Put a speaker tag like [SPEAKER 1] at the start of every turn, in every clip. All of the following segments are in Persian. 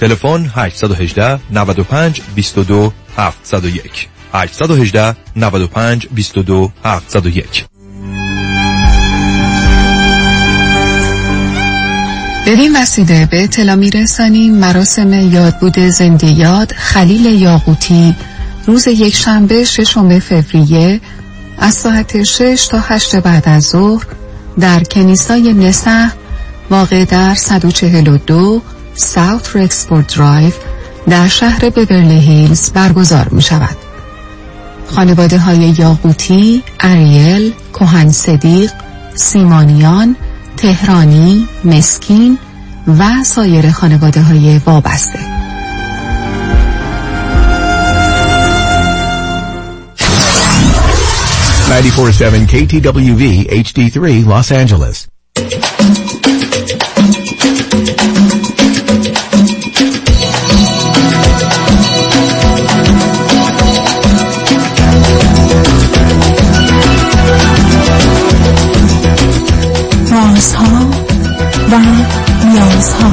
[SPEAKER 1] تلفن 818 95 22 701 818 95 22 701
[SPEAKER 2] بدین وسیله به اطلاع میرسانیم مراسم یادبود زنده یاد خلیل یاقوتی. روز یک شنبه ششم فوریه از ساعت 6 تا 8 بعد از ظهر در کنیسای نسح واقع در 142 South Rexford Drive در شهر بورلی هیلز برگزار می شود. خانواده های یاقوتی، اریل، کوهن صدیق، سیمانیان، تهرانی، مسکین و سایر خانواده های وابسته.
[SPEAKER 3] KTWV HD3 Los Angeles
[SPEAKER 2] نیازها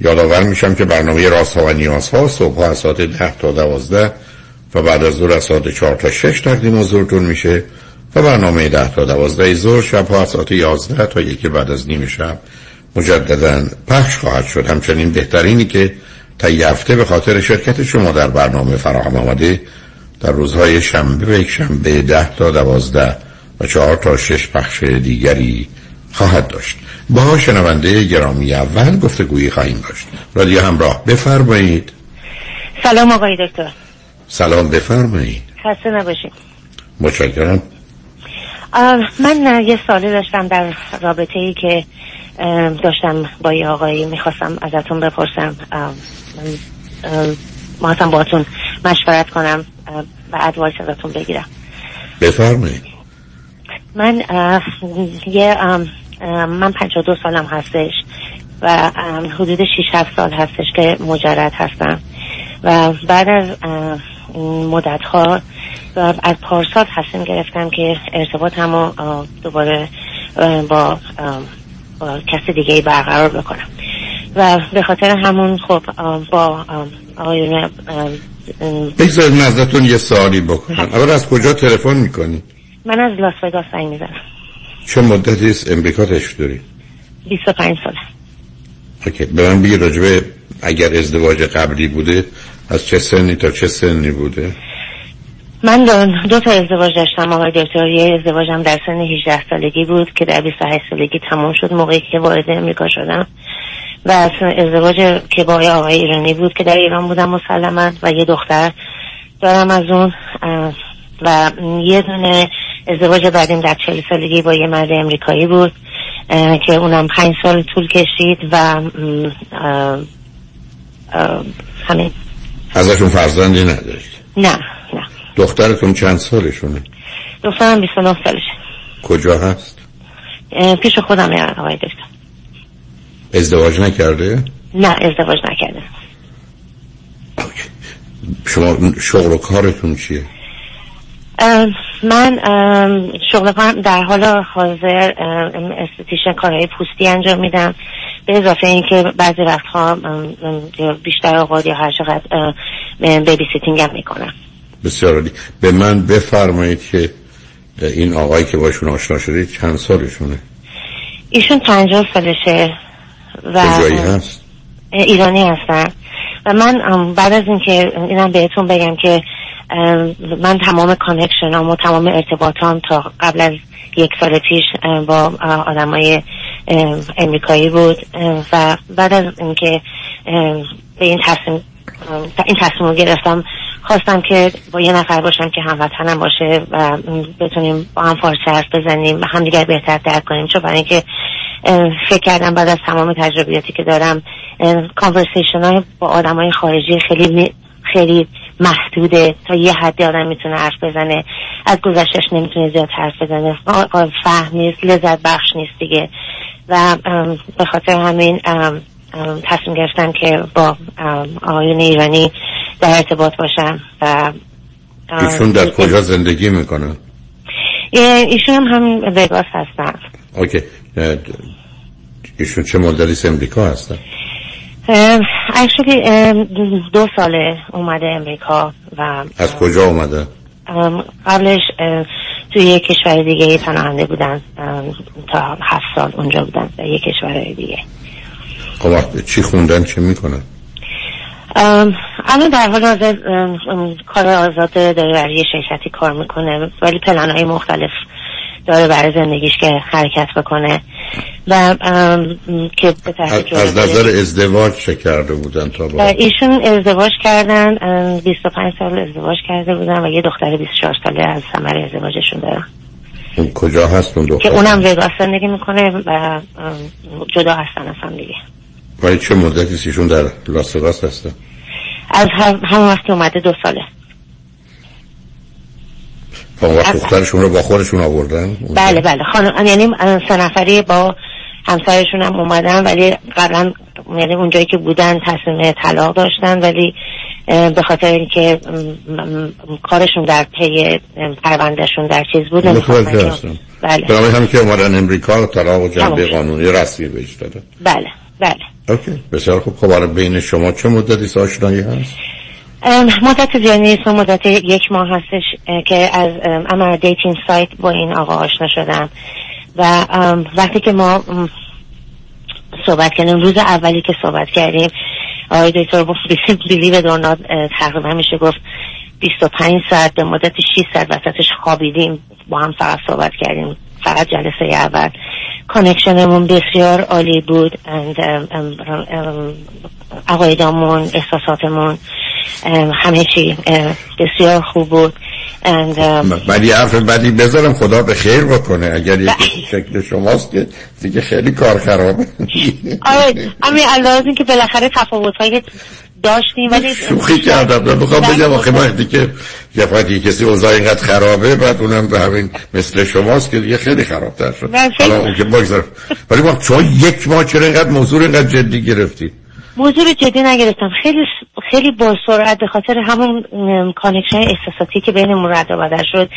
[SPEAKER 4] یادآور میشم که برنامه راست ها و صبح ها از ساعت ده تا دوازده و بعد از ظهر از ساعت چهار تا شش تقدیم حضورتون میشه و برنامه ده تا دوازده ظهر شب ها از ساعت یازده تا یکی بعد از نیم شب مجددا پخش خواهد شد. همچنین بهترینی که تا هفته به خاطر شرکت شما در برنامه فراهم آمده در روزهای شنبه و یک شنبه ده تا دوازده و چهار تا شش پخش دیگری خواهد داشت. با شنونده گرامی اول گفتگویی خواهیم داشت. رادیو همراه بفرمایید.
[SPEAKER 5] سلام آقای دکتر.
[SPEAKER 4] سلام بفرمایید.
[SPEAKER 5] خسته نباشید.
[SPEAKER 4] متشکرم.
[SPEAKER 5] من یه سالی داشتم در رابطه ای که داشتم با یه آقایی. می‌خواستم ازتون بپرسم. ما با باتون مشورت کنم و ادوایس ازتون بگیرم.
[SPEAKER 4] بفرمایید.
[SPEAKER 5] من یه من دو سالم هستش و حدود 6 7 سال هستش که مجرد هستم. و بعد از مدت ها از پارسال تصمیم گرفتم که ارتباط همو دوباره با, با کسی دیگه برقرار بکنم. و به خاطر همون خب با آقایون
[SPEAKER 4] بگذارید من یه سوالی بکنم. اول از کجا تلفن می‌کنی؟
[SPEAKER 5] من از لاس وگاس زنگ می‌زنم.
[SPEAKER 4] چه مدتی است؟ امریکا تشریف داری؟
[SPEAKER 5] 25 سال
[SPEAKER 4] اوکی. به من بگی راجبه اگر ازدواج قبلی بوده از چه سنی تا چه سنی بوده؟
[SPEAKER 5] من دو, تا ازدواج داشتم آقای دکتر. یه ازدواجم در سن 18 سالگی بود که در 28 سالگی تموم شد موقعی که وارد امریکا شدم. و ازدواج که با آقای ایرانی بود که در ایران بودم مسلما و یه دختر دارم از اون و یه دونه ازدواج بعدیم در چلی سالگی با یه مرد امریکایی بود که اونم پنج سال طول کشید و همین.
[SPEAKER 4] ازشون فرزندی نداشت
[SPEAKER 5] نه نه.
[SPEAKER 4] دخترتون چند سالشونه؟
[SPEAKER 5] دخترم 29 سالشه.
[SPEAKER 4] کجا هست؟
[SPEAKER 5] پیش خودم آقای دکتر.
[SPEAKER 4] ازدواج نکرده؟
[SPEAKER 5] نه ازدواج نکرده.
[SPEAKER 4] شما شغل و کارتون چیه؟
[SPEAKER 5] من شغل در حال حاضر esthetician کارهای پوستی انجام میدم. به اضافه اینکه بعضی وقتها بیشتر اوقات یا هر چقدر babysitting هم می‌کنم.
[SPEAKER 4] بسیار عالی. به من بفرمایید که این آقایی که باشون آشنا شدید چند سالشونه؟
[SPEAKER 5] ایشون پنجاه سالشه و
[SPEAKER 4] هست؟
[SPEAKER 5] ایرانی هستن. و من بعد از اینکه اینم بهتون بگم که من تمام connection و تمام ارتباطام تا قبل از یک سال پیش با آدمای امریکایی بود. و بعد از اینکه به این تصمیم این تصمیم رو گرفتم خواستم که با یه نفر باشم که هموطنم باشه و بتونیم با هم فارسی حرف بزنیم و هم دیگر بهتر درک کنیم. چون برای اینکه فکر کردم بعد از تمام تجربیاتی که دارم کانورسیشن های با آدم های خارجی خیلی خیلی محدوده تا یه حدی آدم می‌تونه حرف بزنه. از گذشتش نمی‌تونه زیاد حرف بزنه. فهم نیست لذت بخش نیست دیگه. و به خاطر همین تصمیم گرفتم که با آقایون ایرانی در ارتباط باشم و
[SPEAKER 4] ایشون در کجا زندگی می‌کنن؟
[SPEAKER 5] ایشون هم همین وگاس هستن.
[SPEAKER 4] اوکی. ایشون چه مدلی امریکا هستن؟
[SPEAKER 5] اکشولی دو ساله اومده امریکا و
[SPEAKER 4] از کجا اومده؟
[SPEAKER 5] قبلش توی یک کشور دیگه پناهنده بودن تا هفت سال اونجا بودن در یک کشور دیگه
[SPEAKER 4] خب چی خوندن چه می‌کنن؟
[SPEAKER 5] الان در حال حاضر کار آزاد داره برای شرکتی کار می‌کنه ولی پلن های مختلف داره برای زندگیش که حرکت بکنه. و که به
[SPEAKER 4] از نظر ازدواج چه کرده بودن تا با
[SPEAKER 5] ایشون ازدواج کردن. 25 سال ازدواج کرده بودن و یه دختر 24 ساله از ثمر ازدواجشون دارن.
[SPEAKER 4] اون کجا هست اون دختر؟
[SPEAKER 5] که اونم وگاس زندگی می‌کنه و جدا هستن از هم دیگه.
[SPEAKER 4] ولی چه مدتی ایشون در لاس وگاس هستن؟
[SPEAKER 5] از همون وقتی اومده دو ساله.
[SPEAKER 4] وقت دخترشون رو با خودشون آوردن؟
[SPEAKER 5] بله بله. خانم یعنی سه نفری با همسرشون هم اومدن ولی قبلا یعنی اونجایی که بودن تصمیم طلاق داشتن ولی به خاطر اینکه کارشون در پی پروندهشون در چیز بود
[SPEAKER 4] بله. برای هم که اومدن امریکا طلاق و جنبه قانونی رسمی بهش دادن
[SPEAKER 5] بله بله.
[SPEAKER 4] okay. بسیار خوب. خب بین شما چه مدتی آشنایی هست؟
[SPEAKER 5] مدت زیاد نیست مدت یک ماه هستش که از اما dating site با این آقا آشنا شدم. و وقتی که ما صحبت کردیم روز اولی که صحبت کردیم آقای دکتر گفت بیلی به دورنا تقریبا میشه گفت 25 ساعت به مدت 6 ساعت وسطش خوابیدیم با هم فقط صحبت کردیم فقط جلسه اول. کانکشنمون بسیار عالی بود عقایدامون احساساتمون. همه چی بسیار خوب بود.
[SPEAKER 4] ولی حرف بعدی بذارم خدا به خیر بکنه. اگر یکی شکل شماست که دیگه خیلی کار خرابه.
[SPEAKER 5] آره همین الازم که بالاخره تفاوت های داشتیم ولی
[SPEAKER 4] شوخی کردم. بخوام بگم آخه وقتی که یه کسی اوضاع اینقدر خرابه بعد اونم به همین مثل شماست که دیگه خیلی خرابتر شد. حالا اون که بگذار ولی ما چون یک ماه چرا اینقدر موضوع اینقدر جدی گرفتی
[SPEAKER 5] موضوع جدی نگرفتم. خیلی خیلی با سرعت به خاطر همون connection احساساتی که بینمون رد و بدل شد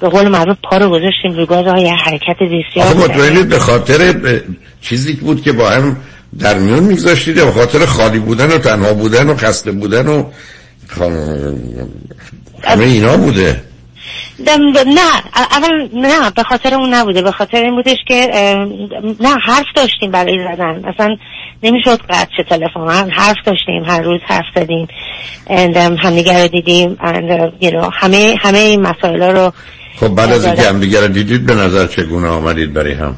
[SPEAKER 5] به قول معروف پا رو گذاشتیم روی گاز های حرکت بسیار
[SPEAKER 4] به خاطر چیزی بود که با هم در میون میگذاشتید به خاطر خالی بودن و تنها بودن و خسته بودن و همه اینا بوده.
[SPEAKER 5] نه اول نه به خاطر اون نبوده. به خاطر این بودش که نه حرف داشتیم برای زدن. اصلا نمی‌شد قطع تلفن. حرف داشتیم هر روز حرف زدیم. همدیگه رو دیدیم. You know, همه همه این مسائل رو
[SPEAKER 4] خب بعد از اینکه همدیگه رو دیدید به نظر چگونه آمدید برای هم؟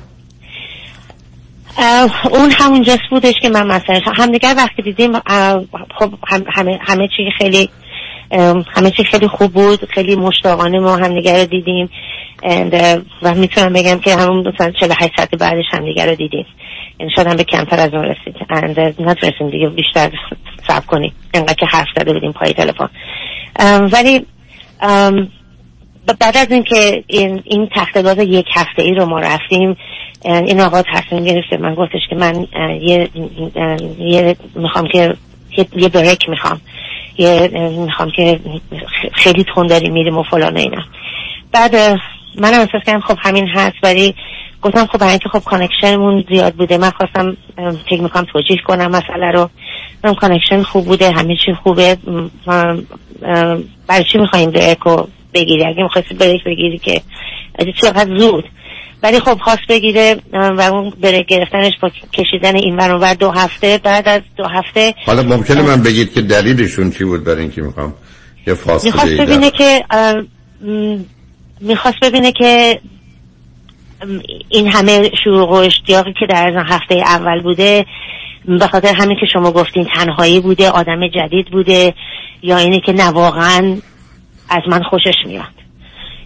[SPEAKER 5] اون همونجاست بودش که من مثلا همدیگر وقتی دیدیم خب همه, همه چی خیلی همه چی خیلی خوب بود. خیلی مشتاقانه ما همدیگر رو دیدیم. و می‌تونم بگم که همون مثلا 48 ساعت بعدش همدیگر رو دیدیم. یعنی شاید هم به کمتر از اون رسید. نتونستیم دیگه بیشتر صبر کنیم. اینقدر که حرف زده بودیم پای تلفن. ولی بعد از اینکه این, این تخت یک هفته ای رو ما رفتیم این آقا تصمیم گرفته من گفتش که من یه, یه می‌خوام که یه بریک می‌خوام. یه می‌خوام که خیلی تون داریم میریم و فلان اینا. بعد من احساس کردم خب همین هست ولی گفتم خب برای اینکه خب connection مون زیاد بوده. من خواستم فکر می‌کنم توجیه کنم مسئله رو. من connection خوب بوده همه چی خوبه. برای چی میخواییم break رو بگیری؟ اگه می‌خواستی break بگیری که. از چقدر زود. ولی خب خواست بگیره و اون بره گرفتنش با کشیدن این ور دو هفته. بعد از دو هفته
[SPEAKER 4] حالا ممکنه من بگید که دلیلشون چی بود برای اینکه می‌خوام یه فاصله
[SPEAKER 5] می‌خواست ببینه که می‌خواست ببینه که این همه شروع و اشتیاقی که در هفته اول بوده به خاطر همین که شما گفتین تنهایی بوده آدم جدید بوده یا اینه که نه واقعا از من خوشش میاد.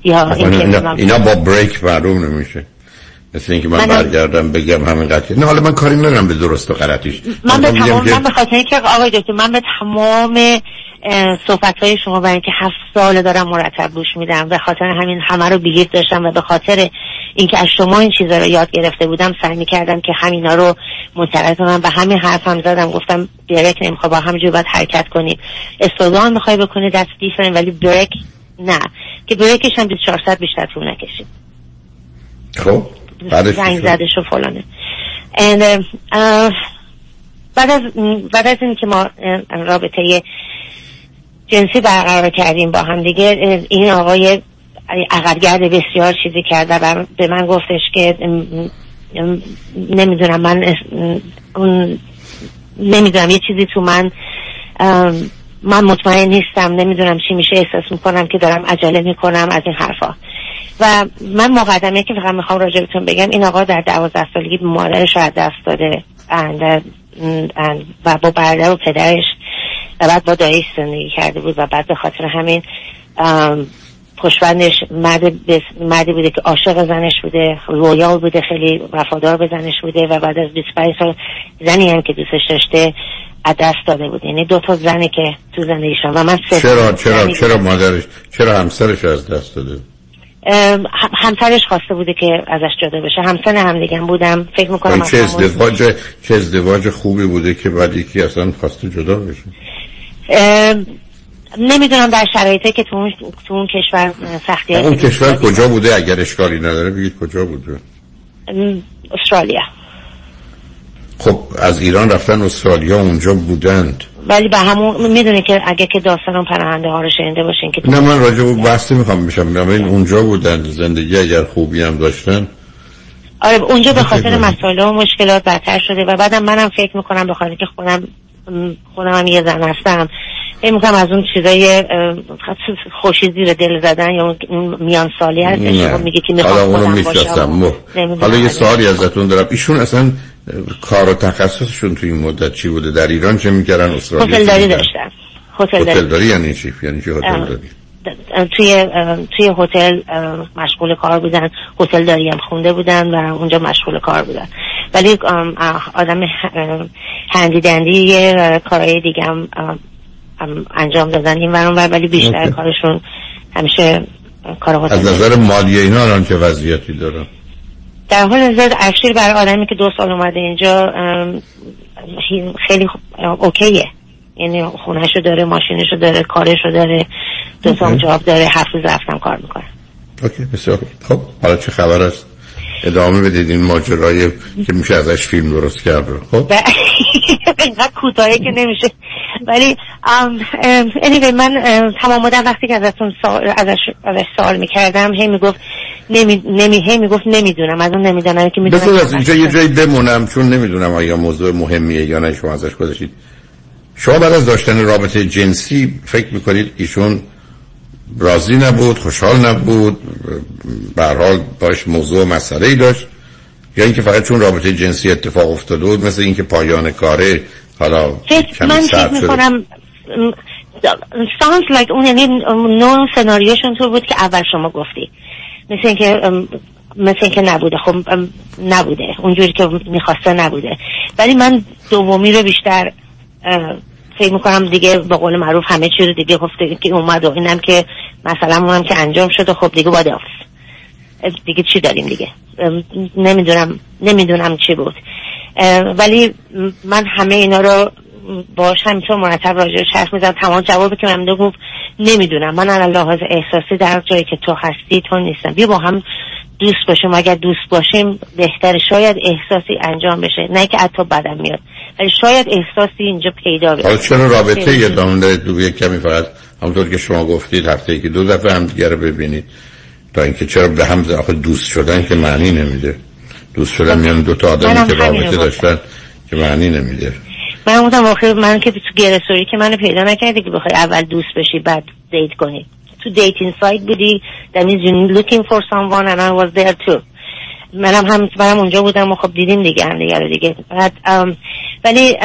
[SPEAKER 5] یا
[SPEAKER 4] اینا, اینا با بریک معلوم نمیشه. مثل اینکه من, من برگردم بگم همین قضیه نه حالا من کاری ندارم به درست و غلطیش.
[SPEAKER 5] من به تمام من به خاطر اینکه آقای دکتر من به تمام صحبت های شما برای اینکه هفت سال دارم مرتب گوش میدم به خاطر همین همه رو بیگیت داشتم و به خاطر اینکه از شما این چیزا رو یاد گرفته بودم سعی می‌کردم که همینا رو منتقل کنم به همین حرف هم زدم. گفتم بریک نمی‌خواد با همینجور باید حرکت کنید استودان می‌خوای بکنی دست دیفرن ولی بریک نه. که بریکش هم 24 ساعت بیشتر طول نکشید.
[SPEAKER 4] خب
[SPEAKER 5] زنگ زدش و فلانه. And, uh, بعد از بعد از این که ما رابطه جنسی برقرار کردیم با هم دیگه این آقای عقدگرد بسیار چیزی کرد و به من گفتش که نمی‌دونم من نمی‌دونم یه چیزی تو من من مطمئن نیستم نمی‌دونم چی میشه احساس می‌کنم که دارم عجله می‌کنم از این حرفا. و من مقدمه که فقط می‌خوام راجع بهتون بگم این آقا در دوازده سالگی مادرش رو دست داده و با برادر و پدرش و بعد با دایش زندگی کرده بود و بعد به خاطر همین پشبندش مرد مردی بوده که عاشق زنش بوده رویال بوده خیلی وفادار به زنش بوده و بعد از 25 سال زنی هم که دوستش داشته از دست داده بود. یعنی دو تا زنی که تو زندگیشون و من
[SPEAKER 4] چرا چرا چرا مادرش چرا همسرش از دست داده
[SPEAKER 5] همسرش خواسته بوده که ازش جدا بشه. همسن هم دیگه بودم. فکر می‌کنم
[SPEAKER 4] چه ازدواج چه ازدواج خوبی بوده که بعد یکی اصلا خواسته جدا بشه؟
[SPEAKER 5] نمی‌دونم در شرایطی که تو اون, تو اون کشور سختی
[SPEAKER 4] اون کشور کجا بوده؟ اگر اشکالی نداره بگید کجا بوده؟
[SPEAKER 5] استرالیا.
[SPEAKER 4] خب از ایران رفتن استرالیا اونجا بودند.
[SPEAKER 5] ولی به همون می‌دونه که اگه که داستان پرنده ها رو شنیده باشین که
[SPEAKER 4] نه من راجع به بحثی می‌خوام بشم. این اونجا بودن زندگی اگر خوبی هم داشتن.
[SPEAKER 5] آره اونجا به خاطر مسائل و مشکلات بدتر شده و بعدم منم فکر می‌کنم به خاطر که خودم خودم هم یه زن هستم. فکر می‌کنم از اون چیزای خوشی زیر دل زدن یا اون میان سالی هست میگه که می‌خوام خودم باشم.
[SPEAKER 4] حالا یه سوالی ازتون دارم. ایشون اصلا کار و تخصصشون توی این مدت چی بوده؟ در ایران چه می‌کردن؟ استرالیا
[SPEAKER 5] هتلداری داشتن.
[SPEAKER 4] هتلداری. یعنی چی؟ یعنی چی هتلداری؟
[SPEAKER 5] توی توی هتل مشغول کار بودن. هتل داری هم خونده بودن و اونجا مشغول کار بودن. ولی آدم هندی دندی کارهای دیگه هم انجام دادن این ورون ولی بیشتر کارشون همیشه کار هتل
[SPEAKER 4] از نظر مالی اینا الان چه وضعیتی دارن؟
[SPEAKER 5] در حال حاضر اشیر برای آدمی که دو سال اومده اینجا خیلی اوکیه. یعنی خونهشو داره ماشینشو داره کارشو داره دو تا جواب داره هفت روز رفتم کار می‌کنه
[SPEAKER 4] اوکی بسیار خب حالا چه خبر است؟ ادامه بدید این ماجرای که میشه ازش فیلم درست کرد رو. خب؟
[SPEAKER 5] اینقدر کوتاهی که نمیشه. ولی anyway من تمام مدت وقتی که ازتون ازش ازش سوال می‌کردم هی می‌گفت نمی نمی هی می‌گفت نمی‌دونم. از اون نمی‌دونم که می‌دونم
[SPEAKER 4] از اینجا یه جایی بمونم چون نمی‌دونم آیا موضوع مهمیه یا نه شما ازش گذاشتید شما بعد از داشتن رابطه جنسی فکر می‌کنید ایشون راضی نبود خوشحال نبود به حال باش موضوع مسئله ای داشت یا اینکه فقط چون رابطه جنسی اتفاق افتاده بود مثل اینکه پایان کاره حالا
[SPEAKER 5] من فکر می‌کنم sounds like اون یعنی نوع سناریوشون تو بود که اول شما گفتی. مثل اینکه مثل اینکه نبوده. خب نبوده. اونجوری که می‌خواسته نبوده. ولی من دومی رو بیشتر فکر می‌کنم دیگه به قول معروف همه چی رو دیگه گفته که اومد و اینم که مثلا اونم که انجام شده خب دیگه باید دیگه چی داریم دیگه؟ نمی‌دونم نمی‌دونم چی بود. ولی من همه اینا رو باش همینطور مرتب راجع حرف می‌زنم. تمام جوابی که من گفت نمی‌دونم. من الان لحاظ احساسی در جایی که تو هستی تو نیستم. بیا با هم دوست باشیم. اگر دوست باشیم بهتر شاید احساسی انجام بشه. نه که حتی بدم میاد ولی شاید احساسی اینجا پیدا بشه.
[SPEAKER 4] حالا چرا رابطه یه دامن دارید دو یک کمی فقط همونطور که شما گفتید هفته که دو دفعه هم دیگه رو ببینید. تا اینکه چرا به هم آخه دوست شدن که معنی نمیده. دوست شدن میان دو تا آدمی که رابطه داشتن که معنی نمیده.
[SPEAKER 5] من گفتم آخه من که تو grocery که منو پیدا نکردی که بخوای اول دوست بشی بعد date کنی. تو dating site بودی that means you're looking for someone and I was there too. منم هم منم اونجا بودم و خب دیدیم دیگه هم دیگه رو دیگه. بعد ولی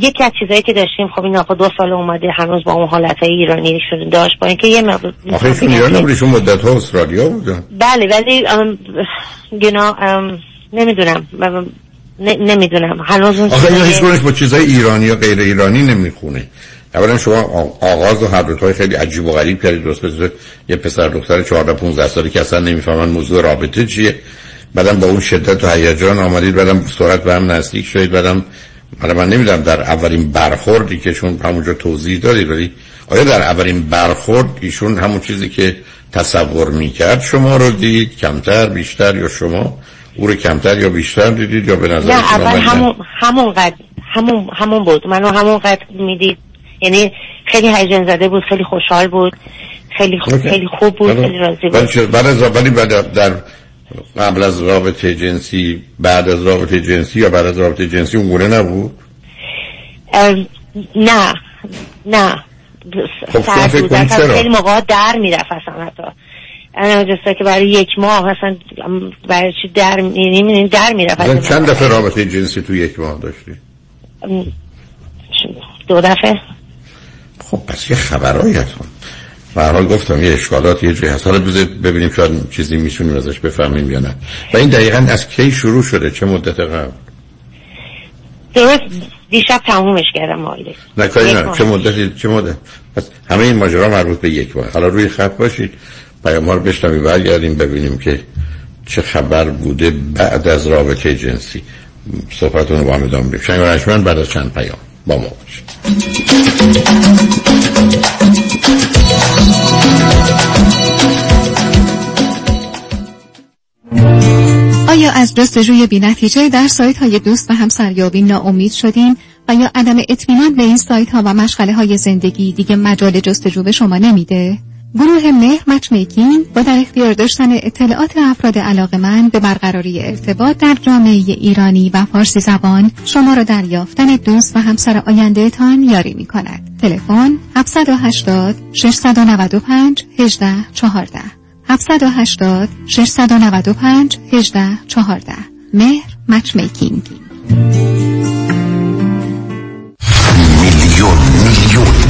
[SPEAKER 5] یکی از چیزایی که داشتیم خب این آقا دو سال اومده هنوز با اون حالت های ایرانی شده داشت با اینکه یه مقدار
[SPEAKER 4] آخه ایشون ایران نبود مدت ها استرالیا بودن
[SPEAKER 5] بله ولی گنا نمی‌دونم نمی‌دونم. هنوز اون
[SPEAKER 4] آخه اینا هیچ با چیزای ایرانی یا غیر ایرانی نمی‌خونه. اولا شما آغاز و حضرت های خیلی عجیب و غریب کردید. درست مثل یه پسر دختر 14 15 ساله که اصلا نمی‌فهمن موضوع رابطه چیه. بعدم با اون شدت و هیجان آمدید بعدم سرعت به هم نزدیک شدید بعدم حالا من نمی‌دونم در اولین برخوردی که چون همونجا توضیح دادید ولی آیا در اولین برخورد ایشون همون چیزی که تصور می‌کرد شما رو دید کمتر بیشتر یا شما او رو کمتر یا بیشتر دیدید یا به نظر
[SPEAKER 5] نه اول همون همون قد همون همون بود. منو همون قد می‌دید. یعنی خیلی هیجان زده بود خیلی خوشحال بود خیلی خوب خیلی خوب بود خیلی راضی بود.
[SPEAKER 4] ولی بعد در قبل از رابطه جنسی بعد از رابطه جنسی یا بعد از رابطه جنسی اون گونه نبود؟
[SPEAKER 5] نه نه.
[SPEAKER 4] خب فکر
[SPEAKER 5] خیلی موقع در می‌رفت اصلا حتی. انا جسته که برای یک ماه اصلا برای چی در میریم در می‌رفت.
[SPEAKER 4] چند دفعه رابطه جنسی تو یک ماه داشتی؟
[SPEAKER 5] دو دفعه.
[SPEAKER 4] خب پس یه خبرایی حال گفتم یه اشکالات یه جایی هست. حالا ببینیم شاید چیزی می‌تونیم ازش بفهمیم یا نه. و این دقیقا از کی شروع شده؟ چه مدت قبل؟
[SPEAKER 5] درست. دیشب تمومش کردم مالی.
[SPEAKER 4] نه کاری نه. چه مدتی؟ چه مدت؟ پس همه این ماجرا مربوط به یک بار حالا روی خط باشید. پیام ها رو بشنویم برگردیم ببینیم که چه خبر بوده بعد از رابطه جنسی. صحبتون رو با هم ادامه بدیم. بعد از چند پیام با ما
[SPEAKER 6] آیا از جستجوی بینتیجه در سایت های دوست و همسریابی ناامید شدیم و یا عدم اطمینان به این سایت ها و مشغله های زندگی دیگه مجال جستجو به شما نمیده؟ گروه مهر مچ میکینگ با در اختیار داشتن اطلاعات افراد علاقه من به برقراری ارتباط در جامعه ایرانی و فارسی زبان شما را در یافتن دوست و همسر آینده تان یاری می کند. تلفن 780 695 18 14 780 695 18 14 مهر مچ میکینگ.
[SPEAKER 7] میلیون میلیون.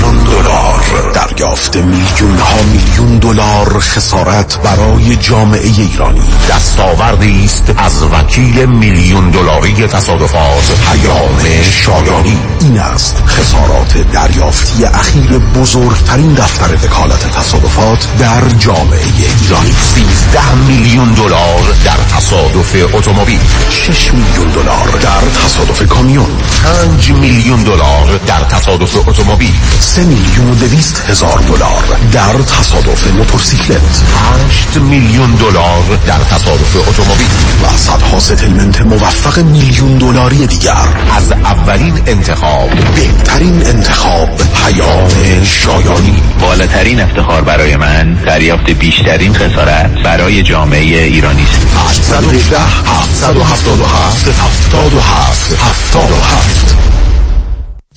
[SPEAKER 7] میلیون دلار. دریافت میلیون ها میلیون دلار خسارت برای جامعه ایرانی. دستاوردی است از وکیل میلیون دلاری تصادفات. پیام شایانی. این است خسارات دریافتی اخیر بزرگترین دفتر وکالت تصادفات در جامعه ایرانی. 13 میلیون دلار در تصادف اتومبیل. 6 میلیون دلار در تصادف کامیون. 5 میلیون دلار در تصادف اتومبیل. 3 میلیون و 200 هزار دلار در تصادف موتورسیکلت. 8 میلیون دلار در تصادف اتومبیل. و صدها ستلمنت موفق میلیون دلاری دیگر. از اولین انتخاب بهترین انتخاب پیام شایانی.
[SPEAKER 8] بالاترین افتخار برای من دریافت بیشترین خسارت برای جامعه ایرانی است.
[SPEAKER 7] 118 777 هفتاد و هفت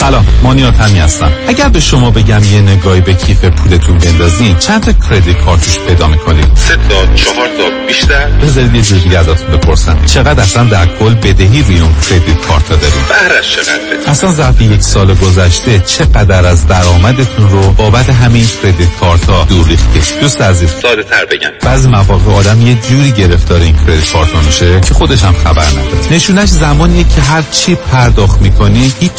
[SPEAKER 9] سلام مانیات همی هستم. اگر به شما بگم یه نگاهی به کیف پولتون بندازین چند تا کردیت کارتوش پیدا می‌کنید؟
[SPEAKER 8] سه تا چهار تا بیشتر؟
[SPEAKER 9] بذارید یه جوری ازتون بپرسم. چقدر اصلا در کل بدهی روی اون کردیت کارت دارید؟
[SPEAKER 8] بهرش چقدره
[SPEAKER 9] اصلا ظرف یک سال گذشته چقدر از درآمدتون رو بابت همین کردیت کارت ها دور ریختید دوست عزیز.
[SPEAKER 8] ساده تر بگم.
[SPEAKER 9] بعضی مواقع آدم یه جوری گرفتار این کردیت کارت میشه که خودش هم خبر نداره. نشونش زمانیه که هر چی پرداخت می‌کنی هیچ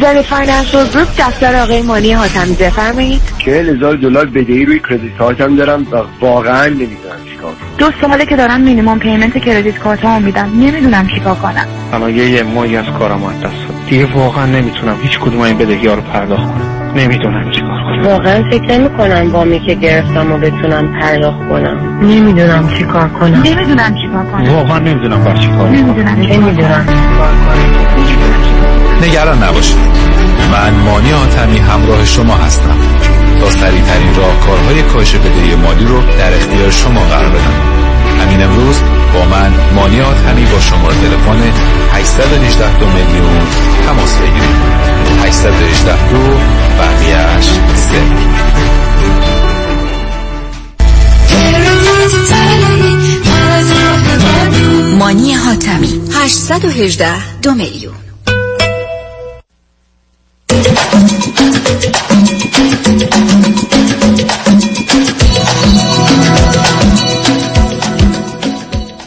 [SPEAKER 10] Zen Financial Group دفتر آقای مانی حاتمی بفرمایید
[SPEAKER 11] چهل هزار دلار بدهی روی credit card م دارم و واقعا نمی‌دونم چیکار
[SPEAKER 10] دو ساله که دارم مینیمم پیمنت کردیت کارت ها میدم. نمی‌دونم چیکار کنم.
[SPEAKER 11] الان یه ماهی از کارم از دست. دیگه واقعا نمی‌تونم هیچ کدوم این بدهی ها رو پرداخت کنم. نمی‌دونم چیکار کنم.
[SPEAKER 5] واقعا فکر نمی کنم وامی که گرفتم و بتونم پرداخت کنم.
[SPEAKER 10] نمی‌دونم چیکار کنم. نمی‌دونم چیکار کنم.
[SPEAKER 11] واقعا نمی‌دونم باید چیکار کنم.
[SPEAKER 10] نمی‌دونم
[SPEAKER 5] نمی‌دونم.
[SPEAKER 9] نگران نباشید. من مانی آتمی همراه شما هستم. تا سریعترین راهکارهای کاهش بدهی مالی رو در اختیار شما قرار بدم. همین امروز با من مانی آتمی با شماره تلفن 818 دو میلیون تماس بگیرید. 818 دو بقیهش سه
[SPEAKER 6] مانی حاتمی 818 دو میلیون.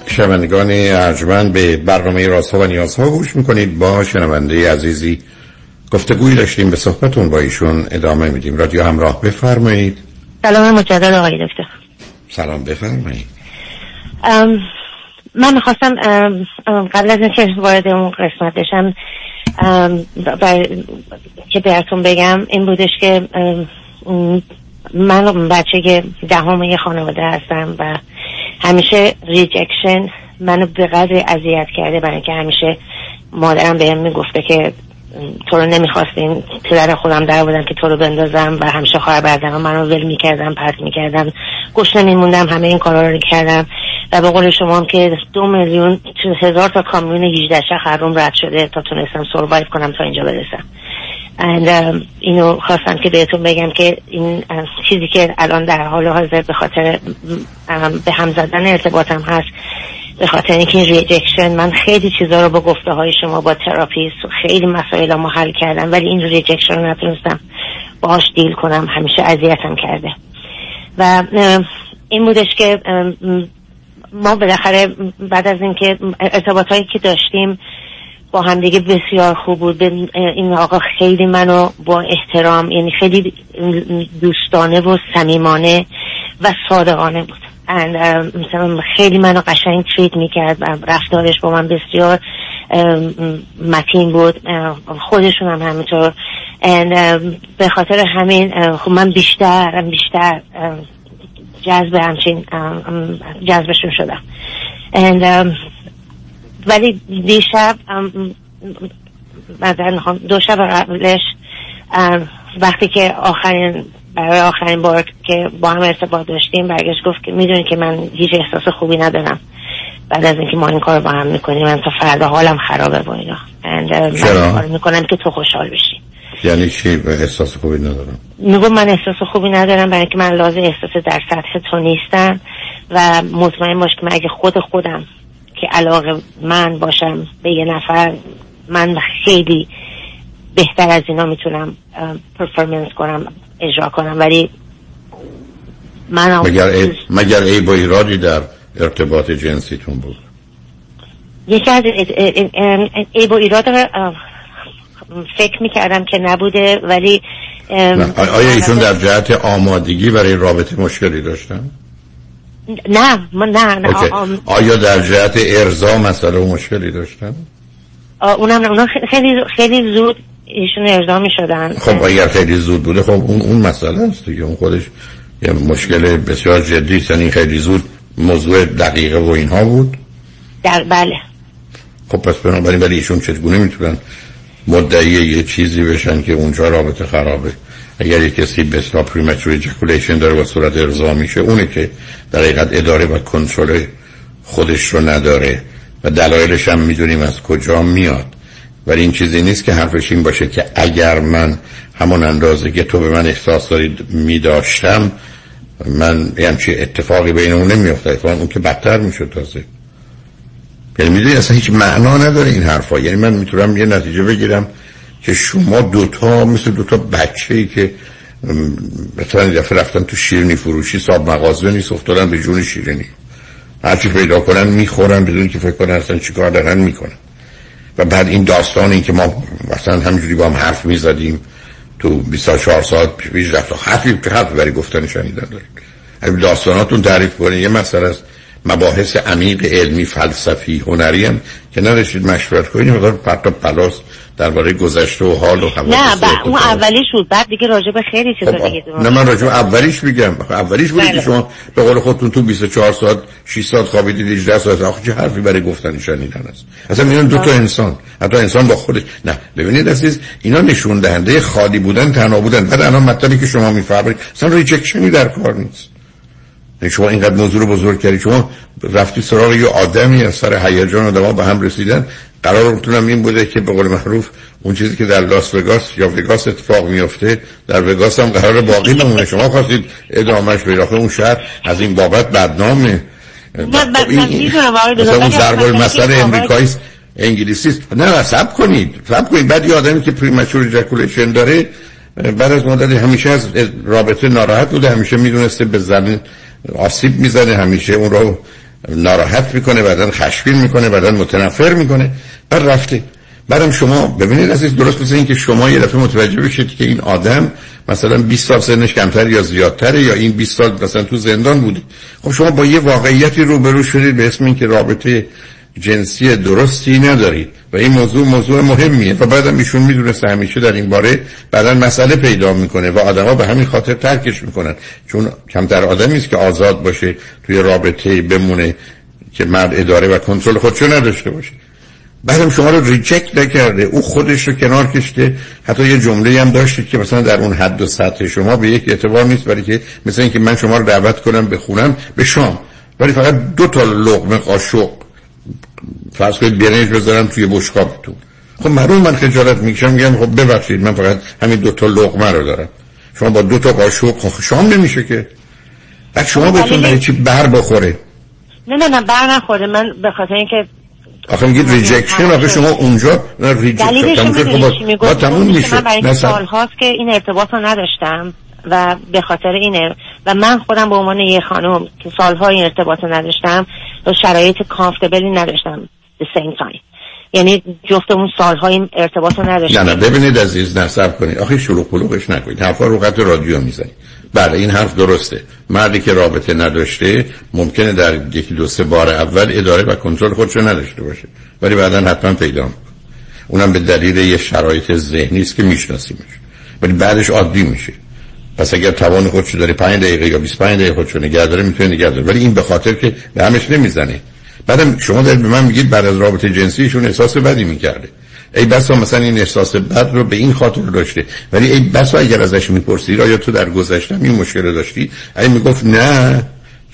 [SPEAKER 4] شنوندگان ارجمند به برنامه رازها و نیازها گوش می‌کنید. با شنونده عزیزی گفتگوی داشتیم به صحبتون با ایشون ادامه میدیم. رادیو همراه بفرمایید.
[SPEAKER 5] سلام مجدد آقای دکتر.
[SPEAKER 4] سلام بفرمایید.
[SPEAKER 5] من می‌خواستم قبل از اینکه وارد اون قسمت بشم بر- که بهتون بگم این بودش که من بچه دهم یه خانواده هستم و همیشه rejection منو به قدر اذیت کرده برای اینکه همیشه مادرم بهم می‌گفته که تو رو نمی‌خواستیم پدر خودم در بودم که تو رو بندازم و همیشه خواهر برادرم منو ول می‌کردم پرت می‌کردم گوش نمیموندم همه این کارا رو کردم و به قول شما هم که دو میلیون هزار تا کامیون 18 چرخم رد شده تا تونستم survive کنم تا اینجا برسم. And, um, اینو خواستم که بهتون بگم که این uh, چیزی که الان در حال حاضر به خاطر um, به هم زدن ارتباطم هست به خاطر اینکه این rejection من خیلی چیزا رو با گفته های شما با therapist خیلی مسائل رو حل کردم ولی این rejection رو نتونستم باهاش deal کنم همیشه اذیتم کرده. و um، این بودش که ما بالاخره بعد از اینکه ارتباط هایی که داشتیم با همدیگه بسیار خوب بود. این آقا خیلی منو با احترام یعنی خیلی دوستانه و صمیمانه و صادقانه بود. مثلا خیلی منو قشنگ تریت می‌کرد رفتارش با من بسیار متین بود. خودشون هم همینطور. به خاطر همین خب من بیشتر بیشتر جذب همچین جذبشون شدم. And, ولی دیشب مثلا دو شب قبلش وقتی که آخرین برای آخرین بار که با هم ارتباط داشتیم برگشت گفت که می‌دونی که من هیچ احساس خوبی ندارم. بعد از اینکه ما این کار با هم می‌کنیم من تا فردا حالم خرابه با اینا. And, ام، من
[SPEAKER 4] چرا؟
[SPEAKER 5] می‌کنم که تو خوشحال بشی.
[SPEAKER 4] یعنی چی؟ احساس خوبی ندارم.
[SPEAKER 5] میگم من احساس خوبی ندارم برای اینکه من لازم احساس در سطح تو نیستم و مطمئن باش که من اگه خود خودم که علاقه من باشم به یه نفر من خیلی بهتر از اینا می‌تونم پرفورمنس کنم اجرا کنم. ولی من
[SPEAKER 4] مگر ای مگر ای با ایرادی در ارتباط جنسیتون بود؟
[SPEAKER 5] یکی از عیب و ایراد فکر می‌کردم که نبوده ولی
[SPEAKER 4] آیا ایشون در جهت آمادگی برای رابطه مشکلی داشتن؟
[SPEAKER 5] نه من نه, نه.
[SPEAKER 4] آیا در جهت ارزا مسئله و مشکلی داشتن؟
[SPEAKER 5] اونم اونا خیلی خیلی زود ایشون ارضا می شدن
[SPEAKER 4] خب اگر خیلی زود بوده خب اون, اون مسئله است دیگه. اون خودش یه مشکل بسیار جدی یعنی خیلی زود موضوع دقیقه و اینها بود.
[SPEAKER 5] در بله.
[SPEAKER 4] خب پس بنابراین ولی ایشون چگونه می‌تونن مدعی یه چیزی بشن که اونجا رابطه خرابه. اگر یک کسی به اصطلاح premature ejaculation داره و زود ارضا میشه اونه که در حقیقت اداره و کنترل خودش رو نداره و دلایلش هم می‌دونیم از کجا میاد. ولی این چیزی نیست که حرفش این باشه که اگر من همون اندازه که تو به من احساس دارید میداشتم من یه چی اتفاقی بین اون نمیفته اون که بدتر می‌شد تازه. یعنی می‌دونی اصلا هیچ معنا نداره این حرفا. یعنی من می‌تونم یه نتیجه بگیرم که شما دوتا مثل دوتا بچه ای که مثلا دفعه رفتن تو شیرینی فروشی صاحب مغازه نیست افتادن به جون شیرینی. هرچی پیدا کنن می‌خورن بدون که فکر کنن اصلا چیکار دارن می‌کنن. و بعد این داستان این که ما مثلا همینجوری با هم حرف می‌زدیم تو 24 ساعت پیش رفت. حرفی که حرف برای گفتن شنیدن داریم. داستاناتون تعریف کنید یه مسئله است. مباحث عمیق علمی فلسفی هنری هم که نرسید مشورت کنید مقدار پرت و پلاس درباره گذشته و حال و
[SPEAKER 5] حوادث نه با اون اولیش بود. بعد دیگه راجع به خیلی چیزا خب، دیگه
[SPEAKER 4] نه من راجع اولیش میگم. اولیش بود که بله. شما به قول خودتون تو 24 ساعت 6 ساعت خوابیدید 18 ساعت. آخه چه حرفی برای گفتن شنیدن است؟ اصلا میون دو تا انسان. حتی انسان با خودش. نه ببینید عزیز اینا نشون دهنده خالی بودن تنها بودن. بعد الان مطلبی که شما میفرمایید اصلا rejection ی در کار نیست. شما اینقدر موضوع رو بزرگ کردی شما رفتی سراغ یه آدمی از سر هیجان و دما به هم رسیدن. قرارتونم این بوده که به قول معروف اون چیزی که در لاس وگاس یا وگاس اتفاق میفته در وگاس هم قرار باقی بمونه. شما خواستید ادامهش به اون شهر از این بابت بدنامه.
[SPEAKER 5] خب این
[SPEAKER 4] اون ضرب المثل امریکایی انگلیسی است. نه صبر کنید. صبر کنید. بعد یه آدمی که premature ejaculation داره بعد از مدت همیشه از رابطه ناراحت بوده. همیشه می‌دونسته به زمین آسیب می‌زنه همیشه اون رو ناراحت می‌کنه بعدا خشمگین می‌کنه بعدا متنفر می‌کنه. بعد رفته. بعدم شما ببینید عزیز درست مثل که شما یه دفعه متوجه بشید که این آدم مثلا 20 سال سنش کمتر یا زیادتره یا این 20 سال مثلا تو زندان بوده. خب شما با یه واقعیتی روبرو شدید به اسم اینکه رابطه جنسی درستی ندارید. و این موضوع موضوع مهمیه. و بعدم ایشون می‌دونسته همیشه در این باره بعدا مسئله پیدا می‌کنه و آدما به همین خاطر ترکش می‌کنن. چون کمتر آدمی است که آزاد باشه توی رابطه بمونه که مرد اداره و کنترل خودشو نداشته باشه. بعدم شما رو ریجکت نکرده. او خودش رو کنار کشته. حتی یه جمله هم داشتید که مثلا در اون حد و سطح شما به یک اعتبار نیست برای که مثل اینکه من شما رو دعوت کنم بخونم به شام. ولی فقط دو تا لقمه قاشق. فرض کنید برنج بذارم توی بشقابتون خب معلوم من خجالت می‌کشم میگم خب ببخشید من فقط همین دو تا لقمه رو دارم. شما با دو تا قاشق خب شام نمیشه که. بعد شما بهتون برای چی بر بخوره؟
[SPEAKER 5] نه نه نه بر نخوره. من به خاطر اینکه
[SPEAKER 4] آخه میگید rejection آخه شما اونجا نه rejection
[SPEAKER 5] تموم میشه. من برای سال هاست که این ارتباط رو نداشتم و به خاطر اینه. و من خودم به عنوان یه خانم که سالها این ارتباط نداشتم و شرایط کامفتبلی نداشتم. The same time. یعنی جفتمون سالها این ارتباط رو نداشتم
[SPEAKER 4] نه نه ببینید عزیز نصب کنید. آخه شروع پلوغش نکنید. حرفا رو قطع رادیو می‌زنید. بله این حرف درسته. مردی که رابطه نداشته ممکنه در یکی دو سه بار اول اداره و کنترل خودشو نداشته باشه. ولی بعدا حتما پیدا می‌کنه. اونم به دلیل یه شرایط ذهنی است که میشناسیمش. ولی بعدش عادی میشه. پس اگر توان خودشو داره 5 دقیقه یا 25 دقیقه خودشو نگه داره می‌تونه نگه داره. ولی این به خاطر که به همش نمی‌زنه. بعدم شما دارید به من میگید بعد از رابطه جنسیشون احساس بدی می‌کرده. ای بسا مثلا این احساس بد رو به این خاطر داشته. ولی ای بسا اگر ازش می‌پرسید آیا تو در گذشته این مشکل رو داشتی؟ ای می‌گفت نه.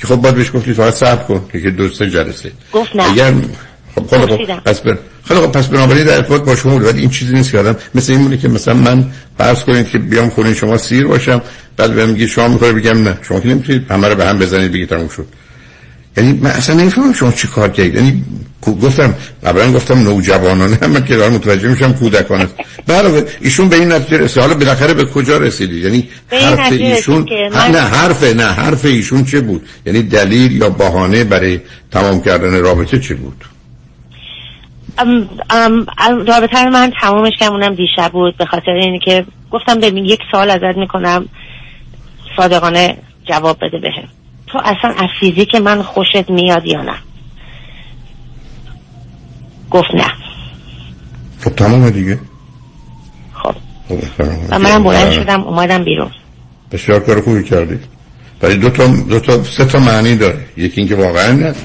[SPEAKER 4] که خب باید بهش گفتی فقط صبر کن که دو سه جلسه.
[SPEAKER 5] گفت نه. اگر
[SPEAKER 4] خب خب, خب پس بر خیلی خب پس بنابراین در ارتباط با شما ولی این چیزی نیست که آدم مثل این مونه که مثلا من فرض کنید که بیام خونه شما سیر باشم بعد بهم میگی شما می‌خوای بگم نه. شما که نمی‌تونید همه رو به هم بزنید بگید تموم شد. یعنی من اصلا نمی‌فهمم شما چی کار کردید. یعنی گفتم قبلا گفتم نوجوانانه هم که دارم متوجه میشم کودکانه بله ایشون به این نتیجه رسید. حالا بالاخره به کجا رسیدید؟ یعنی حرف ایشون من... نه حرف نه حرف ایشون چه بود؟ یعنی دلیل یا بهانه برای تمام کردن رابطه چه بود؟
[SPEAKER 5] ام ام رابطه من تمامش کردم دیشب بود. به خاطر اینی که گفتم ببین یک سال ازت می‌کنم. صادقانه جواب بده بهم. تو اصلا از فیزیک من خوشت میاد یا نه؟ گفت نه.
[SPEAKER 4] خب تمام دیگه.
[SPEAKER 5] خب. و منم بلند شدم اومدم بیرون.
[SPEAKER 4] بسیار کار خوبی کردی. ولی دو تا, دو تا سه تا معنی داره. یکی اینکه واقعا نه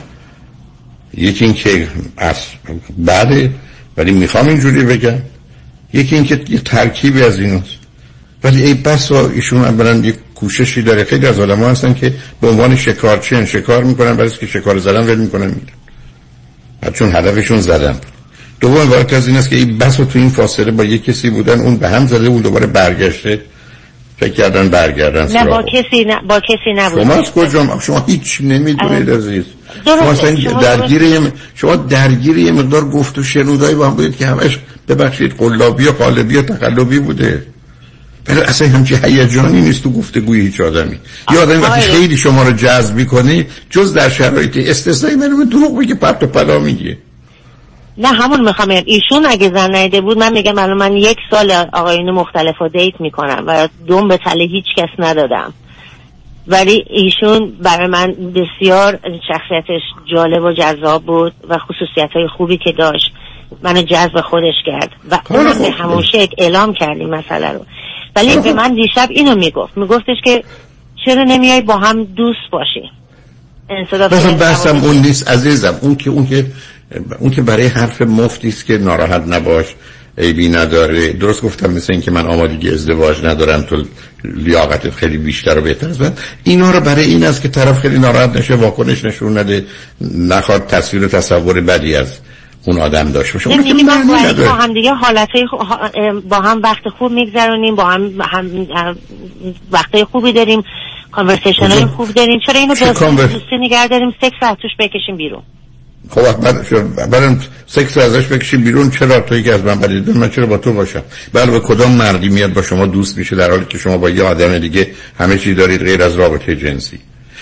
[SPEAKER 4] یکی اینکه از بعد ولی می‌خوام اینجوری بگم. یکی اینکه یه ترکیبی از ایناست. ولی ای بس ایشون اولا یه کوششی داره. خیلی از آدم هستن که به عنوان شکارچی شکار می‌کنن برای که شکار زدن ول می‌کنن میرن. چون هدفشون زدن. دوم عبارت از این است که این بس و تو این فاصله با یه کسی بودن اون به هم زده اون دوباره برگشته. فکر کردن برگردن
[SPEAKER 5] نه با کسی نه با کسی نبود.
[SPEAKER 4] شما از کجا؟ شما هیچ نمی‌دونید عزیز. شما اصلا درگیر یه شما درگیر یه مقدار گفت و شنودایی با هم بودید که همش ببخشید قلابی و قالبی و تقلبی بوده. ولی اصلا همچی هیجانی نیست تو گفتگوی هیچ آدمی. یه آدمی وقتی خیلی شما رو جذب می‌کنه جز در شرایط استثنایی من دروغ بگه پرت و پلا میگه.
[SPEAKER 5] نه همون می‌خوام ایشون اگه زن نیده بود من میگم الان من یک سال آقایون مختلف رو دیت می‌کنم و دوم به تله هیچ کس ندادم. ولی ایشون برای من بسیار شخصیتش جالب و جذاب بود و خصوصیت های خوبی که داشت. منو جذب خودش کرد. و اون به همون شکل اعلام کردیم مسئله رو. ولی به من دیشب اینو می‌گفت. میگفتش که چرا نمیای با هم دوست باشی؟
[SPEAKER 4] مثلا بحثم اون نیست عزیزم. اون که اون که اون که برای حرف مفتی است که ناراحت نباش عیبی نداره. درست گفتم مثل اینکه من آمادگی ازدواج ندارم تو لیاقتت خیلی بیشتر و بهتر است. اینا رو برای این است که طرف خیلی ناراحت نشه واکنش نشون نده نخواد تصویر و تصور بدی از اون آدم داشته باشه اون
[SPEAKER 5] یعنی با هم دیگه حالت با هم وقت خوب میگذرونیم با هم, هم وقت خوبی داریم کانورسیشن های خوب داریم. چرا اینو دوستی نگه داریم؟ سکس توش بکشیم بیرون.
[SPEAKER 4] خب برم سکس ازش بکشیم بیرون چرا توی که از من بدید من چرا با تو باشم؟ بله به کدام مردی میاد با شما دوست میشه در حالی که شما با یه آدم دیگه همه چی دارید غیر از رابطه جنسی؟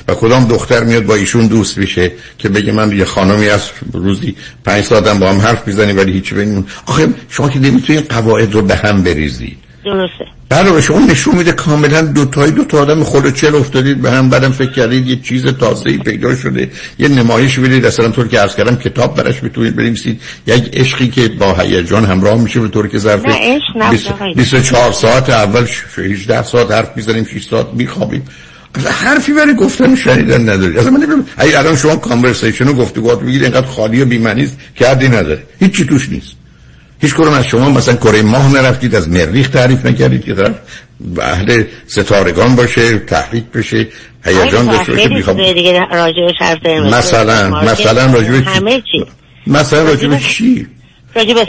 [SPEAKER 4] و کدام دختر میاد با ایشون دوست میشه که بگه من یه خانمی از روزی پنج ساعتم با هم حرف می‌زنی ولی هیچ بینمون. آخه شما که نمی‌تونید قواعد رو به هم بریزید
[SPEAKER 5] درسته.
[SPEAKER 4] بله شما نشون میده کاملا دو تای دو تا آدم خود چل افتادید به هم بعدم فکر کردید یه چیز تازه ای پیدا شده یه نمایش بدید اصلا طور که عرض کردم کتاب براش می‌تونید بنویسید. یک عشقی که با هیجان همراه میشه به طور که ظرف 24 ساعت اول 18 ساعت حرف می‌زنیم 6 ساعت میخوابیم. حرفی برای گفتن شنیدن نداری. اصلا من نمی‌دونم. اگه الان شما کانورسیشن و گفتگوات بگید اینقدر خالی و بی‌معنی است که حدی نداره. هیچی توش نیست. هیچ کنم از شما مثلا کره ماه نرفتید از مریخ تعریف نکردید که طرف اهل ستارگان باشه تحریک بشه هیجان داشته باشه
[SPEAKER 5] می‌خوام
[SPEAKER 4] مثلا مثلا راجع همه چی. مثلا راجع به چی؟
[SPEAKER 5] راجع به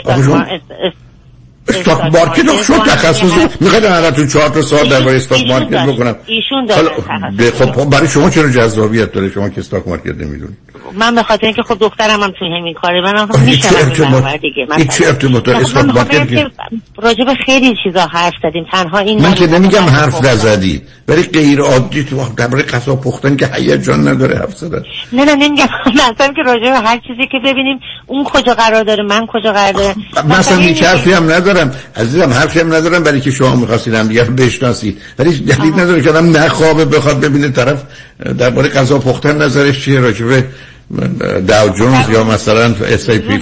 [SPEAKER 4] stock market رو شد تخصص می‌خواید من تو چهار تا سال درباره stock market بکنم.
[SPEAKER 5] ایشون داره.
[SPEAKER 4] خب برای شما چرا جذابیت داره؟ شما که stock market نمی‌دونید.
[SPEAKER 5] من به خاطر اینکه خب دخترم هم تو همین کاره منم میشم دیگه.
[SPEAKER 4] هیچ ارتباط stock market
[SPEAKER 5] راجع به خیلی چیزا حرف زدیم. تنها این
[SPEAKER 4] من که نمیگم حرف نزدی. ولی غیر عادی تو درباره غذا پختن که هیجان نداره حرف زدن.
[SPEAKER 5] نه نه نمیگم. مثلا که راجع به هر چیزی که ببینیم اون کجا قرار داره من کجا قرار داره.
[SPEAKER 4] مثلا هیچ حرفی هم ندارم. عزیزم حرفی هم ندارم برای که شما می‌خواستید هم دیگه بشناسید. ولی دلیل نداره که آدم نخوابه بخواد ببینه طرف درباره غذا پختن نظرش چیه راجع به Dow Jones یا مثلا
[SPEAKER 5] S&P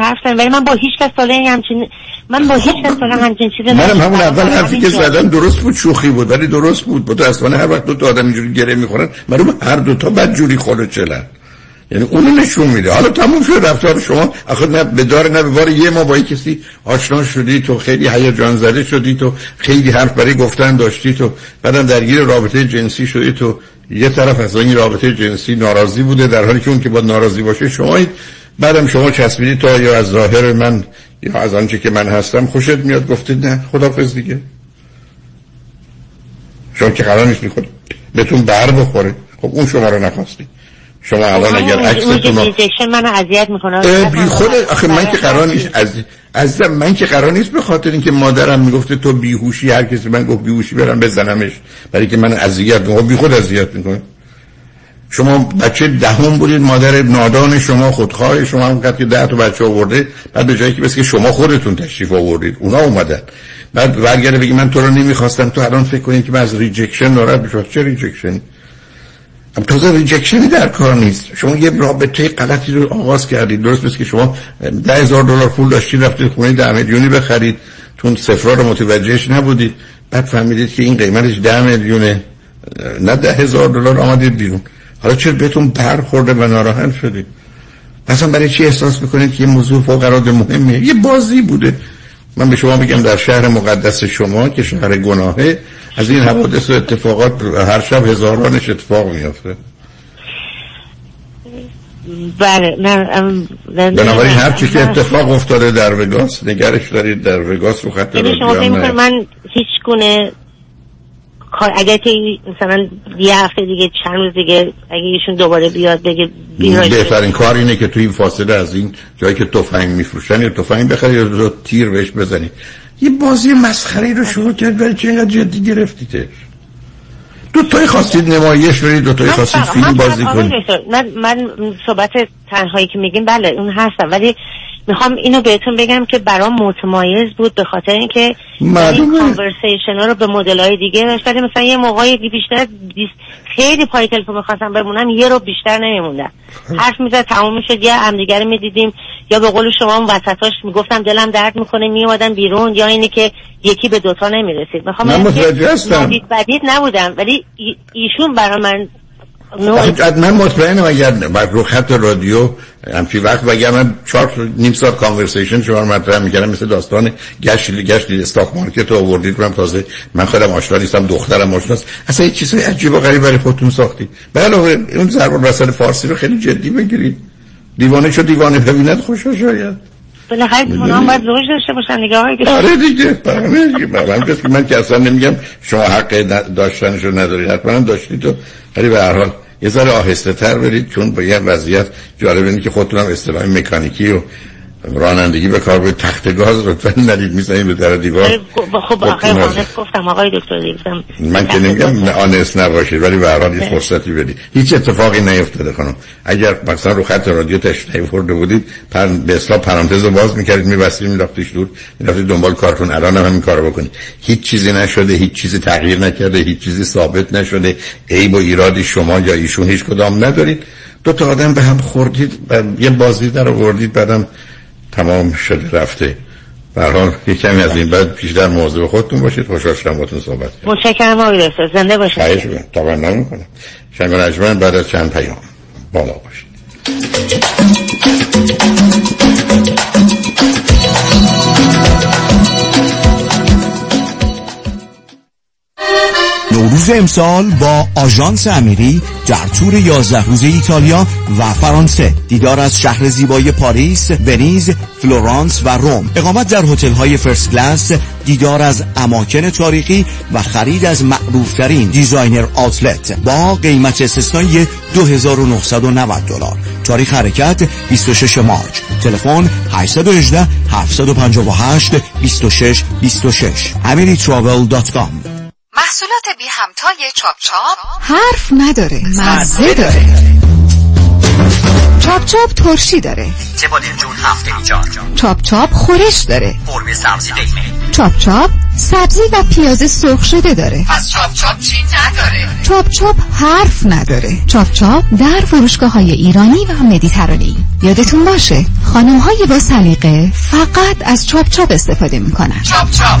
[SPEAKER 5] حرف زدم ولی من با هیچ کس ساله همچین من با هیچ کس ساله همچین چیزی
[SPEAKER 4] منم همون اول حرفی که زدم درست بود شوخی بود ولی درست بود. بود اصلا هر وقت دو تا آدم اینجوری گره می‌خورن معلوم هر دو تا بعد جوری خلو چلن. یعنی اونو نشون میده. حالا تموم شد رفتار شما. آخه نه به دار نه بار یه ما با کسی آشنا شدی تو خیلی هیجان زده شدی تو خیلی حرف برای گفتن داشتی تو. بعدم درگیر رابطه جنسی شدی تو. یه طرف از این رابطه جنسی ناراضی بوده در حالی که اون که باید ناراضی باشه شما بعدم شما چسبیدی تا یا از ظاهر من یا از آنچه که من هستم خوشت میاد؟ گفتید نه. خدافظ دیگه. شما که قرار نیست بهتون بر بخوره. خب اون شما رو نخواستید شما الان اگر عکستون
[SPEAKER 5] منو اذیت می‌کنه.
[SPEAKER 4] بی خود آخه من که قرار نیست از عزیزم من که قرار نیست به خاطر اینکه مادرم می‌گفته تو بیهوشی هر کسی من گفت بیهوشی برم بزنمش. برای که من اذیت می‌کنم بی خود اذیت می‌کنه. شما بچه دهم بودید مادر نادان شما خودخواه شما هم که ده تا بچه آورده بعد به جایی که بس که شما خودتون تشریف آوردید اونا اومدن. بعد برگرده بگی من تو رو نمی‌خواستم تو الان فکر کنید که من از rejection ناراحت بشم چه rejection ی تازه rejection ی در کار نیست. شما یه رابطه غلطی رو آغاز کردید. درست مثل اینکه شما ده هزار دلار پول داشتید رفتید خونه ده میلیونی بخرید. اون صفرا رو متوجهش نبودید. بعد فهمیدید که این قیمتش ده میلیونه. نه ده هزار دلار آمدید بیرون. حالا چرا بهتون برخورده و ناراحت شدید؟ مثلا برای چی احساس می‌کنید که یه موضوع فوق العاده مهمه یه بازی بوده. من به شما میگم در شهر مقدس شما که شهر گناهه از این حوادث و اتفاقات هر شب هزارانش اتفاق میافته.
[SPEAKER 5] بله نه
[SPEAKER 4] بنابراین هر چی که اتفاق افتاده در وگاس نگرش دارید در وگاس رو خط
[SPEAKER 5] یعنی شما فکر من هیچ گونه کار اگر که مثلا یه هفته دیگه چند روز دیگه اگه ایشون دوباره بیاد بگه
[SPEAKER 4] بهترین کار اینه که توی این فاصله از این جایی که تفنگ میفروشن یا تفنگ بخری یا تیر بهش بزنی یه بازی مسخره رو شروع کرد ولی چه اینقدر جدی گرفتیته دو تای خواستید نمایش برید دو تای خواستید فیلم بازی کنید.
[SPEAKER 5] من, من صحبت تنهایی که میگیم بله اون هستم. ولی می‌خوام اینو بهتون بگم که برام متمایز بود به خاطر اینکه این کانورسیشن ها رو به مدل های دیگه داشت. ولی مثلا یه موقعی بیشتر خیلی پای تلفن می‌خواستم بمونم یه رو بیشتر نمیموندم. حرف می‌زد تموم می‌شد. یا همدیگه می‌دیدیم. یا به قول شما اون وسطاش می‌گفتم دلم درد می‌کنه میومدم بیرون. یا اینی که یکی به دوتا نمی‌رسید. می‌خوام بدید نبودم. ولی ایشون برای من
[SPEAKER 4] من مطمئنم اگر بر رو خط رادیو همچی وقت بگم من چهار نیم ساعت کانورسیشن شما رو مطرح می‌کردم مثل داستان گشت گشت استاک مارکت رو آوردید. من تازه من خودم آشنا نیستم دخترم آشناست اصلا یه چیزای عجیب و غریب برای خودتون ساختید. علاوه اون ضرب رسل فارسی رو خیلی جدی بگیرید. دیوانه شو دیوانه ببیند خوشش شاید.
[SPEAKER 5] بالاخره اونا هم باید زوج داشته باشن دیگه آقای
[SPEAKER 4] آره دیگه من من که اصلا نمیگم شما حق داشتنشو ندارید. حتما داشتید و ولی به هر حال یه ذره آهسته تر برید چون با یه وضعیت جالب اینه که خودتون هم اصطلاح مکانیکی و رانندگی به کار به تخت گاز لطفا ندید می‌زنید به در دیوار.
[SPEAKER 5] خب آقای آنست گفتم آقای دکتر دیگم
[SPEAKER 4] من که نمیگم آنست نباشید ولی به هر حال فرصتی بدید. هیچ اتفاقی نیفتاده خانم. اگر مثلا رو خط رادیو تشریف فرده بودید پر به اصلاح پرانتز رو باز می‌کردید میبستید می‌رفتید دور می‌رفتید دنبال کارتون. الان هم همین کارو بکنید. هیچ چیزی نشده هیچ چیزی تغییر نکرده هیچ چیزی ثابت نشده. عیب و ایرادی شما یا ایشون هیچ کدام ندارید. دو تا آدم به هم خوردید یه بازی در آوردید بعدم تمام شده رفته. برحال یک کمی از این بعد در موضوع خودتون باشید. خوشحال شدم باتون صحبت
[SPEAKER 5] کنم متشکرم آقای دکتر. زنده باشید. خواهش
[SPEAKER 4] می‌کنم. نمی‌کنم شنگ بعد از چند پیام. بالا باشید.
[SPEAKER 12] نوروز امسال با آژانس امیری در تور 11 روزه ایتالیا و فرانسه دیدار از شهر زیبای پاریس، ونیز، فلورانس و روم. اقامت در هتل های first class دیدار از اماکن تاریخی و خرید از معروفترین designer outlet با قیمت استثنایی 2990 دلار. تاریخ حرکت 26 March. تلفن 818 758 26 26 amiritravel.com
[SPEAKER 13] محصولات بی همتای چاپ چاپ.
[SPEAKER 6] حرف نداره. مزه داره. چاپ چاپ ترشی داره.
[SPEAKER 13] چه جون هفته ایجاد
[SPEAKER 6] چاپ چاپ خورش داره.
[SPEAKER 13] قرمه سبزی دیمه
[SPEAKER 6] چاپ چاپ سبزی و پیاز سرخ شده داره.
[SPEAKER 13] پس چاپ چاپ چی نداره؟
[SPEAKER 6] چاپ چاپ حرف نداره. چاپ چاپ در فروشگاه های ایرانی و مدیترانه‌ای. یادتون باشه خانم های با سلیقه فقط از چاپ چاپ استفاده می‌کنن.
[SPEAKER 13] چاپ چاپ.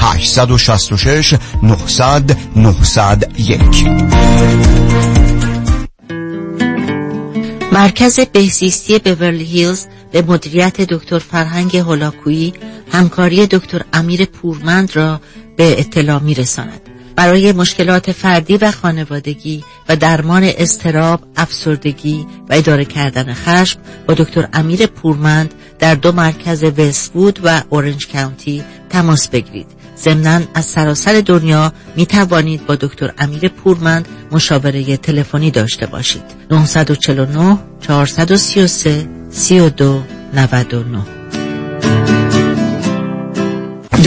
[SPEAKER 12] 866 900 901
[SPEAKER 14] مرکز بهزیستی بورلی هیلز به مدیریت دکتر فرهنگ هولاکویی همکاری دکتر امیر پورمند را به اطلاع می رساند. برای مشکلات فردی و خانوادگی و درمان استراب، افسردگی و اداره کردن خشم با دکتر امیر پورمند در دو مرکز وستوود و اورنج کانتی تماس بگیرید. ضمنا از سراسر دنیا می توانید با دکتر امیر پورمند مشاوره تلفنی داشته باشید. 949 433 32 99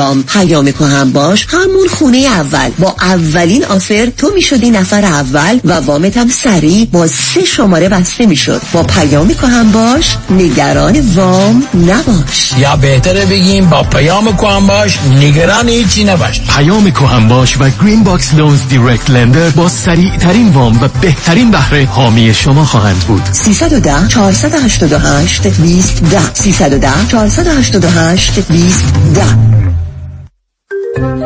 [SPEAKER 15] وام پیام هم باش. همون خونه اول. با اولین آفر تو می‌شدی نفر اول و وامت هم سریع با سه شماره بسته می‌شد. با پیام هم باش. نگران وام نباش.
[SPEAKER 16] یا بهتره بگیم با پیام کهن باش. نگران هیچی نباش.
[SPEAKER 17] پیام کهن باش و Green Box Loans direct lender با سریع ترین وام و بهترین بهره حامی شما خواهند بود.
[SPEAKER 15] 310 488 20 10 310 488 20 10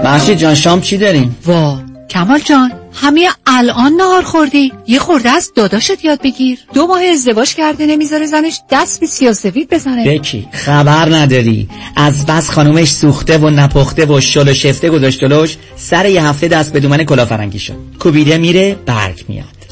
[SPEAKER 18] مهشید جان شام چی داریم؟
[SPEAKER 19] وا کمال جان همه الان نهار خوردی. یه خورده از داداشت یاد بگیر. دو ماه ازدواج کرده نمی‌ذاره زنش دست به سیاه سفید بزنه.
[SPEAKER 18] بکی خبر نداری. از بس خانومش سوخته و نپخته و شل و شفته گذاشت سر یه هفته دست به دومن کلافرنگی شد. کوبیده میره برگ میاد.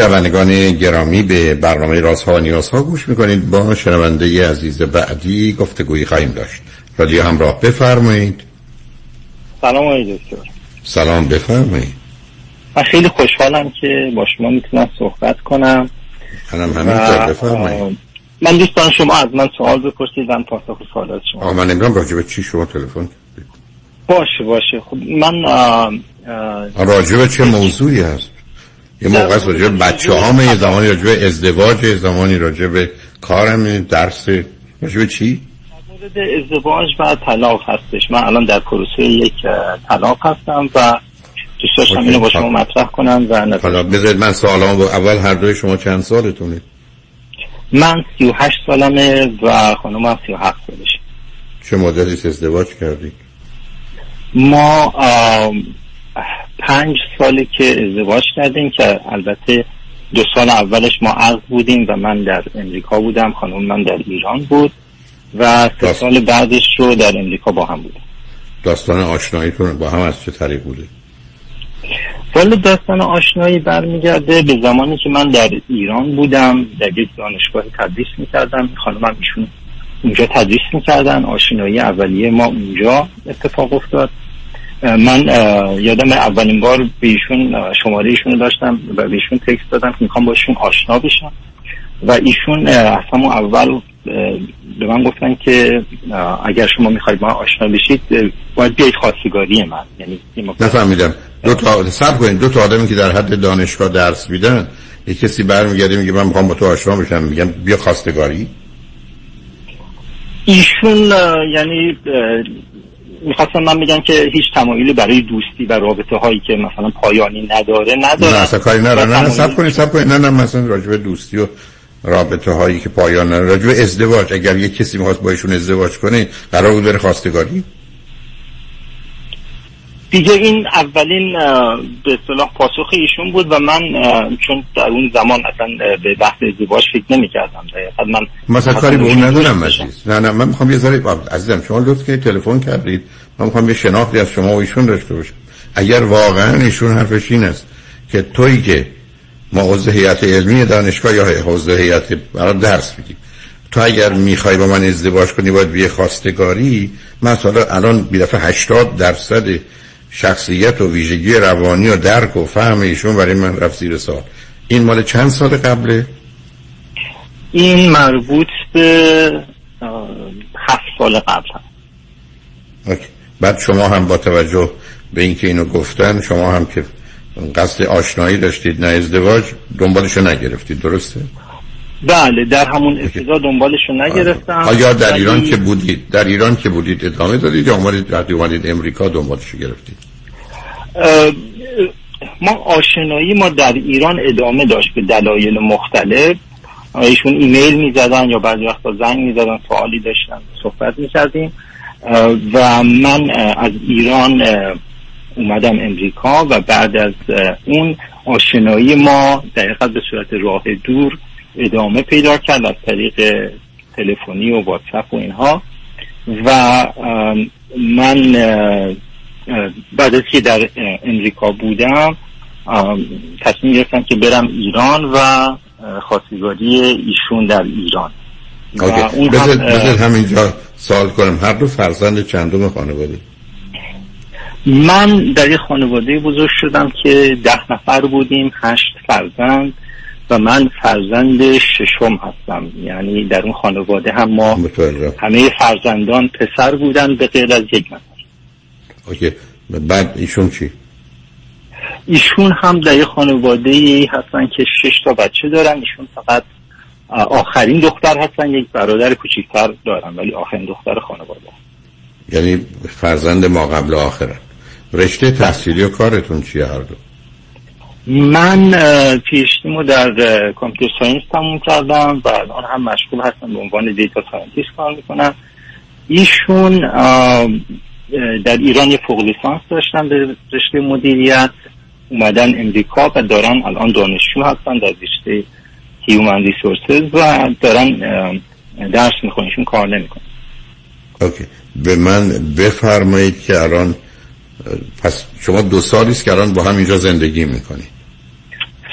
[SPEAKER 4] شنوندگان گرامی به برنامه رازها و نیازها گوش می‌کنید. با شنونده عزیز بعدی گفتگویی خواهیم داشت. رادیو همراه بفرمایید.
[SPEAKER 20] سلام آقای دکتر.
[SPEAKER 4] سلام بفرمایید.
[SPEAKER 20] من خیلی خوشحالم که با شما می‌تونم صحبت کنم.
[SPEAKER 4] منم همینطور بفرمایید.
[SPEAKER 20] من دوست دارم شما از من سوال بپرسید و پاسخ سوالات شما.
[SPEAKER 4] آه من نمی‌دونم راجع به چی شما تلفن
[SPEAKER 20] باشه باشه. خب من آه آه
[SPEAKER 4] راجع به چه موضوعی هست؟ یه موقع است راجع بچه هام یه زمانی راجع به ازدواج یه زمانی راجع به کارم درس. راجع به چی؟
[SPEAKER 20] مورد ازدواج و طلاق هستش. من الان در پروسه یک طلاق هستم و دوست داشتم اینو با شما مطرح کنم و نظر
[SPEAKER 4] حالا بذارید من سوالامو اول هر دوی شما چند سالتونه؟
[SPEAKER 20] من 38 سالمه و خانومم 37 سالش
[SPEAKER 4] چه مدتی ازدواج کردی؟
[SPEAKER 20] ما پنج ساله که ازدواج کردیم که البته دو سال اولش ما عقد بودیم و من در امریکا بودم خانم من در ایران بود و سه سال بعدش رو در امریکا با هم بودیم.
[SPEAKER 4] داستان آشناییتون با هم از چه طریق بوده؟
[SPEAKER 20] والا داستان آشنایی برمیگرده به زمانی که من در ایران بودم در یک دانشگاه تدریس می‌کردم. خانمم ایشون اونجا تدریس می‌کردن آشنایی اولیه ما اونجا اتفاق افتاد. من یادم اولین بار به ایشون اه، شماره ایشون رو داشتم و به ایشون تکست دادم که می‌خوام باشون آشنا بشم. و ایشون از همون اول به من گفتن که اگر شما می‌خواید با من آشنا بشید باید بیاید خواستگاری من. یعنی
[SPEAKER 4] نفهمیدم. دو تا سب کنید دو تا آدمی که در حد دانشگاه درس میدن یه کسی برمیگرده میگه من می‌خوام با تو آشنا بشم میگم بیا خواستگاری.
[SPEAKER 20] ایشون یعنی می‌خواستم من بگم که هیچ تمایلی برای دوستی و رابطه هایی که مثلا پایانی نداره نداره
[SPEAKER 4] نه اصلا کاری نداره نه نه سب کنید سب کنید. نه نه مثلا راجب دوستی و رابطه هایی که پایان نداره راجب ازدواج اگر یه کسی می‌خواست با ایشون ازدواج کنه قرار بود بره خواستگاری.
[SPEAKER 20] دیگه این اولین به اصطلاح پاسخ ایشون بود و من چون در اون زمان اصلا به بحث ازدواج فکر نمی کردم من
[SPEAKER 4] مثلا کاری به اون ندارم عزیز. نه نه من می‌خوام یه ذره عزیزم شما لطف که تلفن کردید. من می‌خوام یه شناختی از شما و ایشون داشته باشم. اگر واقعا ایشون حرفش این است که تویی که ما عضو هیئت علمی دانشگاه یا عضو هیئت برای درس میدیم. تو اگر می‌خوای با من ازدواج کنی باید بیه خواستگاری. مثلا الان بی دفعه 80 درصد شخصیت و ویژگی روانی و درک و فهم ایشون برای من رفت زیر سال این مال چند سال قبله؟
[SPEAKER 20] این مربوط به هفت سال قبل هم
[SPEAKER 4] اوکی. بعد شما هم با توجه به اینکه اینو گفتن شما هم که قصد آشنایی داشتید نه ازدواج دنبالشو نگرفتید درسته؟
[SPEAKER 20] بله در همون ابتدا دنبالشو نگرفتم.
[SPEAKER 4] آیا در ایران که بودید در ایران که بودید ادامه دادید یا اومدید وقتی اومدید امریکا دنبالشو گرفتید؟
[SPEAKER 20] ما آشنایی ما در ایران ادامه داشت به دلایل مختلف. ایشون ایمیل می‌زدن یا بعضی وقتا زنگ می‌زدن سوالی داشتن صحبت می‌کردیم. و من از ایران اومدم امریکا و بعد از اون آشنایی ما دقیقا به صورت راه دور ادامه پیدا کرد از طریق تلفنی و واتساپ و اینها. و من بعد از که در امریکا بودم تصمیم گرفتم که برم ایران و خواستگاری ایشون در ایران.
[SPEAKER 4] بذار همینجا سوال کنم. هر دو فرزند چندم خانواده؟
[SPEAKER 20] من در یه خانواده بزرگ شدم که ده نفر بودیم هشت فرزند. و من فرزند ششم هستم. یعنی در اون خانواده هم ما همه فرزندان پسر بودن به غیر از یک نفر.
[SPEAKER 4] اوکی. بعد ایشون چی؟
[SPEAKER 20] ایشون هم در یه خانواده هستن که شش تا بچه دارن. ایشون فقط آخرین دختر هستن. یک برادر کوچیکتر دارن ولی آخرین دختر خانواده
[SPEAKER 4] یعنی فرزند ما قبل آخرن. رشته تحصیلی و کارتون چیه هر دو؟
[SPEAKER 20] من پی‌اچ‌دیمو در computer science تموم کردم و الان هم مشغول هستم به عنوان data scientist کار می‌کنم. ایشون در ایران یه فوق لیسانس داشتن به رشته مدیریت اومدن امریکا و دارن الان دانشجو هستن در رشته human resources و دارن درس می‌خونن ایشون کار نمی‌کنن.
[SPEAKER 4] okay. به من بفرمایید که الان پس شما دو سالی است که الان با هم اینجا زندگی می‌کنی.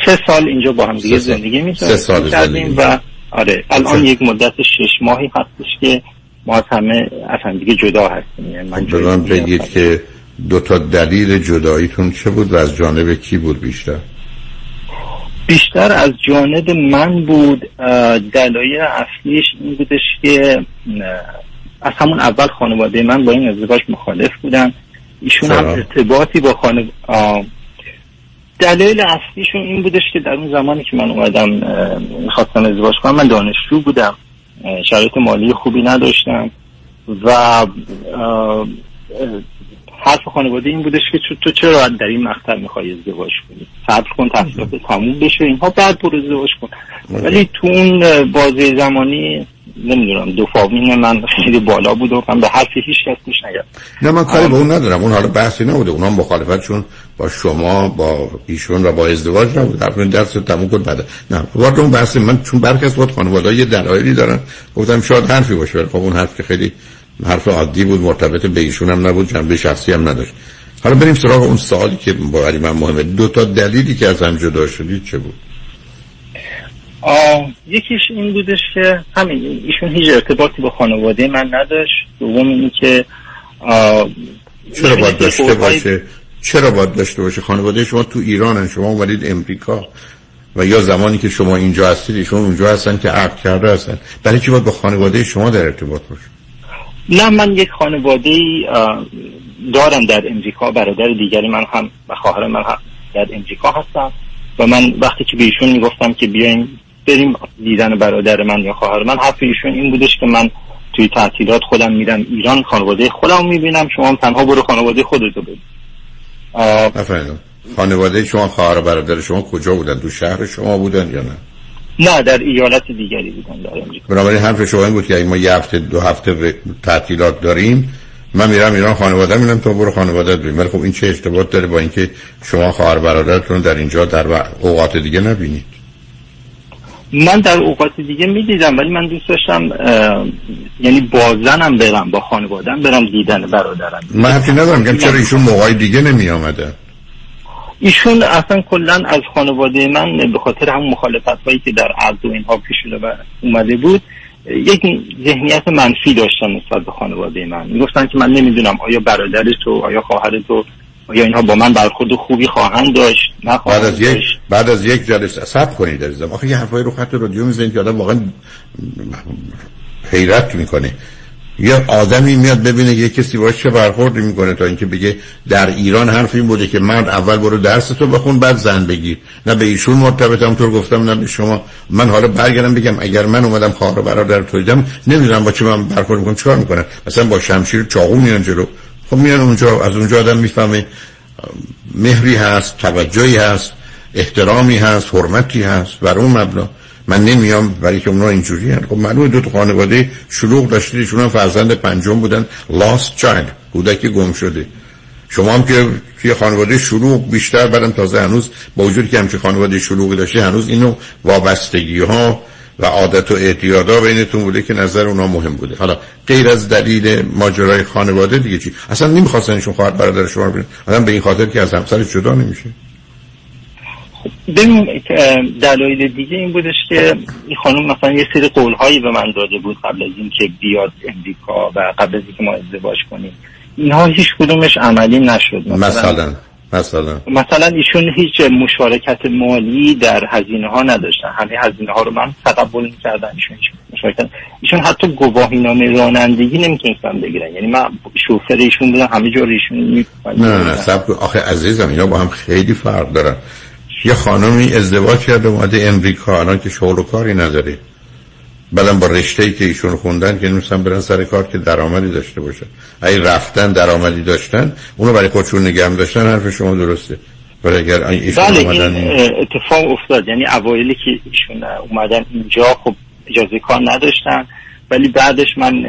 [SPEAKER 20] سه سال اینجا با هم دیگه زندگی می‌کنیم.
[SPEAKER 4] سه سال زندگی
[SPEAKER 20] و آره الان یک مدت شش ماهی هستش که ما از همه از هم دیگه جدا هستیم. یعنی
[SPEAKER 4] من بگید که دو تا دلیل جداییتون چه بود و از جانب کی بود بیشتر؟
[SPEAKER 20] بیشتر از جانب من بود دلایل اصلیش این بودش که از همون اول خانواده من با این ازدواج مخالف بودن. ایشون هم ارتباطی با خانه دلیل اصلیشون این بودش که در اون زمانی که من اومدم می‌خواستم ازدواج کنم من دانشجو بودم. شرایط مالی خوبی نداشتم و حرف خانواده این بودش که تو چرا در این مقطع می‌خوای ازدواج کنی؟ صبر کن تحصیلات تموم بشه اینها بعد برو ازدواج کن. ولی تو اون بازی زمانی نمی‌دونم دوپامین من خیلی بالا بود و من به حرفی هیچ کس گوش
[SPEAKER 4] نه من کاری به اون ندارم. اون حالا بحثی نبوده. اونا مخالفتشون با شما با ایشون و با ازدواج نبود حرف درس تموم کن بعد. نه وارد اون بحث من چون برکس بود خانواده یه دلایلی دارن. گفتم شاید حرفی باشه. خب اون حرف که خیلی حرف عادی بود مرتبط به ایشون هم نبود جنبه شخصی هم نداشت. حالا بریم سراغ اون سوالی که برای من مهمه. دو تا دلیلی که از هم جدا شدید چه بود؟
[SPEAKER 20] یکیش این بودش که همین ایشون هیچ ارتباطی با خانواده من نداشت. دوم این که
[SPEAKER 4] چرا باید داشته باشه؟ چرا باید داشته باشه؟ خانواده شما تو ایرانن شما اومدید امریکا. و یا زمانی که شما اینجا هستید ایشون اونجا هستن که عقد کرده هستن. برای چی باید با خانواده شما در ارتباط باشه؟
[SPEAKER 20] نه من یک خانواده دارم در امریکا. برادر دیگری من هم و خواهر من هم در امریکا هستم و من وقتی که به ایشون می‌گفتم که بیایم بریم دیدن برادر من یا خواهر من. حرف ایشون این بودش که من توی تعطیلات خودم میرم ایران خانواده خودم می‌بینم. شما هم تنها برو خانواده خودتو ببین.
[SPEAKER 4] نفهمیدم خانواده شما خواهر و برادر شما کجا بودن؟ تو شهر شما بودن یا نه؟
[SPEAKER 20] نه در ایالت دیگری بودن در امریکا.
[SPEAKER 4] بنابراین حرف شما این بود که اگه ما یه هفته دو هفته تعطیلات داریم من میرم ایران خانواده میرم تو برو خانواده ببین ولی خب این چه ارتباط داره با اینکه شما خواهر برادرتون در اینجا در اوقات دیگه نبینید
[SPEAKER 20] من در اوقات دیگه می‌دیدم ولی من دوست داشتم یعنی با زنم برم با خانوادم برم دیدن برادرم.
[SPEAKER 4] من حرفی ندارم میگم چرا ایشون موقعی دیگه نمی آمده
[SPEAKER 20] ایشون اصلا کلا از خانواده من به خاطر همون مخالفت هایی که در عرض و اینها پیش و اومده بود یک ذهنیت منفی داشتن نسبت به خانواده من. می‌گفتن که من نمی‌دونم آیا برادر تو آیا خواهر تو آیا اینها با من برخورد خوبی خواهند داشت؟
[SPEAKER 4] بعد از یک بعد از یک جلسه صبر کنید عزیزم. آخه یه حرفای رو خط رادیو می‌زنید که آدم واقعا حیرت می‌کنه. یه آدمی میاد ببینه یه کسی باش چه برخوردی می‌کنه تا اینکه بگه در ایران حرف این بوده که مرد اول برو درس تو بخون بعد زن بگیر. نه به ایشون مرتبطم طور گفتم نه به شما. من حالا برگردم بگم اگر من اومدم خواهر برادر تو دیدم نمی‌دونم با چه من برخورد می‌کنم چیکار می‌کنن مثلا با شمشیر چاقو میان جلو. خب میان اونجا از اونجا آدم می‌فهمه مهری هست توجهی هست احترامی هست حرمتی هست بر اون مبنا. من نمیام برای که اونا اینجوری هست خب معلومه دو تا خانواده شلوغ داشتید هم فرزند پنجم بودن. Lost child کودک گم شده. شما هم که توی خانواده شلوغ بیشتر برم تازه هنوز با وجودی که همچه خانواده شلوغی داشته هنوز اینو وابستگی ها و عادت و اعتیادا بینتون بوده که نظر اونا مهم بوده. حالا غیر از دلیل ماجرای خانواده دیگه چی؟ اصلا نمی‌خواستن ایشون خواهر برادر شما رو ببینن. آدم به این خاطر که از همسرش جدا نمیشه.
[SPEAKER 20] ببین دلایل دیگه این بودش که این خانم مثلا یه سری قولهایی به من داده بود قبل از اینکه بیاد امریکا و قبل از اینکه ما ازدواج کنیم. اینها هیچ کدومش عملی نشد.
[SPEAKER 4] مثلا مثلا.
[SPEAKER 20] مثلا؟ ایشون هیچ مشارکت مالی در هزینه ها نداشتن. همه هزینه ها رو من تقبل می‌کردم ایشون مشارکت ایشون حتی گواهی نامه رانندگی نمی‌تونستن بگیرن. یعنی من شوفر ایشون بودم همه جا رو ایشون می-
[SPEAKER 4] نه نه نه سب. آخه عزیزم اینا با هم خیلی فرق دارن. یه خانمی ازدواج کرده اومده امریکا الان که شغل و کاری نداره. بعدم با رشته ای که ایشون خوندن که نمیستن برن سر کار که درآمدی داشته باشن. اگه رفتن درآمدی داشتن اونو برای خودشون نگه داشتن حرف شما درسته. ولی اگر ایشون
[SPEAKER 20] بله
[SPEAKER 4] اومدن
[SPEAKER 20] این اتفاق افتاد. یعنی اوایلی که ایشون اومدن اینجا خب اجازه کار نداشتن. ولی بعدش من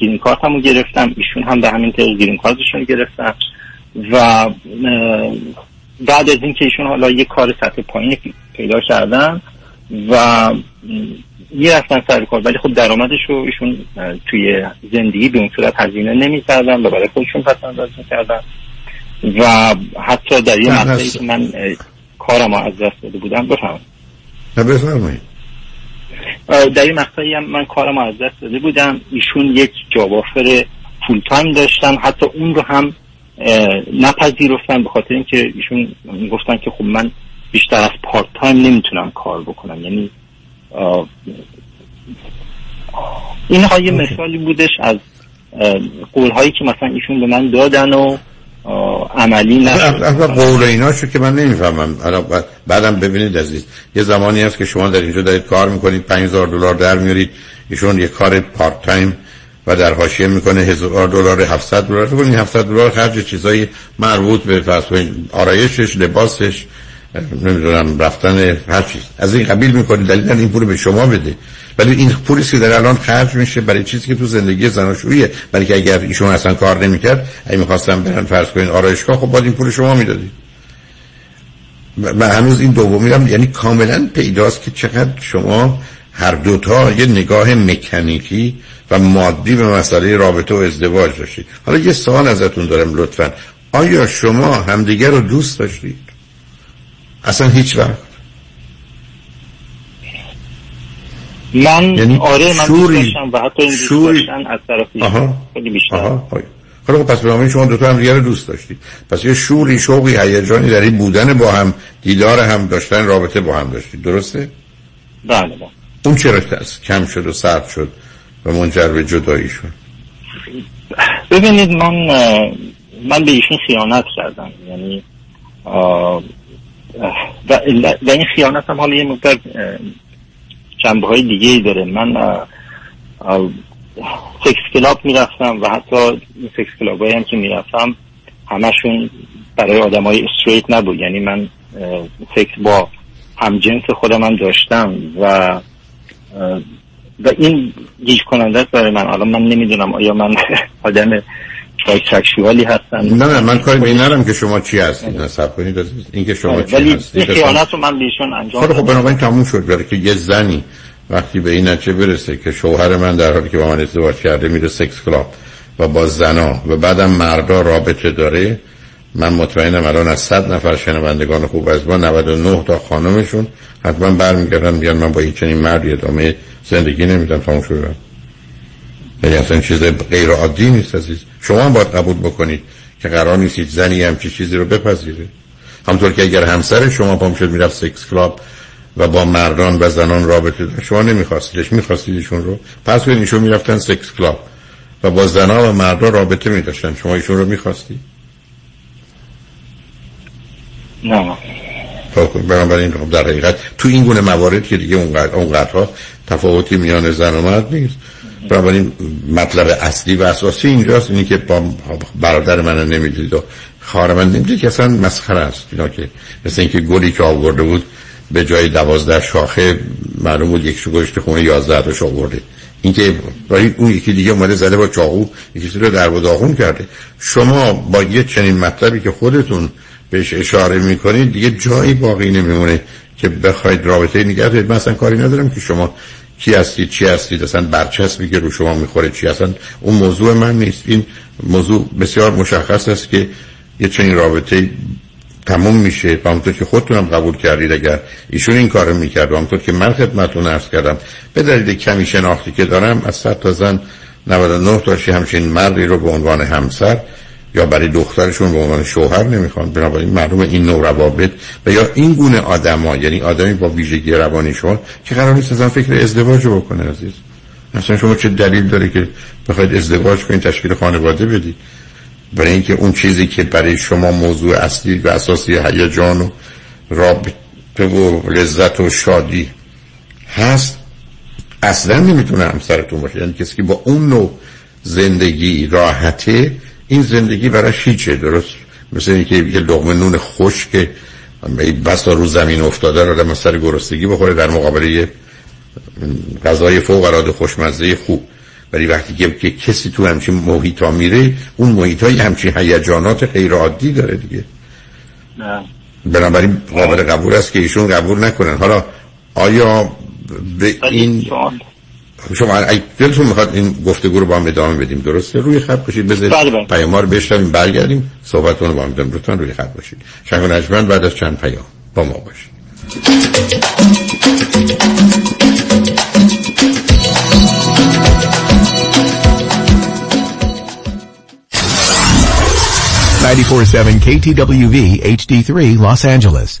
[SPEAKER 20] گرین کارتمو گرفتم. ایشون هم به همین طریق گرین کارتشون رو گرفتن. و بعد از اینکه ایشون حالا یه کار سطح پایین پیدا کردن و می‌رفتن سر کار ولی خب درآمدش رو ایشون توی زندگی به اون صورت هزینه نمی‌کردن و برای خودشون پس انداز می‌کردن. و حتی در یه مقطعی. که من کارم رو از دست داده بودم بفهم
[SPEAKER 4] بفرمایید.
[SPEAKER 20] در یه مقطعی هم من کارم از دست داده بودم. ایشون یک job offer full time داشتن. حتی اون رو هم نپذیرفتن به خاطر اینکه ایشون گفتن که خب من بیشتر از part time نمی‌تونم کار بکنم. یعنی اینها یه مثالی بودش از قول هایی که مثلا ایشون به من دادن و عملی
[SPEAKER 4] اصلا قول ایناشو که من نمی‌فهمم. بعدم ببینید عزیز. یه زمانی هست که شما در اینجا دارید کار می‌کنید 5000 دلار در میارید. ایشون یه کار پارت تایم و در حاشیه می‌کنه. 1000 دلار 700 دلار. فکر کنید 700 دلار خرج چیزای مربوط به آرایشش لباسش نمی‌دونم رفتن هر چیز. از این قبیل می‌کنید دلیل این پول به شما بده. ولی این پولی که در الان خرج میشه برای چیزی که تو زندگی زناشوییه. برای که اگر ایشون اصلا کار نمی‌کرد اگه می‌خواستم برن فرض کنید آرایشگاه خب باید این پول شما می‌دادید. من هنوز این دومی هم یعنی کاملا پیداست که چقدر شما هر دوتا یه نگاه مکانیکی و مادی به مسئله رابطه و ازدواج داشتید. حالا یه سوال ازتون دارم لطفا. آیا شما همدیگر رو دوست داشتید؟ اصلا هیچ وقت
[SPEAKER 20] من
[SPEAKER 4] یعنی
[SPEAKER 20] آره من
[SPEAKER 4] شوری-
[SPEAKER 20] داشتم و حتی این دوست
[SPEAKER 4] شوری-
[SPEAKER 20] داشتن از طرف
[SPEAKER 4] آها.
[SPEAKER 20] خیلی بیشتر.
[SPEAKER 4] آها. خب پس برنامه شما دوتا هم دیگه رو دوست داشتید. پس یه شوری شوقی هیجانی در این بودن با هم دیدار هم داشتن رابطه با هم داشتید. درسته؟
[SPEAKER 20] بله بله.
[SPEAKER 4] اون چرا ترس کم شد و سرد شد و منجر به جدایی شد.
[SPEAKER 20] ببینید من من به ایشون خیانت کردم. یعنی و, و این خیانت هم حالا یه مقدار جنبه های دیگه ای داره. من sex club می‌رفتم و حتی sex club هم که می‌رفتم همشون برای آدم های straight نبود. یعنی من سکس با همجنس خودم هم داشتم و و این گیج کننده برای من. الان من نمی‌دونم آیا من آدم سکشوالی هستم
[SPEAKER 4] نه نه من کاری به این نرم که شما چی هستید نصب کنید این که شما چی
[SPEAKER 20] ولی
[SPEAKER 4] هستید.
[SPEAKER 20] این خیانت رو من بهشون انجام
[SPEAKER 4] خب خب بنابراین تموم شد. برای که یه زنی وقتی به این نتیجه برسه که شوهر من در حالی که با من ازدواج کرده میره سکس کلاب و با زنا و بعدم مردا رابطه داره من مطمئنم الان از صد نفر شنوندگان خوب از ما 99 تا خانمشون حتما برمیگردن میگن من با هیچ چنین مردی ادامه زندگی نمیدم. تموم شد. یعنی اصلا چیز غیر عادی نیست عزیز. شما هم باید قبول بکنید که قرار نیست زنی همچین چیزی رو بپذیره. همونطور که اگر همسر شما پا می‌شد می‌رفت sex club و با مردان و زنان رابطه داشت شما نمیخواستیدش میخواستیدشون رو. فرض کنید ایشون می‌رفتن sex club و با زنان و مردان رابطه میداشتن. شما ایشون رو می‌خواستی
[SPEAKER 20] نه.
[SPEAKER 4] خب بنابراین خب در حقیقت تو این گونه موارد که دیگه اونقدر اونقدرها تفاوتی میان زن و مرد نیست. بنابراین مطلب اصلی و اساسی اینجاست. اینی که با برادر من نمی‌دید و خواهر من نمی‌دید که اصلا مسخره است. اینا که مثل اینکه گلی که آورده بود به جای دوازده شاخه معلوم بود یک شو گوشت خونه یازده تاش آورده. اینکه برای اون یکی دیگه اومده زده با چاقو یکی رو در داغون کرده. شما با یه چنین مطلبی که خودتون بهش اشاره می‌کنید دیگه جایی باقی نمیمونه که بخواید رابطه نگه دارید. من اصلا کاری ندارم که شما کی هستید چی هستید؟ اصلا برچسبی که رو شما می‌خوره چی؟ اصلا اون موضوع من نیست. این موضوع بسیار مشخص است که یه چنین رابطه تموم میشه. و همونطور که خودتونم قبول کردید اگر ایشون این کارو می‌کرد و همونطور که من خدمتتون عرض کردم به دلیل کمی شناختی که دارم از صد تا زن 99 تاشی همچین مردی رو به عنوان همسر یا برای دخترشون به عنوان شوهر نمی‌خوان. بنابراین معلوم این نوع روابط و یا این گونه آدما یعنی آدمی با ویژگی روانی شما که قرار نیست ازن فکر ازدواج بکنه عزیز. مثلا شما چه دلیل داره که بخواید ازدواج کنید تشکیل خانواده بدید؟ برای اینکه اون چیزی که برای شما موضوع اصلی و اساسی هیجان و رابطه و لذت و شادی هست اصلا نمی‌تونه همسرتون باشه. یعنی کسی که با اون نوع زندگی راحته این زندگی براش هیچه درست؟ مثل اینکه یه لغمه نون خشک بسا رو زمین افتاده رو در سر گرستگی بخوره در مقابل غذای فوق العاده خوشمزه خوب. ولی وقتی که, که کسی تو همچین محیط ها میره اون محیط های همچین هیجانات غیر عادی داره دیگه.
[SPEAKER 20] نه.
[SPEAKER 4] بنابراین قابل قبول است که ایشون قبول نکنن. حالا آیا به این شما اگه دلتون می‌خواد این گفتگو رو با هم ادامه بدیم درسته روی خط باشید
[SPEAKER 20] بله،
[SPEAKER 4] بذارید
[SPEAKER 20] بله.
[SPEAKER 4] پیام رو بشنویم برگردیم صحبتتون رو با هم بدیم لطفا روی خط باشید شنگ نجمن بعد از چند پیام با ما باشید
[SPEAKER 3] KTWV HD3 Los Angeles.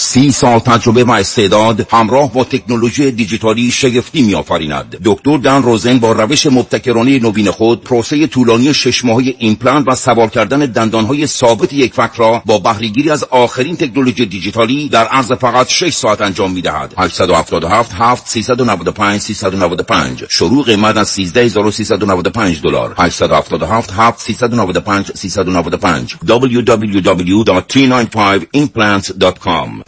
[SPEAKER 21] سی سال تجربه و استعداد همراه با تکنولوژی دیجیتالی شگفتی میآفریند. دکتر دان روزن با روش مبتکرانه نوین خود پروسه طولانی شش ماهه ایمپلنت و سوار کردن دندانهای ثابت یک فک را با بهرهگیری از آخرین تکنولوژی دیجیتالی در عرض فقط 6 ساعت انجام می‌دهد. 877 7 395 395 شروع قیمت از 13395 دلار. 877 7 395 395 www.395implants.com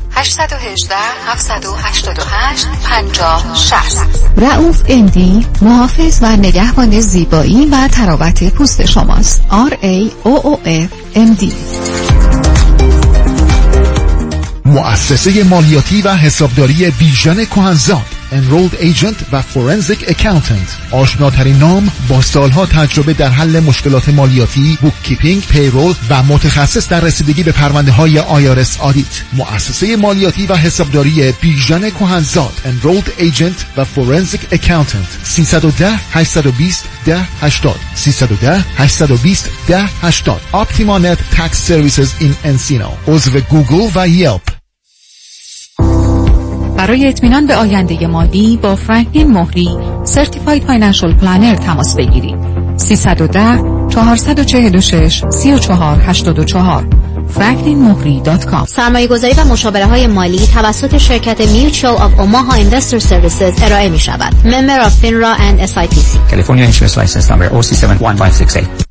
[SPEAKER 6] 818 788 50 60 رعوف امدی محافظ و نگهبان زیبایی و تراوت پوست شماست. R A O O F M D.
[SPEAKER 22] مؤسسه مالیاتی و حسابداری بیژن کهنزاد. Enrolled Agent و Forensic Accountant. آشناترین نام با سالها تجربه در حل مشکلات مالیاتی bookkeeping، payroll و متخصص در رسیدگی به پرونده های IRS audit. مؤسسه مالیاتی و حسابداری بیژن کهنزاد Enrolled Agent و Forensic Accountant. 310 820 10 80 310 820 10 80 Optima Net Tax Services in Encino. عضو گوگل و یلپ.
[SPEAKER 6] برای اطمینان به آینده مالی با فرانکلین مهری Certified Financial Planner تماس بگیرید 310 446 3484 franklinmohri.com
[SPEAKER 23] سرمایه گذاری و مشاوره های مالی توسط شرکت Mutual of Omaha Investor Services ارائه می شود. Member of FINRA and SIPC.
[SPEAKER 24] California Insurance License Number OC71568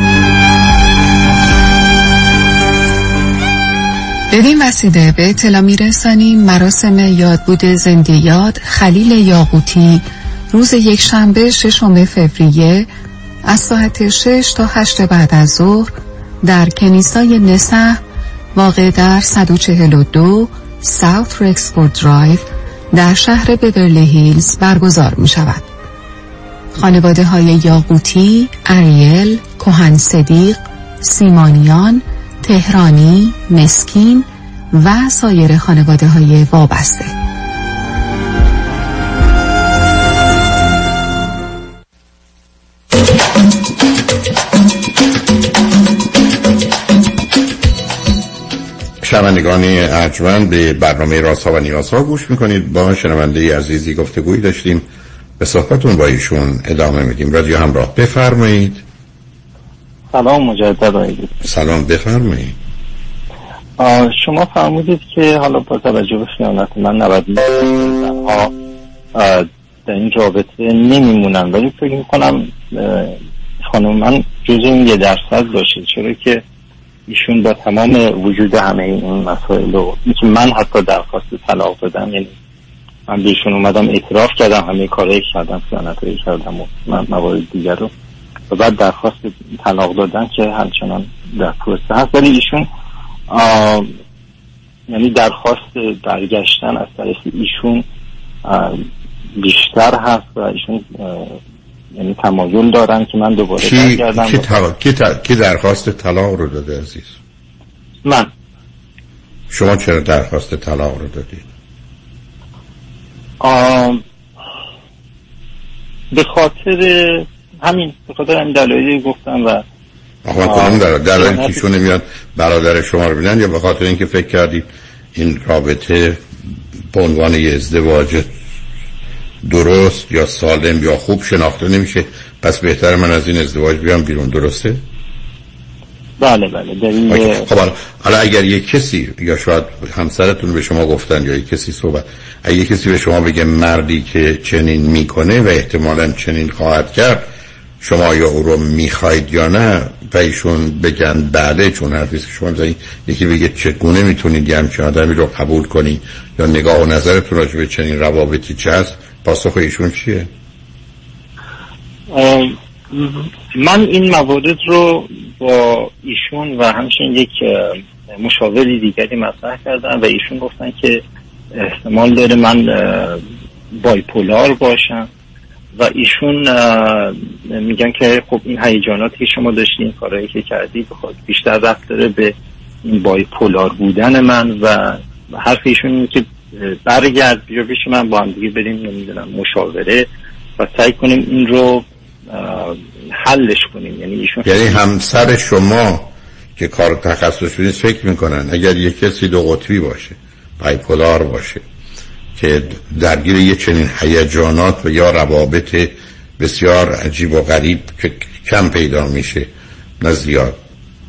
[SPEAKER 6] بدین وسیله به اطلاع میرسانیم مراسم یادبود زنده یاد خلیل یاقوتی روز یک شنبه ششم فوریه از ساعت 6 تا 8 بعد از ظهر در کنیسای نصح واقع در 142 South Rexford Drive در شهر بورلی هیلز برگزار می شود. خانواده های یاقوتی، اریل، کوهن صدیق، سیمانیان، تهرانی، مسکین و سایر خانواده های وابسته.
[SPEAKER 4] شنوندگان ارجمند به برنامه راست ها و نیاز ها گوش می‌کنید. با شنونده عزیزی گفتگویی داشتیم. به صحبتون با ایشون ادامه میدیم. رادیو همراه بفرمایید.
[SPEAKER 20] سلام مجدد آقای
[SPEAKER 4] سلام بفرمایید.
[SPEAKER 20] شما فرمودید که حالا با توجه به خیانت من 90 ها در این رابطه نمیمونن ولی فکر می‌کنم خانم من جز این یه درصد باشه چرا که ایشون با تمام وجود همه این مسائل و که من حتی درخواست طلاق دادم یعنی من بهشون اومدم اعتراف کردم همه کارهایی کردم خیانت کردم و من موارد دیگر رو و بعد درخواست طلاق دادن که همچنان در پروسه هست. ولی ایشون یعنی درخواست برگشتن از طریق ایشون بیشتر هست و ایشون یعنی تمایل دارن که من دوباره
[SPEAKER 4] کی,
[SPEAKER 20] برگردم.
[SPEAKER 4] کی, طلاق- کی, ت- کی درخواست طلاق رو داده عزیز؟
[SPEAKER 20] من.
[SPEAKER 4] شما چرا درخواست طلاق رو دادید؟
[SPEAKER 20] آم، به خاطر همین به خاطر همین دلایلی گفتم و
[SPEAKER 4] آقا کدوم در در کیشون نمیاد برادر شما رو بینن یا به خاطر اینکه فکر کردید این رابطه به عنوان یه ازدواج درست یا سالم یا خوب شناخته نمیشه پس بهتر من از این ازدواج بیام بیرون درسته؟
[SPEAKER 20] بله بله دلیل.
[SPEAKER 4] خب حالا- حالا اگر یک کسی یا شاید همسرتون به شما گفتن یا یک کسی صحبت اگر یک کسی به شما بگه مردی که چنین می‌کنه و احتمالا چنین خواهد کرد شما یا او رو می‌خواید یا نه و ایشون بگن بله چون حرفی که شما می‌زنید یکی بگه چگونه می‌تونید یه همچین آدمی رو قبول کنید یا نگاه و نظرتون راجع به چنین روابطی چه هست پاسخ ایشون چیه؟
[SPEAKER 20] من این موارد رو با ایشون و همچنین یک مشاوری دیگری مطرح کردم و ایشون گفتن که احتمال داره من بایپولار باشم. و ایشون میگن که خب این هیجاناتی که شما داشتین کارهایی که کردی بخواد بیشتر رفت داره به این بایپولار بودن من و حرف ایشون اینه که برگرد بیا پیش من با هم دیگه بریم نمی‌دونم مشاوره و سعی کنیم این رو حلش کنیم. یعنی ایشون
[SPEAKER 4] یعنی همسر شما که کار تخصص نیست فکر می‌کنن اگر یک کسی دو قطبی باشه بایپولار باشه که درگیر یه چنین هیجانات و یا روابط بسیار عجیب و غریب که کم پیدا میشه نه زیاد.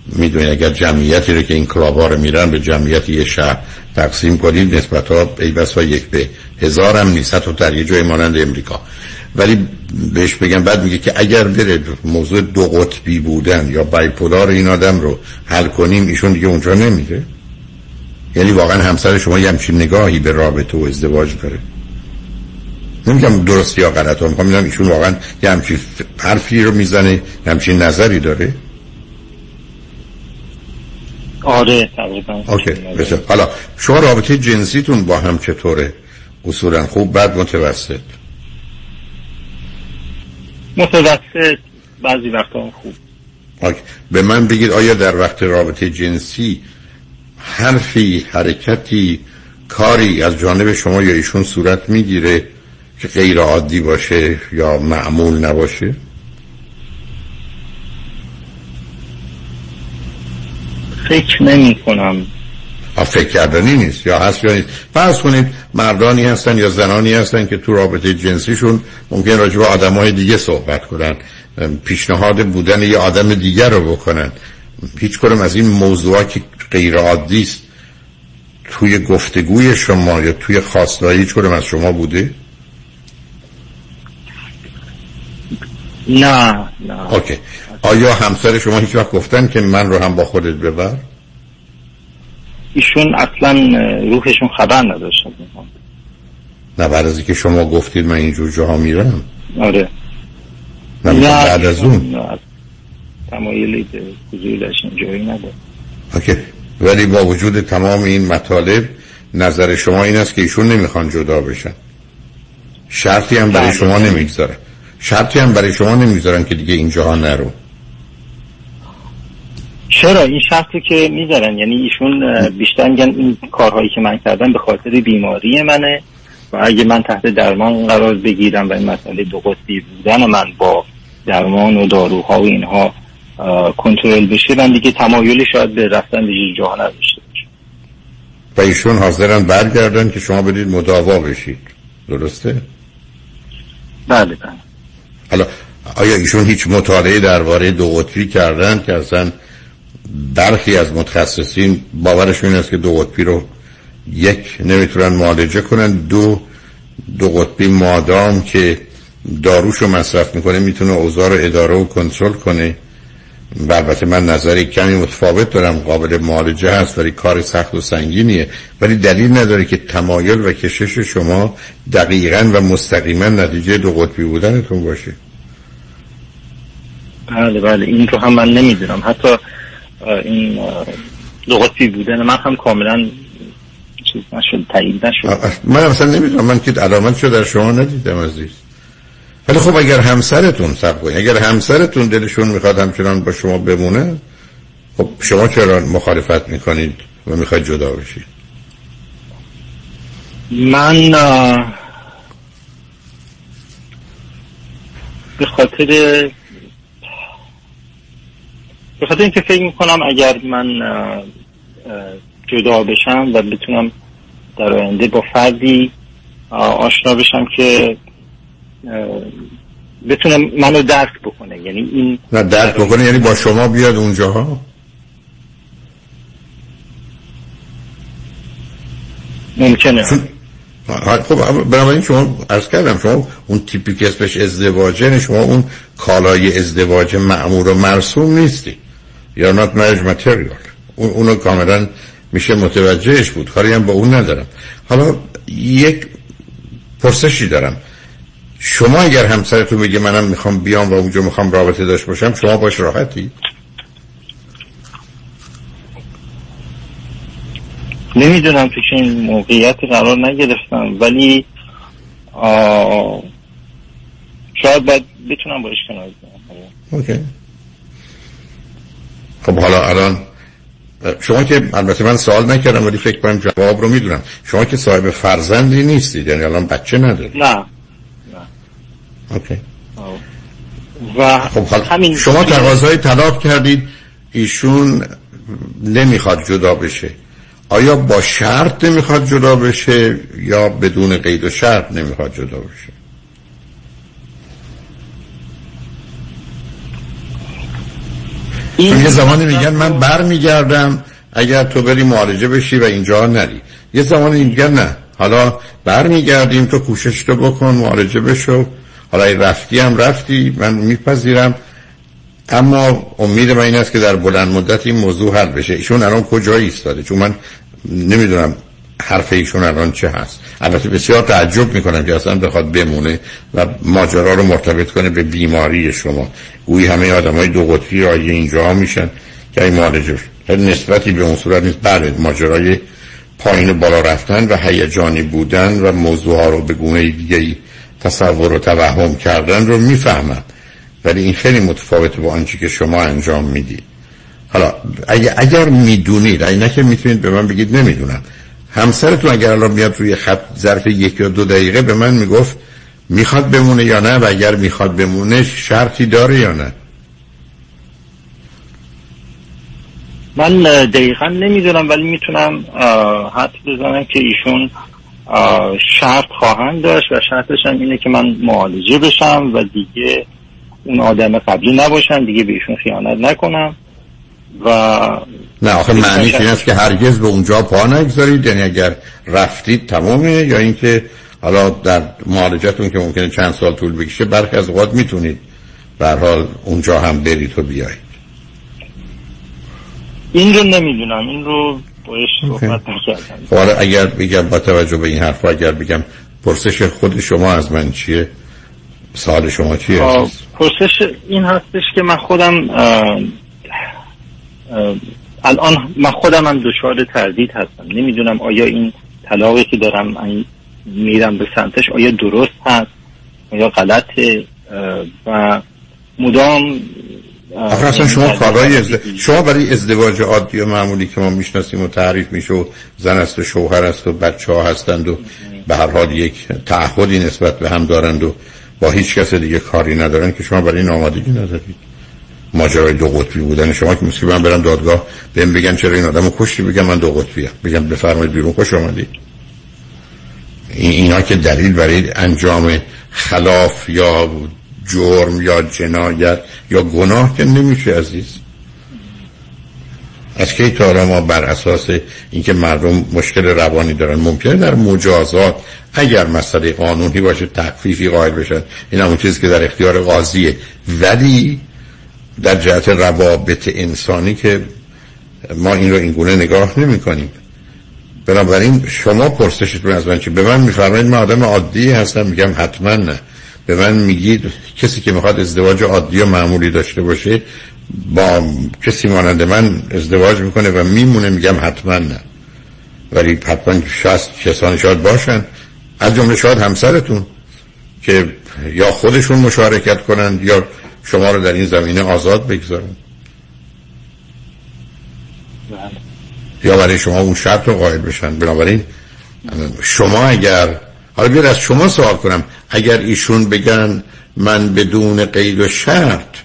[SPEAKER 4] می‌دونید اگر جمعیتی رو که این کلابا رو میرن به جمعیت یه شهر تقسیم کنید نسبت ها ای بسا یک به هزار هم نیست حتی در یه جای مانند امریکا. ولی بهش بگم بعد میگه که اگر بره موضوع دو قطبی بودن یا بایپولار این آدم رو حل کنیم ایشون دیگه اونجا نمیره. یعنی واقعا همسر شما یه همچین نگاهی به رابطه و ازدواج داره. نمیگم درست یا غلط می‌خوام میگم ایشون واقعا یه همچین حرفی رو می‌زنه یه همچین نظری داره؟
[SPEAKER 20] آره
[SPEAKER 4] اوکی بسیار. حالا شما رابطه جنسیتون با هم چطوره؟ اصولا خوب بعد متوسط؟
[SPEAKER 20] متوسط بعضی وقتا خوب.
[SPEAKER 4] اوکی. به من بگید آیا در وقت رابطه جنسی حرفی حرکتی کاری از جانب شما یا ایشون صورت می‌گیره که غیر عادی باشه یا معمول نباشه؟
[SPEAKER 20] فکر نمی کنم
[SPEAKER 4] فکر کردنی نیست. یا هست یا نیست. فرض کنید مردانی هستن یا زنانی هستن که تو رابطه جنسیشون ممکن راجع به آدم های دیگه صحبت کنن. پیشنهاد بودن یه آدم دیگر رو بکنن. هیچ کنم از این موضوعات که غیر عادی است. توی گفتگوی شما یا توی خواستایی هیچ از شما بوده؟
[SPEAKER 20] نه نه.
[SPEAKER 4] اوکی. آیا همسر شما هیچ وقت گفتن که من رو هم با خودت ببر؟
[SPEAKER 20] ایشون اصلا روحشون خبر نداشتن
[SPEAKER 4] نه بعد از اینکه شما گفتید من اینجور جاها میرم.
[SPEAKER 20] آره.
[SPEAKER 4] نه بعد از اون.
[SPEAKER 20] تمایلی به حضورش اینجوری نداره
[SPEAKER 4] اوکی. ولی با وجود تمام این مطالب نظر شما این است که ایشون نمی‌خوان جدا بشن. شرطی هم برای شما نمی‌گذارن شرطی هم برای شما نمی‌گذارن که دیگه اینجاها نرو.
[SPEAKER 20] چرا؟ این شرطی که می‌ذارن. یعنی ایشون بیشتر میگن این کارهایی که من کردم به خاطر بیماری منه و اگه من تحت درمان قرار بگیرم و این مسئله دو قطبی بودن من با درمان و داروها و اینها کنترل بشه من دیگه تمایلی شاید به رفتن به جاها نداشته باشه
[SPEAKER 4] و ایشون حاضرن برگردن که شما بدید مداوا بشید. درسته؟
[SPEAKER 20] بله بله.
[SPEAKER 4] حالا آیا ایشون هیچ مطالعه درباره دو قطبی کردن که اصلا برخی از متخصصین باورشون این است که دو قطبی رو یک نمی‌تونن معالجه کنن دو دو قطبی مادام که داروشو مصرف می‌کنه می‌تونه اوضاع رو اداره و کنترل کنه. و البته من نظری کمی متفاوت دارم قابل معالجه هست ولی کار سخت و سنگینیه. ولی دلیل نداره که تمایل و کشش شما دقیقا و مستقیما نتیجه دو قطبی بودنتون باشه.
[SPEAKER 20] بله بله این رو هم من نمی‌دونم. حتی این دو قطبی بودن من هم کاملا چیز نشد تایید نشد.
[SPEAKER 4] من اصلا نمی‌دونم. من که علامت شو در شما ندیدم عزیز. ولی خب اگر همسرتون سب کنید اگر همسرتون دلشون می‌خواد همچنان با شما بمونه خب شما چرا مخالفت می‌کنید و می‌خواید جدا بشید؟
[SPEAKER 20] من به خاطر به خاطر اینکه فکر می‌کنم اگر من جدا بشم و بتونم در آینده با فردی آشنا بشم که بتونه منو درک بکنه. یعنی این
[SPEAKER 4] نه درک بکنه. یعنی با شما بیاد اونجاها
[SPEAKER 20] ممکنه.
[SPEAKER 4] خب بنابراین شما ارز کردم شما اون تیپی که اسمش ازدواجه شما اون کالای ازدواج معمول و مرسوم نیستی. یا not marriage material. اون اونو کاملا میشه متوجهش بود. کاری هم با اون ندارم. حالا یک پرسشی دارم. شما اگر همسرتون میگه منم می‌خوام بیام و اونجا می‌خوام رابطه داشت باشم شما باش راحتی؟
[SPEAKER 20] نمی‌دونم تو این موقعیت قرار نگرفتم ولی شاید باید بتونم باش کنار
[SPEAKER 4] اوکی. خب حالا الان شما که البته من سوال نکردم ولی فکر کنم جواب رو می‌دونم. شما که صاحب فرزندی نیستید یعنی الان بچه ندارید.
[SPEAKER 20] نه.
[SPEAKER 4] اوکی.
[SPEAKER 20] و
[SPEAKER 4] خب
[SPEAKER 20] همین
[SPEAKER 4] شما تقاضای طلاق کردید ایشون نمی‌خواد جدا بشه. آیا با شرط نمی‌خواد جدا بشه یا بدون قید و شرط نمی‌خواد جدا بشه؟ یه زمانی میگن من بر میگردم اگر تو بری معالجه بشی و اینجا نری. یه زمانی میگن نه حالا بر میگردیم تو کوشش تو بکن معالجه بشو. حالا رفتی هم رفتی من میپذیرم. اما امید من این است که در بلند مدت این موضوع حل بشه. ایشون الان کجایی ایستاده؟ چون من نمی‌دونم حرف ایشون الان چه هست. البته بسیار تعجب می‌کنم که اصلا بخواد بمونه و ماجرا رو مرتبط کنه به بیماری شما. گویی همه آدم های دو قطبی آیه اینجا میشن که این معالجه نسبتی به اون صورت نیست. بله ماجرای پایین بالا رفتن و هیجانی بودن و موضوع ها رو به گونه دیگه تصور و توهم کردن رو می‌فهمم. ولی این خیلی متفاوته با آنچه که شما انجام می‌دید. حالا اگر, اگر می‌دونید اگه که می‌تونید به من بگید نمی‌دونم. همسرتون اگر الان میاد روی خط ظرف یک یا دو دقیقه به من می‌گفت می‌خواد بمونه یا نه؟ و اگر می‌خواد بمونه شرطی داره یا نه؟
[SPEAKER 20] من دقیقا نمی‌دونم ولی می‌تونم حد بزنم که ایشون شرط خواهند داشت و شرطش هم اینه که من معالجه بشم و دیگه اون آدم قبلی نباشم دیگه به ایشون خیانت نکنم و
[SPEAKER 4] نه آخه معنیش این است که هرگز به اونجا پا نگذارید یعنی اگر رفتید تمامه یا اینکه حالا در معالجتون که ممکنه چند سال طول بکشه برخی از اوقات می‌تونید به حال اونجا هم برید و بیایید.
[SPEAKER 20] این رو نمی‌دونم این رو صحبت نکردم.
[SPEAKER 4] خب حالا اگر بگم با توجه به این حرف اگر بگم پرسش خود شما از من چیه؟ سال شما چیه؟
[SPEAKER 20] پرسش این هستش که من خودم الان من خودم هم دچار تردید هستم. نمی‌دونم آیا این طلاقی که دارم میرم به سمتش آیا درست هست؟ یا غلطه؟ و مدام
[SPEAKER 4] آخه اصلا شما کارهای ازد... شما برای ازدواج عادی و معمولی که ما می‌شناسیم و تعریف میشه و زن است و شوهر است و بچه ها هستند و به هر حال یک تعهدی نسبت به هم دارند و با هیچ کس دیگه کاری ندارن که شما برای این آمادگی ندارید ماجرای دو قطبی بودن شما که مثل من برم دادگاه بهم بگن چرا این آدمو کشتی؟ بگم من دو قطبی هم. بگم بفرمایید بیرون خوش آمدید. اینا که دلیل برای انجام خلاف یا جرم یا جنایت یا گناه که نمیشه عزیز. از کی تا ما بر اساس اینکه مردم مشکل روانی دارن ممکنه در مجازات اگر مسئله قانونی باشه تخفیفی قائل بشن این همون چیزی که در اختیار قاضیه. ولی در جهت روابط انسانی که ما این رو این گونه نگاه نمی کنیم بنابراین شما پرسشتون از من چی؟ به من میفرمایید من آدم عادی هستم میگم حتما نه. به من میگید کسی که می‌خواد ازدواج عادی و معمولی داشته باشه با کسی مانند من ازدواج می‌کنه و میمونه میگم حتما نه. ولی حتما شست کسانی شاید باشن. از جمله شاید همسرتون که یا خودشون مشارکت کنند یا شما رو در این زمینه آزاد بگذارن. یا برای شما اون شرط رو قائل بشن. بنابراین شما اگر حالا بیار از شما سوال کنم. اگر ایشون بگن من بدون قید و شرط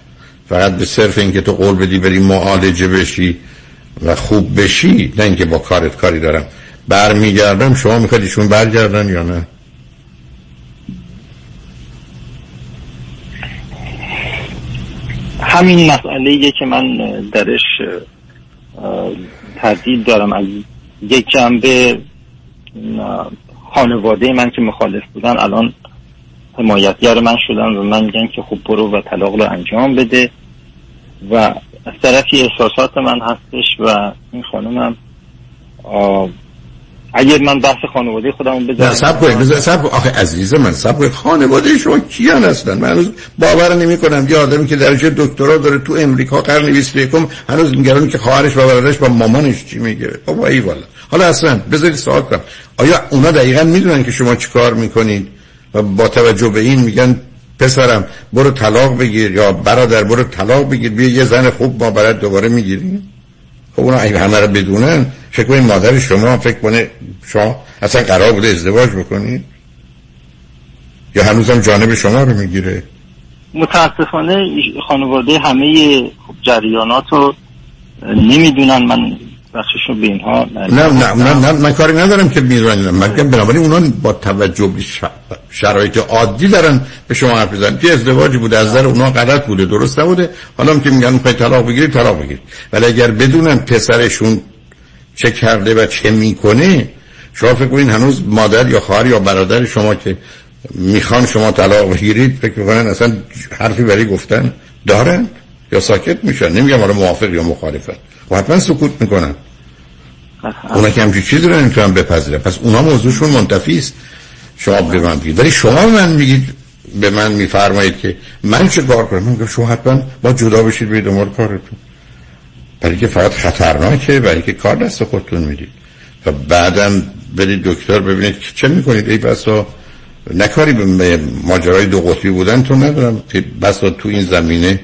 [SPEAKER 4] فقط به صرف اینکه تو قول بدی بری معالجه بشی و خوب بشی نه اینکه با کارت کاری دارم برمیگردم شما می‌خواید ایشون برگردن یا نه؟
[SPEAKER 20] همین مسئله که من درش تردید دارم. از یک جنبه خانواده من که مخالف بودن الان حمایتگر من شدن و من میگن که خوب برو و طلاق رو انجام بده. و از طرفی احساسات من هستش و این خانمم اگر من بحث خانواده خودمون بذارم.
[SPEAKER 4] سب کنید سب آخه عزیز من سب کنید. خانواده شما کیان هستن؟ من هنوز باور نمی کنم یه آدمی که درجه دکترا داره تو امریکا قرن 21 هنوز میگن که خواهرش و برادرش با مامانش چی میگه بابا ای والا. حالا اصلا بذارید سوال کنم. آیا اونا دقیقا می‌دونن که شما چیکار می‌کنید؟ و با توجه به این میگن پسرم برو طلاق بگیر یا برادر برو طلاق بگیر بیا یه زن خوب ما برات دوباره می‌گیریم خب اونا اگه همه رو بدونن فکر کنید مادر شما فکر کنه شما اصلا قرار بوده ازدواج بکنید یا هنوزم جانب شما رو می‌گیره؟
[SPEAKER 20] متاسفانه خانواده همه جریانات رو نمی‌دونن. من بخششو به اینها
[SPEAKER 4] نه نه نه, من کاری ندارم که می‌دونن من بنابراین اونا با توجه به شرایط عادی دارن به شما حرف بزنن. که ازدواجی بوده از نظر اونا غلط بوده درست نبوده. حالا هم که میگن می‌خوای طلاق بگیری طلاق بگیری ولی اگر بدونن پسرشون چه کرده و چه می‌کنه شما فکر کنین هنوز مادر یا خواهر یا برادر شما که می‌خوان شما طلاق بگیرید فکر می‌کنن اصلا حرفی برای گفتن دارن یا ساکت میشن. نمیگم آره موافق یا مخالفت. و حتما سکوت می‌کنن. اونا که همچین چیزی رو نمی‌تونن بپذیرن. پس اونا موضوعشون منتفی است. شما به من بگید. ولی شما من میگید به من میفرمایید که من چه کار کنم؟ من شما حتما با جدا بشید به دنبال کارتون. برای که فقط خطرناکه برای که کار دست خودتون می‌دید. و بعدم برید دکتر ببینید که چه می‌کنید. ای بسا نکاری به ماجرای دو قطبی بودن تو ندارم. که بسا تو این زمینه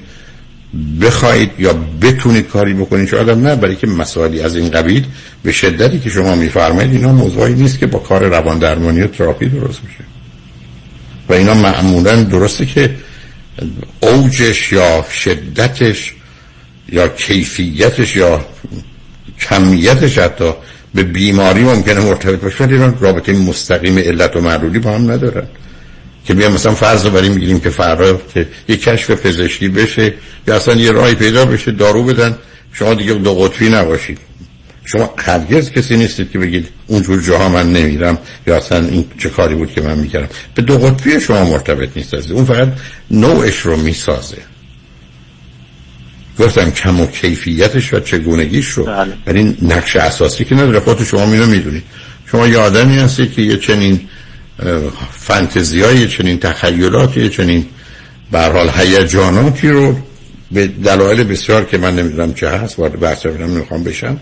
[SPEAKER 4] بخواید یا بتونید کاری بکنید شاید هم نه برای که مسائلی از این قبیل به شدتی که شما میفرمایید اینا موضوعی نیست که با کار روان درمانی و تراپی درست میشه. و اینا معمولا درسته که اوجش یا شدتش یا کیفیتش یا کمیتش حتی به بیماری ممکنه مرتبط باشه ولی رابطه مستقیم علت و معلولی با هم ندارن. که بیام مثلا فرض رو بریم می‌گیریم که فردا که یه کشف پزشکی بشه یا اصلا یه راهی پیدا بشه دارو بدن. شما دیگه دو قطبی نباشید. شما هرگز کسی نیستید که بگید اونجور جاها من نمیرم یا اصلا این چه کاری بود که من می‌کردم. به دو قطبی شما مرتبط نیست اون فقط نوعش رو می‌سازه. گفتم کم و کیفیتش و چگونگیش رو.
[SPEAKER 20] بله.
[SPEAKER 4] ولی نقش اساسی که نداره. خودت شما اینو می‌دونید. شما یه آدمی هستی که یه چنین فانتزی های چنین تخیلاتی چنین به حال هیجاناتی رو به دلایل بسیار که من نمی‌دونم چه هست وارد بحث نمی‌خوام بشم.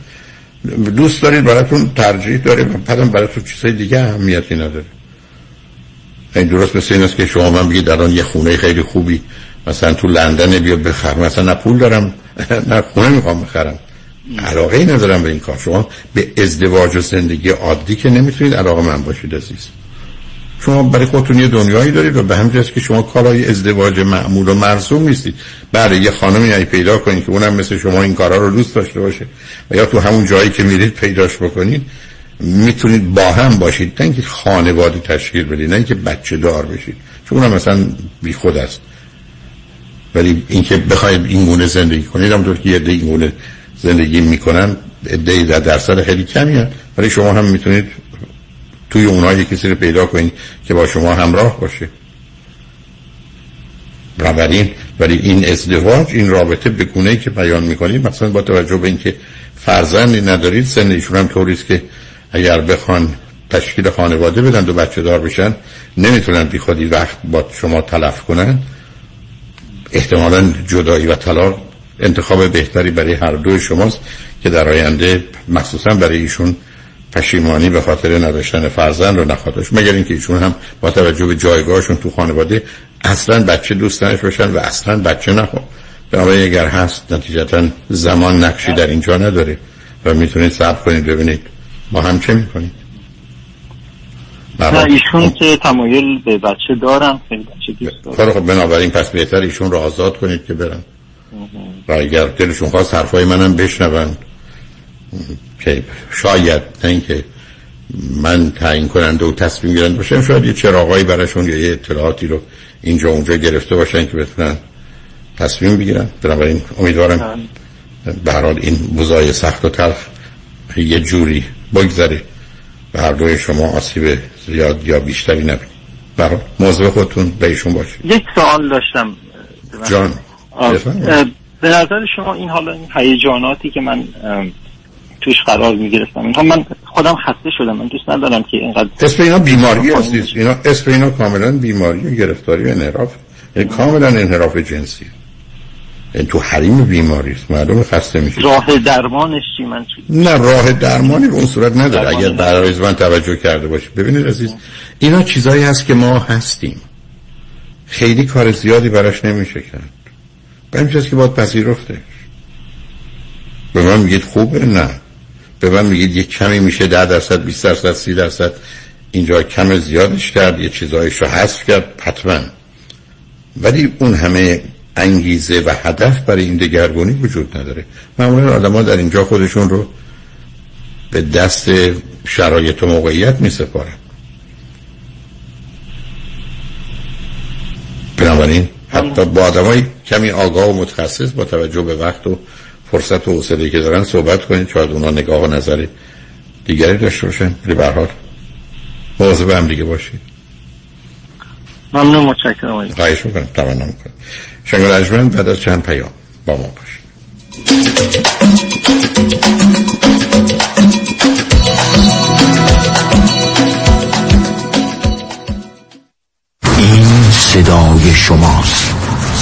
[SPEAKER 4] دوست دارید براتون ترجیح داره و بعدم براتون چیزای دیگه اهمیتی نداره. این درست مثل این است که شما من بگید الان یه خونه خیلی خوبی مثلا تو لندن بیا بخر مثلا نه پول دارم نه خونه می‌خوام بخرم. علاقه ای ندارم به این کار. شما به ازدواج و زندگی عادی که نمی‌تونید علاقه من باشید عزیز. شما برای خودتون یه دنیایی دارید و به همین که شما کارهای ازدواج معمول و مرسوم نیستید. بله، یه خانمی ای پیدا کنید که اونم مثل شما این کارا رو دوست داشته باشه و یا تو همون جایی که میرید پیداش بکنید می‌تونید با هم باشید. نه اینکه خانواده تشکیل بدید نه اینکه بچه دار بشید. چون اونم مثلا بی خود است. ولی اینکه بخواید این گونه زندگی کنید همونطور که یه این گونه زندگی می‌کنن عده در درصد خیلی کمی هست ولی شما هم می‌تونید توی اونها یه کسی رو پیدا کنید که با شما همراه باشه. بنابراین ولی این ازدواج این رابطه به گونه که بیان می‌کنید مثلا با توجه به اینکه فرزندی ندارید سن ایشون هم طوریست که اگر بخوان تشکیل خانواده بدن دو بچه دار بشن نمی‌تونن بی خودی وقت با شما تلف کنن. احتمالا جدایی و طلاق انتخاب بهتری برای هر دوی شماست که در آینده مخصوصا برای ایشون پشیمانی به خاطر نداشتن فرزند رو نخواهد مگر اینکه ایشون هم با توجه به جایگاهشون تو خانواده اصلا بچه دوستانش باشن و اصلا بچه نخواه بنابراین اگر هست نتیجتا زمان نقشی در اینجا نداره و می‌تونید صبر کنید ببینید ما هم چه می‌کنید.
[SPEAKER 20] نه ایشون که تمایل به بچه دارن خیلی بچه دوست
[SPEAKER 4] خب بنابراین پس بهتر ایشون رو آزاد کنید که برن. و اگر دلشون خواست حرفای منم بشنون. که شاید نه اینکه من تعیین کننده و تصمیم گیرنده باشم شاید یه چراغایی براشون یا یه اطلاعاتی رو اینجا اونجا گرفته باشن که بتونن تصمیم بگیرن. بنابراین امیدوارم به حال این بزای سخت و تلخ یه جوری بگذره و هر دوی شما آسیب زیاد یا بیشتری نبینید برای موضوع خودتون به ایشون باشید.
[SPEAKER 20] یک سوال داشتم.
[SPEAKER 4] جان
[SPEAKER 20] به نظر شما این حالا این هیجاناتی که من توش قرار می گرفتم اینها من خودم خسته شدم. من دوست ندارم که اینقدر
[SPEAKER 4] اسم اینا بیماری هست اینا اسم اینا کاملا بیماری و گرفتاری و انحراف. یعنی کاملا انحراف جنسی این تو حریم بیماری است. معلوم خسته میشه
[SPEAKER 20] راه درمانش چی؟ من چی؟
[SPEAKER 4] نه راه درمانی به اون صورت نداره. اگر برای من توجه کرده باشی. ببینید عزیز اینا چیزایی هست که ما هستیم. خیلی کار زیادی براش نمیشه کرد. به که باید پذیرفته. به من میگید خوبه؟ نه. به من میگید یک کمی میشه ده درصد 20 درصد 30 درصد اینجا کم زیادش کرد یه چیزایش رو حذف کرد حتما. ولی اون همه انگیزه و هدف برای این دگرگونی وجود نداره. معمولا آدم ها در اینجا خودشون رو به دست شرایط و موقعیت می سپارن بنابراین حتی با آدم کمی آگاه و متخصص با توجه به وقت و فرصت و حوصله که دارن صحبت کنید شاید اونا نگاه و نظر دیگری داشته باشن. ولی به هر مواظب هم دیگه باشید.
[SPEAKER 20] ممنون متشکرم
[SPEAKER 4] خواهش می‌کنم. تمنا می‌کنم. شنگ رجمن بعد از چند پیام با ما باشید.
[SPEAKER 25] این صدای شماست.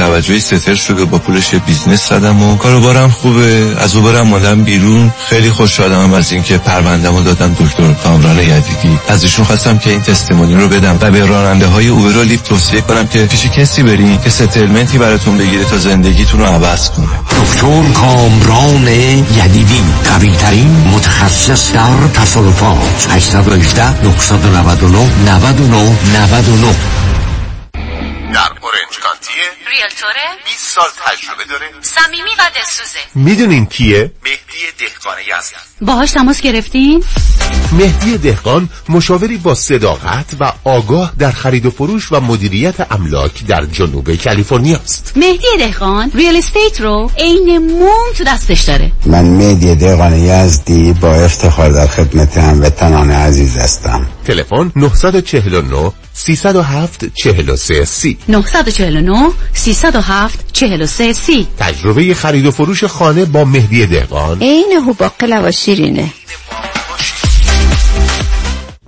[SPEAKER 25] توجهی settle شده با پولش business زدم و کاروبارم خوبه. از اوبرم اومدم بیرون. خیلی خوشحالم از اینکه پروندهمو دادم دکتر کامران یدیدی. از ایشون خواستم که این testimony رو بدم و به راننده های اوبر و لیفت توصیه کنم که پیش کسی برین که settlement ی براتون بگیره تا زندگیتون رو عوض کنه. دکتر کامران یدیدی قوی ترین متخصص در تصادفات 818 999 99 99
[SPEAKER 26] در اورنج کانتیه
[SPEAKER 27] ریلتوره
[SPEAKER 26] 20 سال تجربه داره
[SPEAKER 27] صمیمی و دلسوزه
[SPEAKER 28] می‌دونین کیه؟
[SPEAKER 26] مهدی دهقان یزد
[SPEAKER 27] باهاش تماس گرفتین؟
[SPEAKER 28] مهدی دهقان مشاوری با صداقت و آگاه در خرید و فروش و مدیریت املاک در جنوب کالیفرنیا است.
[SPEAKER 27] مهدی دهقان ریل استیت رو عین موم تو دستش داره.
[SPEAKER 29] من مهدی دهقان یزدی با افتخار در خدمت هموطنان عزیز هستم.
[SPEAKER 28] تلفن 949 307 43 سی
[SPEAKER 27] 949 307 43 سی.
[SPEAKER 28] تجربه خرید و فروش خانه با مهدی دهقان.
[SPEAKER 27] عین هوباقل و شیرینه.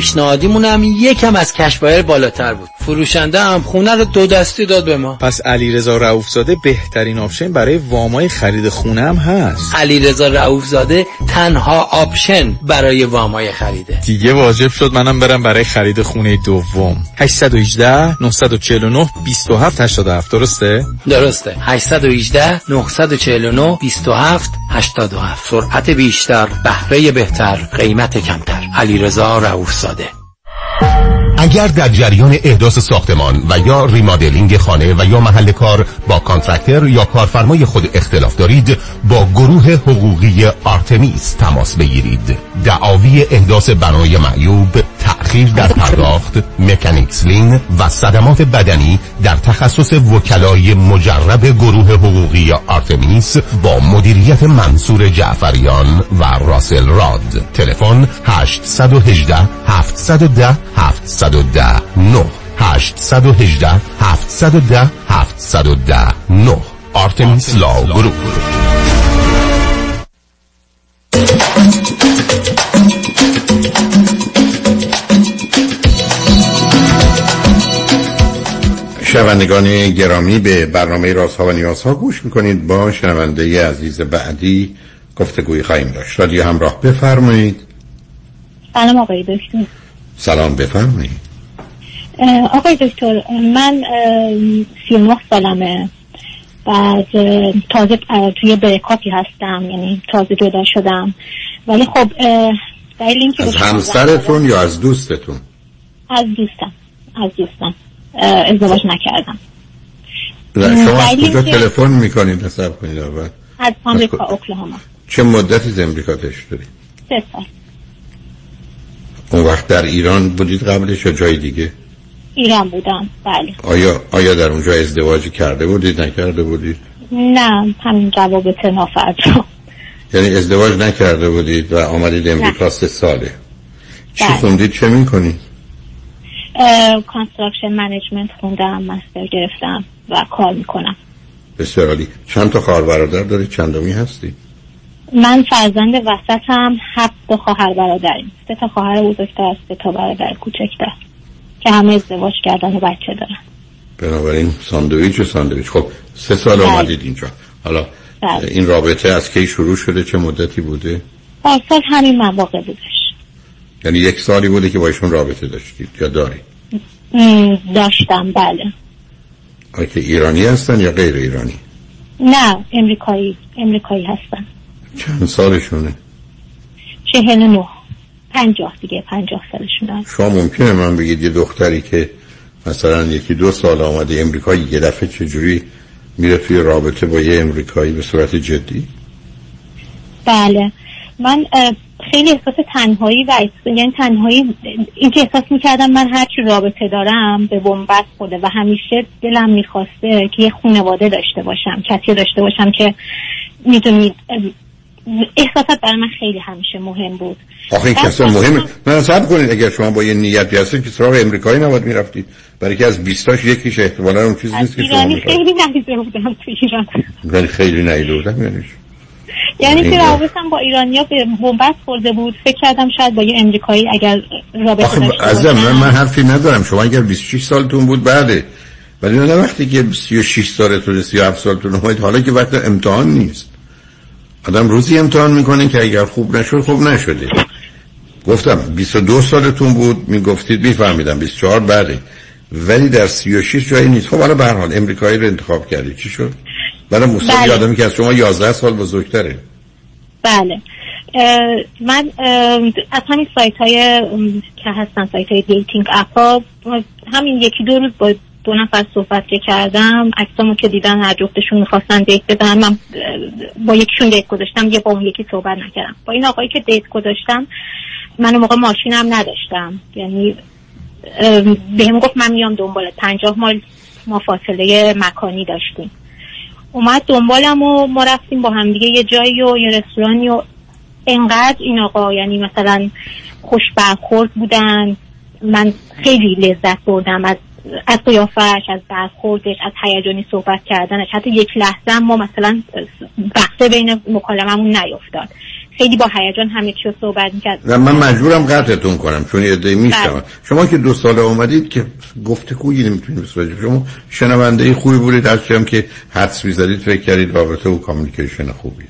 [SPEAKER 30] پیشنهادیمون هم یکم از cash buyer بالاتر بود. فروشنده هم خونه رو دو دستی داد به ما.
[SPEAKER 31] پس علیرضا رؤوفزاده بهترین option برای وامای خرید خونه هم هست.
[SPEAKER 30] علیرضا رؤوفزاده تنها option برای وامای خریده.
[SPEAKER 31] دیگه واجب شد منم برم برای خرید خونه دوم. 818 949 27 87 درسته؟
[SPEAKER 30] درسته. تماسه 818 949 27 87 سرعت بیشتر بهره بهتر قیمت کمتر. علیرضا رؤوف زاده
[SPEAKER 25] اگر در جریان احداث ساختمان و یا remodeling خانه و یا محل کار با contractor یا کارفرمای خود اختلاف دارید با گروه حقوقی آرتمیس تماس بگیرید. دعاوی احداث بنای معیوب تأخیر در پرداخت mechanics lien و صدمات بدنی در تخصص وکلای مجرب گروه حقوقی آرتمیس با مدیریت منصور جعفریان و راسل راد. تلفن 818 710 710 9 818 710 710 9 Artemis Law Group
[SPEAKER 4] شنوندگان گرامی به برنامه راست ها و نیاز ها گوش می‌کنید. با شنونده عزیز بعدی گفتگوی خواهیم داشت. رادیو همراه بفرمایید.
[SPEAKER 32] سلام آقای دکتر.
[SPEAKER 4] سلام بفرمایید.
[SPEAKER 32] آقای دکتر من سی و نه سالمه. بعد اه، تازه توی بریکاپی هستم یعنی تازه جدا شدم. ولی خب دلیل اینکه
[SPEAKER 4] از همسرتون یا از دوستتون؟
[SPEAKER 32] از دوستم. از دوستم. ازدواج نکردم.
[SPEAKER 4] شما از کجا تلفن می‌کنید حساب کنید اول
[SPEAKER 32] از آمریکا اوکلاهاما.
[SPEAKER 4] چه مدتی از امریکا دارید؟
[SPEAKER 32] سه سال.
[SPEAKER 4] اون وقت در ایران بودید قبلش یا جای دیگه؟
[SPEAKER 32] ایران بودم بله.
[SPEAKER 4] آیا آیا در اونجا ازدواج کرده بودید نکرده بودید؟
[SPEAKER 32] نه همین جوابت نافرد
[SPEAKER 4] یعنی ازدواج نکرده بودید و آمدید امریکا سه ساله. چی
[SPEAKER 32] بله.
[SPEAKER 4] خوندید؟ چه می‌کنید؟
[SPEAKER 32] construction management خوندم master گرفتم و کار می‌کنم.
[SPEAKER 4] بسیار عالی. چند تا خواهر برادر دارید؟ چندمی هستی
[SPEAKER 32] من فرزند وسطم هفت تا خواهر برادریم. سه تا خواهر بزرگتر سه تا برادر کوچکتر که همه ازدواج کردن و بچه دارن.
[SPEAKER 4] بنابراین ساندویچ و ساندویچ. خب سه سال
[SPEAKER 32] بله.
[SPEAKER 4] آمدید اینجا. حالا
[SPEAKER 32] بله.
[SPEAKER 4] این رابطه از کی شروع شده؟ چه مدتی بوده؟
[SPEAKER 32] پارسال همین مواقع بودش.
[SPEAKER 4] یعنی یک سالی بوده که با ایشون رابطه داشتید یا دارید؟
[SPEAKER 32] داشتم بله.
[SPEAKER 4] آیا که ایرانی هستن یا غیر ایرانی؟
[SPEAKER 32] نه امریکایی امریکایی هستن.
[SPEAKER 4] چند سالشونه؟
[SPEAKER 32] چهل و نه. پنجاه دیگه پنجاه سالشون
[SPEAKER 4] شما ممکنه من بگید یه دختری که مثلا یکی دو سال آمده امریکایی یه دفعه چجوری میره توی رابطه با یه امریکایی به صورت جدی؟
[SPEAKER 32] بله. من خیلی احساس تنهایی و یعنی تنهایی این که احساس می‌کردم من هرچی رابطه دارم به بنبست خوده و همیشه دلم می‌خواسته که یه خانواده داشته باشم کسی داشته باشم که می‌دونید احساسات برای من خیلی همیشه مهم بود.
[SPEAKER 4] آخه این کسا مهمه. نه صبر کنید اگر شما با یه نیتی هستید که سراغ امریکایی نباید می‌رفتید. برای که از بیستاش یکیش احتمالا اون چیزی نیست که شما
[SPEAKER 32] خیلی ندیده بودم تو ایران.
[SPEAKER 4] ولی خیلی نیده بودم یعنی چی؟
[SPEAKER 32] یعنی که. رابطم با ایرانیا به بنبست خورده بود. فکر کردم شاید با یه امریکایی اگر رابطه داشته باشم
[SPEAKER 4] من, من حرفی ندارم. شما اگر 26 سالتون بود بعده ولی نه وقتی که 36 سالتون 37 سالتون اومد حالا که وقت امتحان نیست. آدم روزی امتحان می‌کنه که اگر خوب نشد خوب نشده. گفتم 22 سالتون بود می‌گفتید میفهمیدم. 24 بعده ولی در 36 جایی نیست. خب حالا به هر حال امریکایی رو انتخاب کردی. چی شد؟ برای مصاحبه
[SPEAKER 32] بله.
[SPEAKER 4] آدمی که از شما 11 سال بزرگتره.
[SPEAKER 32] بله. اه، من اه، از همین سایت های که هستن سایت های dating app ها همین یکی دو روز با دو نفر صحبت که کردم عکسامو که دیدن هر جفتشون می‌خواستن date بدن من با یکیشون date گذاشتم یه با اون یکی صحبت نکردم. با این آقایی که date گذاشتم من موقع ماشینم نداشتم. یعنی بهم گفت من میام دنبالت پنجاه مایل ما فاصله مکانی داشتیم. اومد دنبالم و ما رفتیم با همدیگه یه جایی و یه رستورانی و انقدر این آقا یعنی مثلا خوش برخورد بودن. من خیلی لذت بردم از از قیافش از برخوردش از هیجانی صحبت کردنش حتی یک لحظه ما مثلا وقفه بین مکالممون نیفتاد. خیلی با هیجان همه چی رو صحبت می‌کرد.
[SPEAKER 4] و من مجبورم قطعتون کنم چون یه عده
[SPEAKER 32] بله.
[SPEAKER 4] شما که دو سال اومدید که گفتگویی نمی‌تونید بسازید شما شنونده خوبی بودید. از هم که حدس می‌زدید فکر کردید رابطه و communication خوبیه.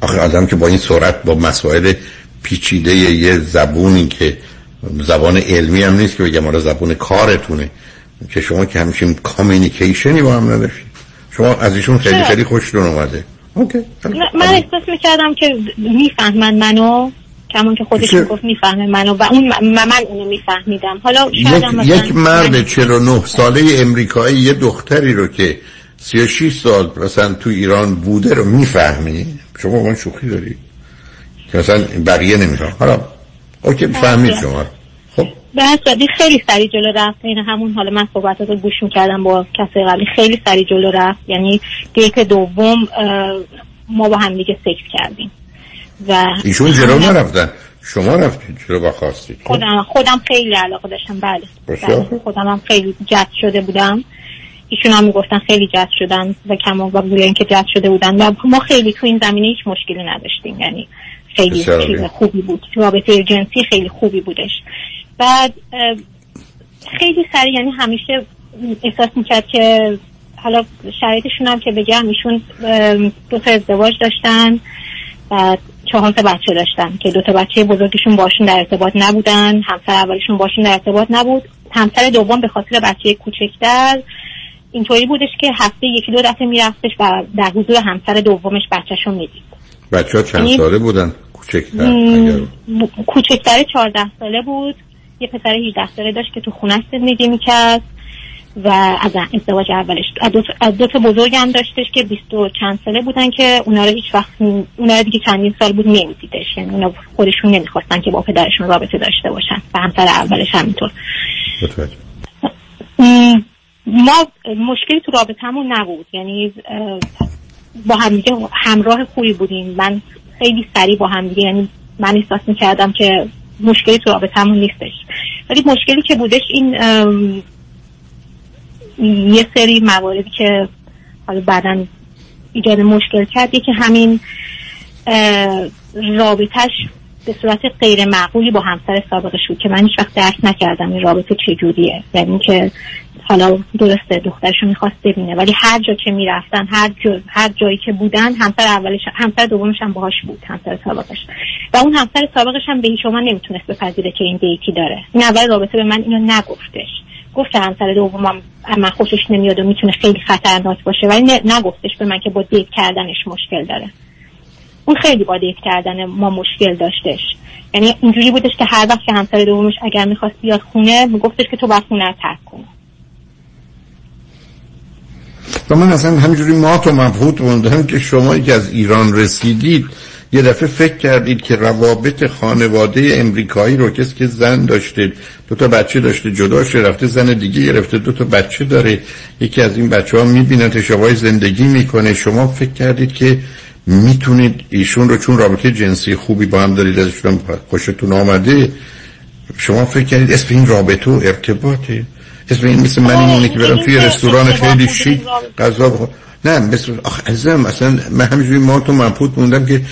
[SPEAKER 4] آخه آدم که با این سرعت با مسائل پیچیده یه زبونی که زبان علمی هم نیست که بگم حالا زبون کارتونه. که شما که همچین communication ی با هم نداشتید شما از ایشون خیلی؟ خیلی خوشتون اومده. اوکی.
[SPEAKER 32] نه، من احساس می‌کردم که می‌فهمن منو. کمون که خودش؟ گفت می‌فهمه منو و اون من, من اونو میفهمیدم. حالا
[SPEAKER 4] یک, یک مرد 49 ساله امریکایی یه دختری رو که 36 سال مثلا تو ایران بوده رو می‌فهمی؟ شما من شوخی داری. که مثلا بقیه نمیفهم حالا اوکی فهمید شما
[SPEAKER 32] به خیلی سریع جلو رفت. این همون حالا من صحبتات رو گوش می‌کردم با کسی قبلی. خیلی سریع جلو رفت. یعنی دیت دوم ما با هم دیگه سکس کردیم. و
[SPEAKER 4] ایشون جلو نرفتن. شما رفتید چرا با خواستید
[SPEAKER 32] خودم خودم خیلی علاقه داشتم. بله. بله. خودم هم خیلی جذب شده بودم. ایشون هم می‌گفتن خیلی جذب شدن و کما و گویا اینکه جذب شده بودن. و ما خیلی تو این زمینه هیچ مشکلی نداشتیم. یعنی خیلی چیز. خوبی بود. رابطه جنسی خیلی خوبی بودش. بعد خیلی سریع یعنی همیشه احساس می‌کرد که حالا شرایطشون هم که بگم ایشون دو تا ازدواج داشتن و چهار تا بچه داشتن که دو تا بچه بزرگشون باشون در ارتباط نبودن همسر اولشون باشون در ارتباط نبود. همسر دوم به خاطر بچه کوچکتر اینطوری بودش که هفته یکی دو دفعه میرفتش و در حضور همسر دومش بچهشون می‌دید.
[SPEAKER 4] بچه ها چند
[SPEAKER 32] یعنی-
[SPEAKER 4] ساله بودن؟ کوچکتر
[SPEAKER 32] مم،
[SPEAKER 4] اگر
[SPEAKER 32] ب- کوچکتر 14 ساله بود. یه پسر 18 ساله داشت که تو خونش زندگی می‌کرد و از ازدواج اولش از دو, تا- از دو تا بزرگ هم داشتش که 20 و چند ساله بودن که اونا رو هیچ وقت اونا رو دیگه چندین سال بود نمیدیدش. یعنی اونا خودشون نمی‌خواستن که با پدرشون رابطه داشته باشن و همسر اولش همینطور. ما مشکلی تو رابطمون نبود. یعنی با همدیگه همراه خوبی بودیم. من خیلی سریع با همدیگه یعنی من احساس می‌کردم که مشکلی تو رابطمون نیستش. ولی مشکلی که بودش این یه سری مواردی که حالا بعدا ایجاد مشکل کرد. که همین اه، رابطش به صورت غیر معقولی با همسر سابقش بود که من هیچ وقت درک نکردم این رابطه چجوریه. یعنی که حالا درسته دخترشو می‌خواست ببینه ولی هر جا که می‌رفتن هر جا هر جایی که بودن همسر اولش همسر دومش هم باهاش بود همسر سابقش. و اون همسر سابقش هم به هیچ عنوان نمی‌تونست بپذیره که این دیتی داره. این اول رابطه به من اینو نگفتش. گفت همسر دومم از من خوشش نمیاد و می‌تونه خیلی خطرناک باشه ولی نگفتش به من که با دیت کردنش مشکل داره. اون خیلی با دیت کردن ما مشکل داشتش. یعنی اینجوری بودش که هر وقت که همسر دومش اگر می‌خواست بیاد خونه میگفتش که تو باید خونه ترک کنی.
[SPEAKER 4] و من اصلا همینجوری مات و مبهوت موندم که شما که از ایران رسیدید یه دفعه فکر کردید که روابط خانواده امریکایی رو کسی که زن داشته دو تا بچه داشته جدا شده رفته زن دیگه گرفته دو تا بچه داره یکی از این بچه ها می‌بینه شبای زندگی می‌کنه. شما فکر کردید که می‌تونید ایشون رو چون رابطه جنسی خوبی با هم دارید ازشون خوشتون آمده شما فکر کردید اسم این رابطه و ارتباطه. اسم این مثل من اینه که برم توی رستوران خیلی شیک غذا بخورم نه مثل آخ عزیزم اصلا من همینجوری ما تو منپوت موندم که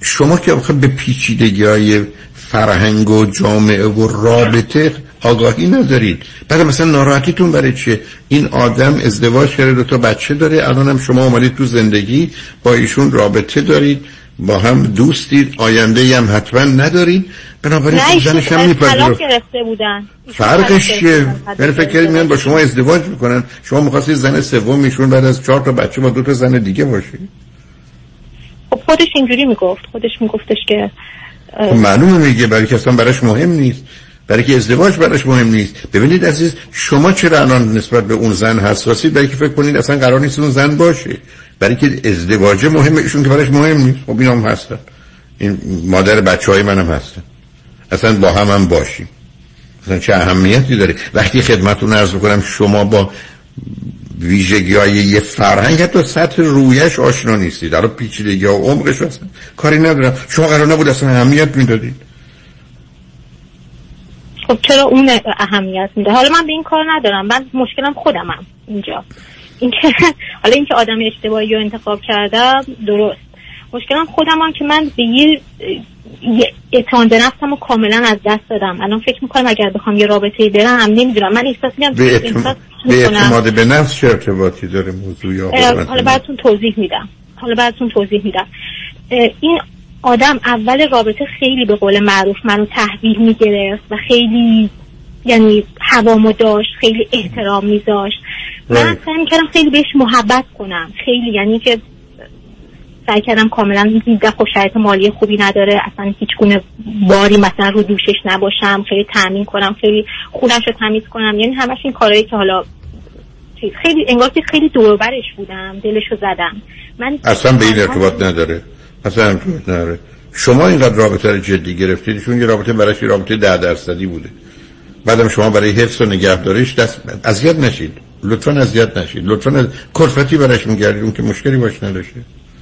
[SPEAKER 4] شما که آخه به پیچیدگی های فرهنگ و جامعه و رابطه آگاهی ندارید. بعد مثلا ناراحتیتون برای چیه؟ این آدم ازدواج کرده دو تا بچه داره الان هم شما اومدید تو زندگی با ایشون رابطه دارید. با هم دوستید آینده هم حتما ندارید بنابراین
[SPEAKER 32] نه
[SPEAKER 4] زنش هم میپذیره
[SPEAKER 32] گرفته بودن.
[SPEAKER 4] فرقش چیه؟ یعنی فکر کردید میان با شما ازدواج می‌کنن؟ شما می‌خواستید زن سوم ایشون بعد از چهار تا بچه با دو تا زن دیگه باشی؟
[SPEAKER 32] خب خودش اینجوری می‌گفت. خودش میگفتش که
[SPEAKER 4] خب معلومه میگه برای که اصلا براش مهم نیست. برای که ازدواج براش مهم نیست. ببینید عزیز شما چرا الان نسبت به اون زن حساسید؟ برای که فکر کنید اصلا قرار نیست اون زن باشه. برای که ازدواج مهمه ایشون که براش مهم نیست. خب اینا هم هستن. این مادر بچه های منم هستن. اصلا با هم هم باشیم. اصلا چه اهمیتی داره؟ وقتی خدمتون عرض بکنم شما با ویژگی های یه فرهنگ حتی سطح رویش آشنا نیستید. در پیچیدگی ها و عمقش اصلا کاری ندارم. شما قرار نبود اصلا اهمیت می‌دادید.
[SPEAKER 32] خب چرا اون اهمیت میده؟ حالا من به این کار ندارم. من مشکلم خودمم اینجا. اینکه حالا اینکه آدم اشتباهی رو انتخاب کردم درست. مشکلم خودمم که من به یه اعتماد به نفسم رو کاملا از دست دادم. الان فکر می‌کنم اگر بخوام یه رابطه برم نمی‌دونم. من احساس می‌کنم
[SPEAKER 4] به, اعتماد, به نفس چه ارتباطی داره موضوع یا
[SPEAKER 32] حالا؟ براتون توضیح میدم. حالا براتون توضیح میدم. این آدم اول رابطه خیلی به قول معروف منو تحویل می‌گرفت و خیلی یعنی هوامو داشت خیلی احترام میذاشت. من سعی کردم خیلی بهش محبت کنم. خیلی یعنی که سعی کردم کاملا دیده خب شرایط مالی خوبی نداره اصلا هیچ گونه باری مثلا رو دوشش نباشم خیلی تامین کنم خیلی خونش رو تمیز کنم. یعنی همش این کارهایی که حالا چیز. خیلی انگار که خیلی دوربرش بودم دلشو زدم. من
[SPEAKER 4] اصلا به این ارتباط نداره. اصلا ارتباط نداره. شما اینقدر رابطه رو جدی گرفتید چون یه رابطه براش یه رابطه ده درصدی بوده. بعدم شما برای حفظ و نگهداریش دست اذیت نشید لطفا اذیت نشید لطفا از... کلفتی براش میگردید اون که مشکلی باش نداشته.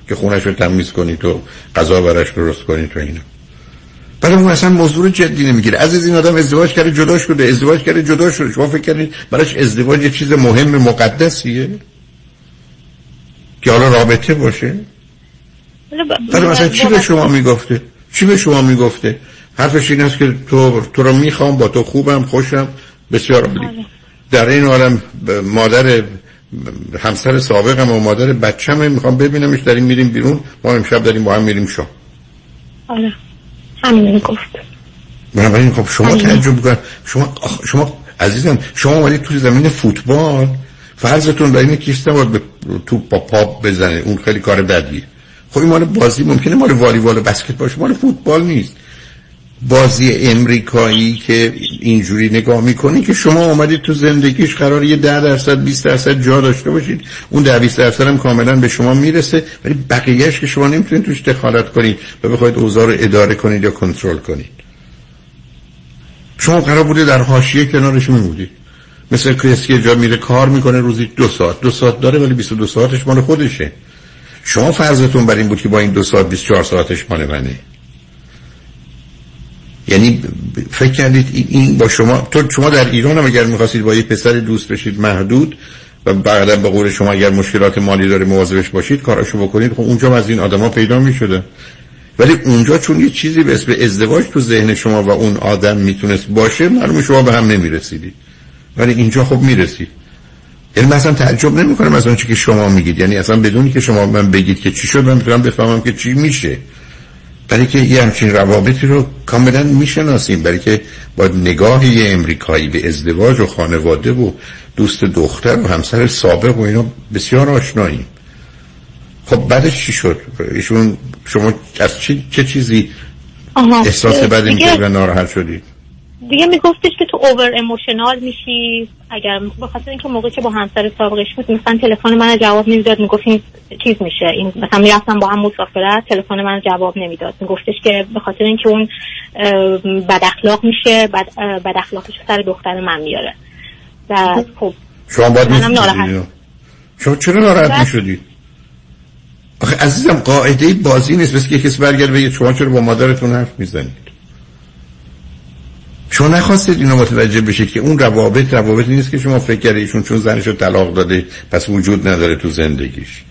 [SPEAKER 4] که خونش رو تمیز کنید تو غذا براش درست کنید تو اینا. بعد اون اصلا موضوع جدی نمی‌گیره. عزیز این آدم ازدواج کرده جدا شده. ازدواج کرده جدا شده. شما فکر کردید براش ازدواج یه چیز مهم مقدسیه؟ که حالا رابطه باشه؟ بعد مثلا چی به شما می‌گفته؟ چی به شما می‌گفته؟ حرفش این است که تو تو رو می‌خوام با تو خوبم خوشم بسیار عالی. در این عالم مادر همسر سابقم و مادر بچم می‌خوام ببینمش داریم میریم بیرون. ما امشب داریم با هم میریم شام.
[SPEAKER 32] آره همین گفت.
[SPEAKER 4] بنابراین خب شما تعجب کن. شما شما عزیزم شما اومدید تو زمین فوتبال. فرضتون برای اینه کیست نباید تو پا پاپ بزنه. اون خیلی کار بدیه. خب این مال بازی ممکنه مال والیبال و بسکت باشه. مال فوتبال نیست. بازی امریکایی که اینجوری نگاه می‌کنی که شما آمدید تو زندگیش قرار یه ده درصد 20 درصد جا داشته باشید. اون ده 20 درصد هم کاملا به شما می‌رسه ولی بقیهش که شما نمی‌تونید توش دخالت کنید و بخواید اوضاع رو اداره کنید یا کنترل کنید. شما قرار بوده در حاشیه کنارش میمودید مثل کسی که جا میره کار می‌کنه روزی دو ساعت. دو ساعت داره ولی 22 ساعتش مال خودشه. شما فرضتون بر این بود که با این دو ساعت 24 ساعتش مال منه. یعنی فکر کردید این با شما تو شما در ایران هم اگر می‌خواستید با یه پسر دوست بشید محدود و بعدا به قول شما اگر مشکلات مالی داره مواظبش باشید کاراشو بکنید خب اونجا از این آدما پیدا می‌شده. ولی اونجا چون یه چیزی به اسم ازدواج تو ذهن شما و اون آدم می‌تونست باشه معلومه شما به هم نمی‌رسیدید. ولی اینجا خب می‌رسید. یعنی مثلا تعجب نمی‌کنم از اون چی که شما میگید. یعنی اصلا بدونی که شما من بگید که چی شد من می‌تونم بفهمم که چی میشه. برای که یه همچین روابطی رو کاملا می‌شناسیم برای که با نگاه یه امریکایی به ازدواج و خانواده و دوست دختر و همسر سابق و اینا بسیار آشناییم. خب بعدش چی شد؟ ایشون شما از چی چه چیزی احساس بعد این و ناراحت شدید
[SPEAKER 32] دیگه میگفتش که تو اوور اموشنال میشی اگر به خاطر اینکه موقعی که با همسر سابقش بود مثلا تلفن من جواب نمی‌داد می‌گفت این چیز میشه؟ این مثلا می‌رفتم با هم مسافرت تلفن من جواب نمی‌داد. میگفتش که به خاطر اینکه اون بد اخلاق میشه بد, بد اخلاقش سر دختر من میاره. و خب
[SPEAKER 4] شما باید ناراحت شما چرا ناراحت می‌شدید آخه عزیزم قاعده بازی نیست. بس که کسی برگرد بگه شما چرا با مادرتون حرف می‌زنید؟ شما نخواستید اینو متوجه بشید که اون روابط روابطی نیست که شما فکر کردیشون چون زنشو طلاق داده پس وجود نداره تو زندگیش.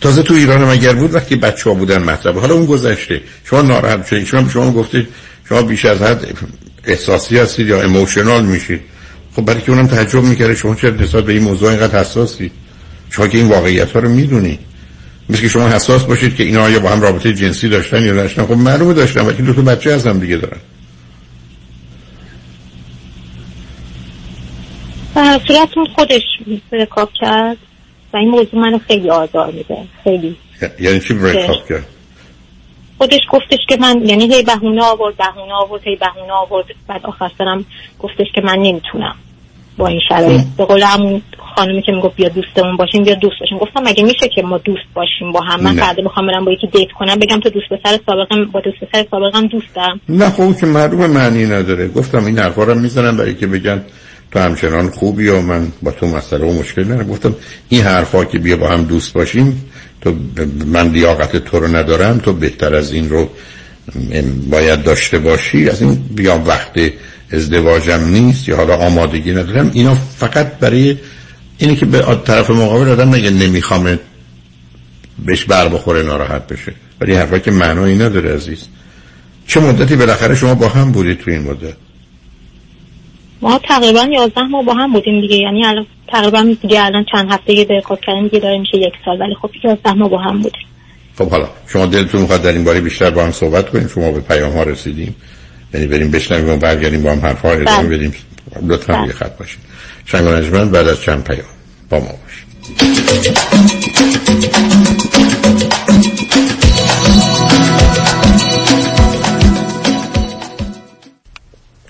[SPEAKER 4] تازه تو ایران هم اگر بود وقتی بچه ها بودن مطلب حالا اون گذشته. شما ناراحت شدید شما شما گفتید شما بیش از حد احساسی هستید یا ایموشنال میشید. خب برای که اونم تعجب می‌کرده شما چرا نسبت به این موضوع اینقدر حساسی؟ شما که این واقعیت ها رو می‌دونی. مثل که شما حساس باشید که اینا آیا با هم رابطه جنسی داشتن یا داشتن خب معلومه داشتن ولی دو تا بچه از هم دیگه دارن.
[SPEAKER 32] صورتون خودش برکاب کرد. و این موضوع منو خیلی آزار میده. خیلی.
[SPEAKER 4] یعنی چی برکاب کرد؟
[SPEAKER 32] خودش گفتش که من یعنی هی بهونه آورد بهونه آورد هی بهونه آورد. بعد آخر سرم گفتش که من نمی‌تونم با این شرایط. به قول همون خانمی که می‌گفت بیا دوستمون باشیم بیا دوست باشیم. گفتم مگه میشه که ما دوست باشیم با هم؟ من فردا بخوام برم با یکی دیت کنم بگم تو دوست پسر سابقم با دوست پسر سابقم دوستم.
[SPEAKER 4] نه خب که معلومه معنی نداره. گفتم این حرفا رو می‌زنم برای که بگن تو همچنان خوبی و من با تو مسئله و مشکل ندارم. گفتم این حرفا که بیا با هم دوست باشیم تو من لیاقت تو رو ندارم تو بهتر از این رو باید داشته باشی. از این بیا وقت ازدواجم نیست یا حالا آمادگی ندارم. اینا فقط برای اینه که به طرف مقابل آدم نگه نمیخوامه بهش بر بخوره ناراحت بشه. ولی حرفا که معنایی نداره عزیز. چه مدتی بالاخره شما با هم بودید تو این مدت؟
[SPEAKER 32] ما تقریبا 11 ماه با هم بودیم دیگه. یعنی الان تقریبا دیگه الان چند هفته یه دقیقات کردن دیگه داره میشه یک سال. ولی خب 11 ماه با هم بودیم.
[SPEAKER 4] خب حالا شما دلتون می‌خواد در این باره بیشتر با هم صحبت کنیم. شما به پیام ها رسیدیم یعنی بریم بشنویم و برگردیم با هم حرف ها ادامه بدیم. لطفا روی خط باشید شنگ بعد از چند پیام با ما باشید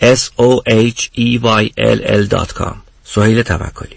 [SPEAKER 33] s-o-h-e-y-l-l.com سهیل توکلی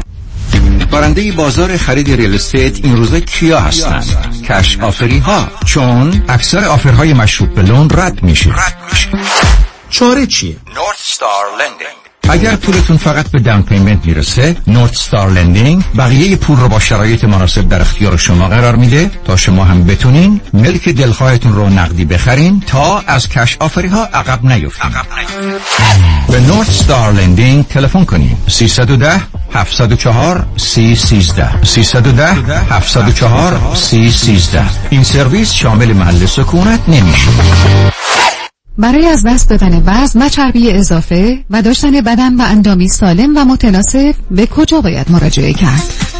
[SPEAKER 34] برنده بازار خرید real estate این روزا کیا هستند؟ cash offer ی ها چون اکثر offer های مشروط به loan رد میشه چاره چیه؟
[SPEAKER 35] North Star Lending.
[SPEAKER 34] اگر پولتون فقط به down payment می‌رسه North Star Lending بقیه پول رو با شرایط مناسب در اختیار شما قرار میده تا شما هم بتونین ملک دلخواهتون رو نقدی بخرین تا از cash offer ی ها عقب نیفتین. به North Star Lending تلفن کنین. 310 704 3013 310 704 3013 این سرویس شامل محل سکونت نمیشه.
[SPEAKER 6] برای از دست دادن وزن و چربی اضافه و داشتن بدن و اندامی سالم و متناسب به کجا باید مراجعه کرد؟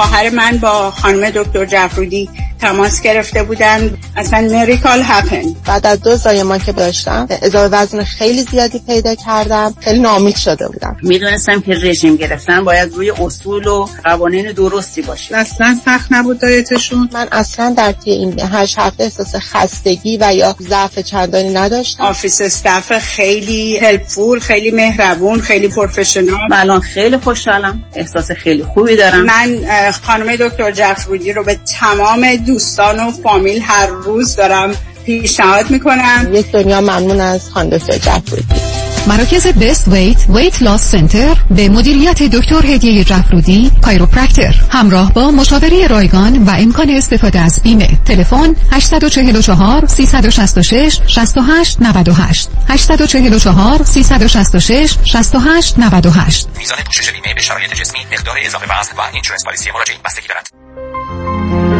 [SPEAKER 36] خواهر من با خانم دکتر جفرودی تماس گرفته بودن اصلا miracle happen.
[SPEAKER 37] بعد از دو زایمان که داشتم اضافه وزن خیلی زیادی پیدا کردم. خیلی نامید شده بودم.
[SPEAKER 36] می‌دونستم که رژیم گرفتن باید روی اصول و قوانین درستی باشه.
[SPEAKER 37] اصلا سخت نبود diet شون. من اصلا در طی این هشت هفته احساس خستگی و یا ضعف چندانی نداشتم.
[SPEAKER 36] office staff خیلی helpful خیلی مهربون خیلی professional الان خیلی خوشحالم. احساس خیلی خوبی دارم. من خانم دکتر جفرودی رو به تمام دوستان و فامیل هر روز دارم پیشنهاد می‌کنم.
[SPEAKER 37] یک دنیا ممنون از خانم دکتر جفرودی
[SPEAKER 6] مراکز Best Weight Weight Loss Center به مدیریت دکتر هدیه جفرودی chiropractor همراه با مشاوره رایگان و امکان استفاده از بیمه. تلفن 844 366 68 98 844 366 68 98
[SPEAKER 35] میزان پوشش بیمه به شرایط جسمی مقدار اضافه وزن و insurance policy مراجعین بستگی دارد.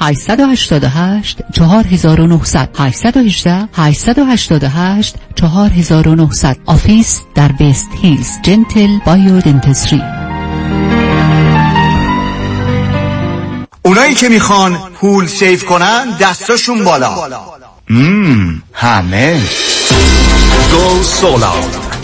[SPEAKER 38] 888 4900 818 888 4900 office در West Hills. Gentle Biodentistry
[SPEAKER 39] اونایی که می‌خوان پول save کنن دستاشون بالا. مم. همه. Go solar.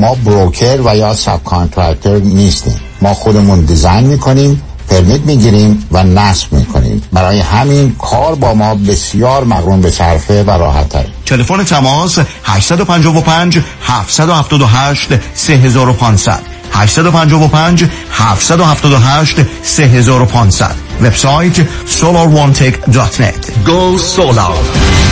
[SPEAKER 40] ما broker و یا subcontractor نیستیم. ما خودمون design می‌کنیم پرمیت می‌گیریم و نصب می‌کنیم. برای همین کار با ما بسیار مقرون به صرفه و راحت تره
[SPEAKER 39] تلفن تماس 855 778 3500 855 778 3500 وبسایت solarone.net Go Solar.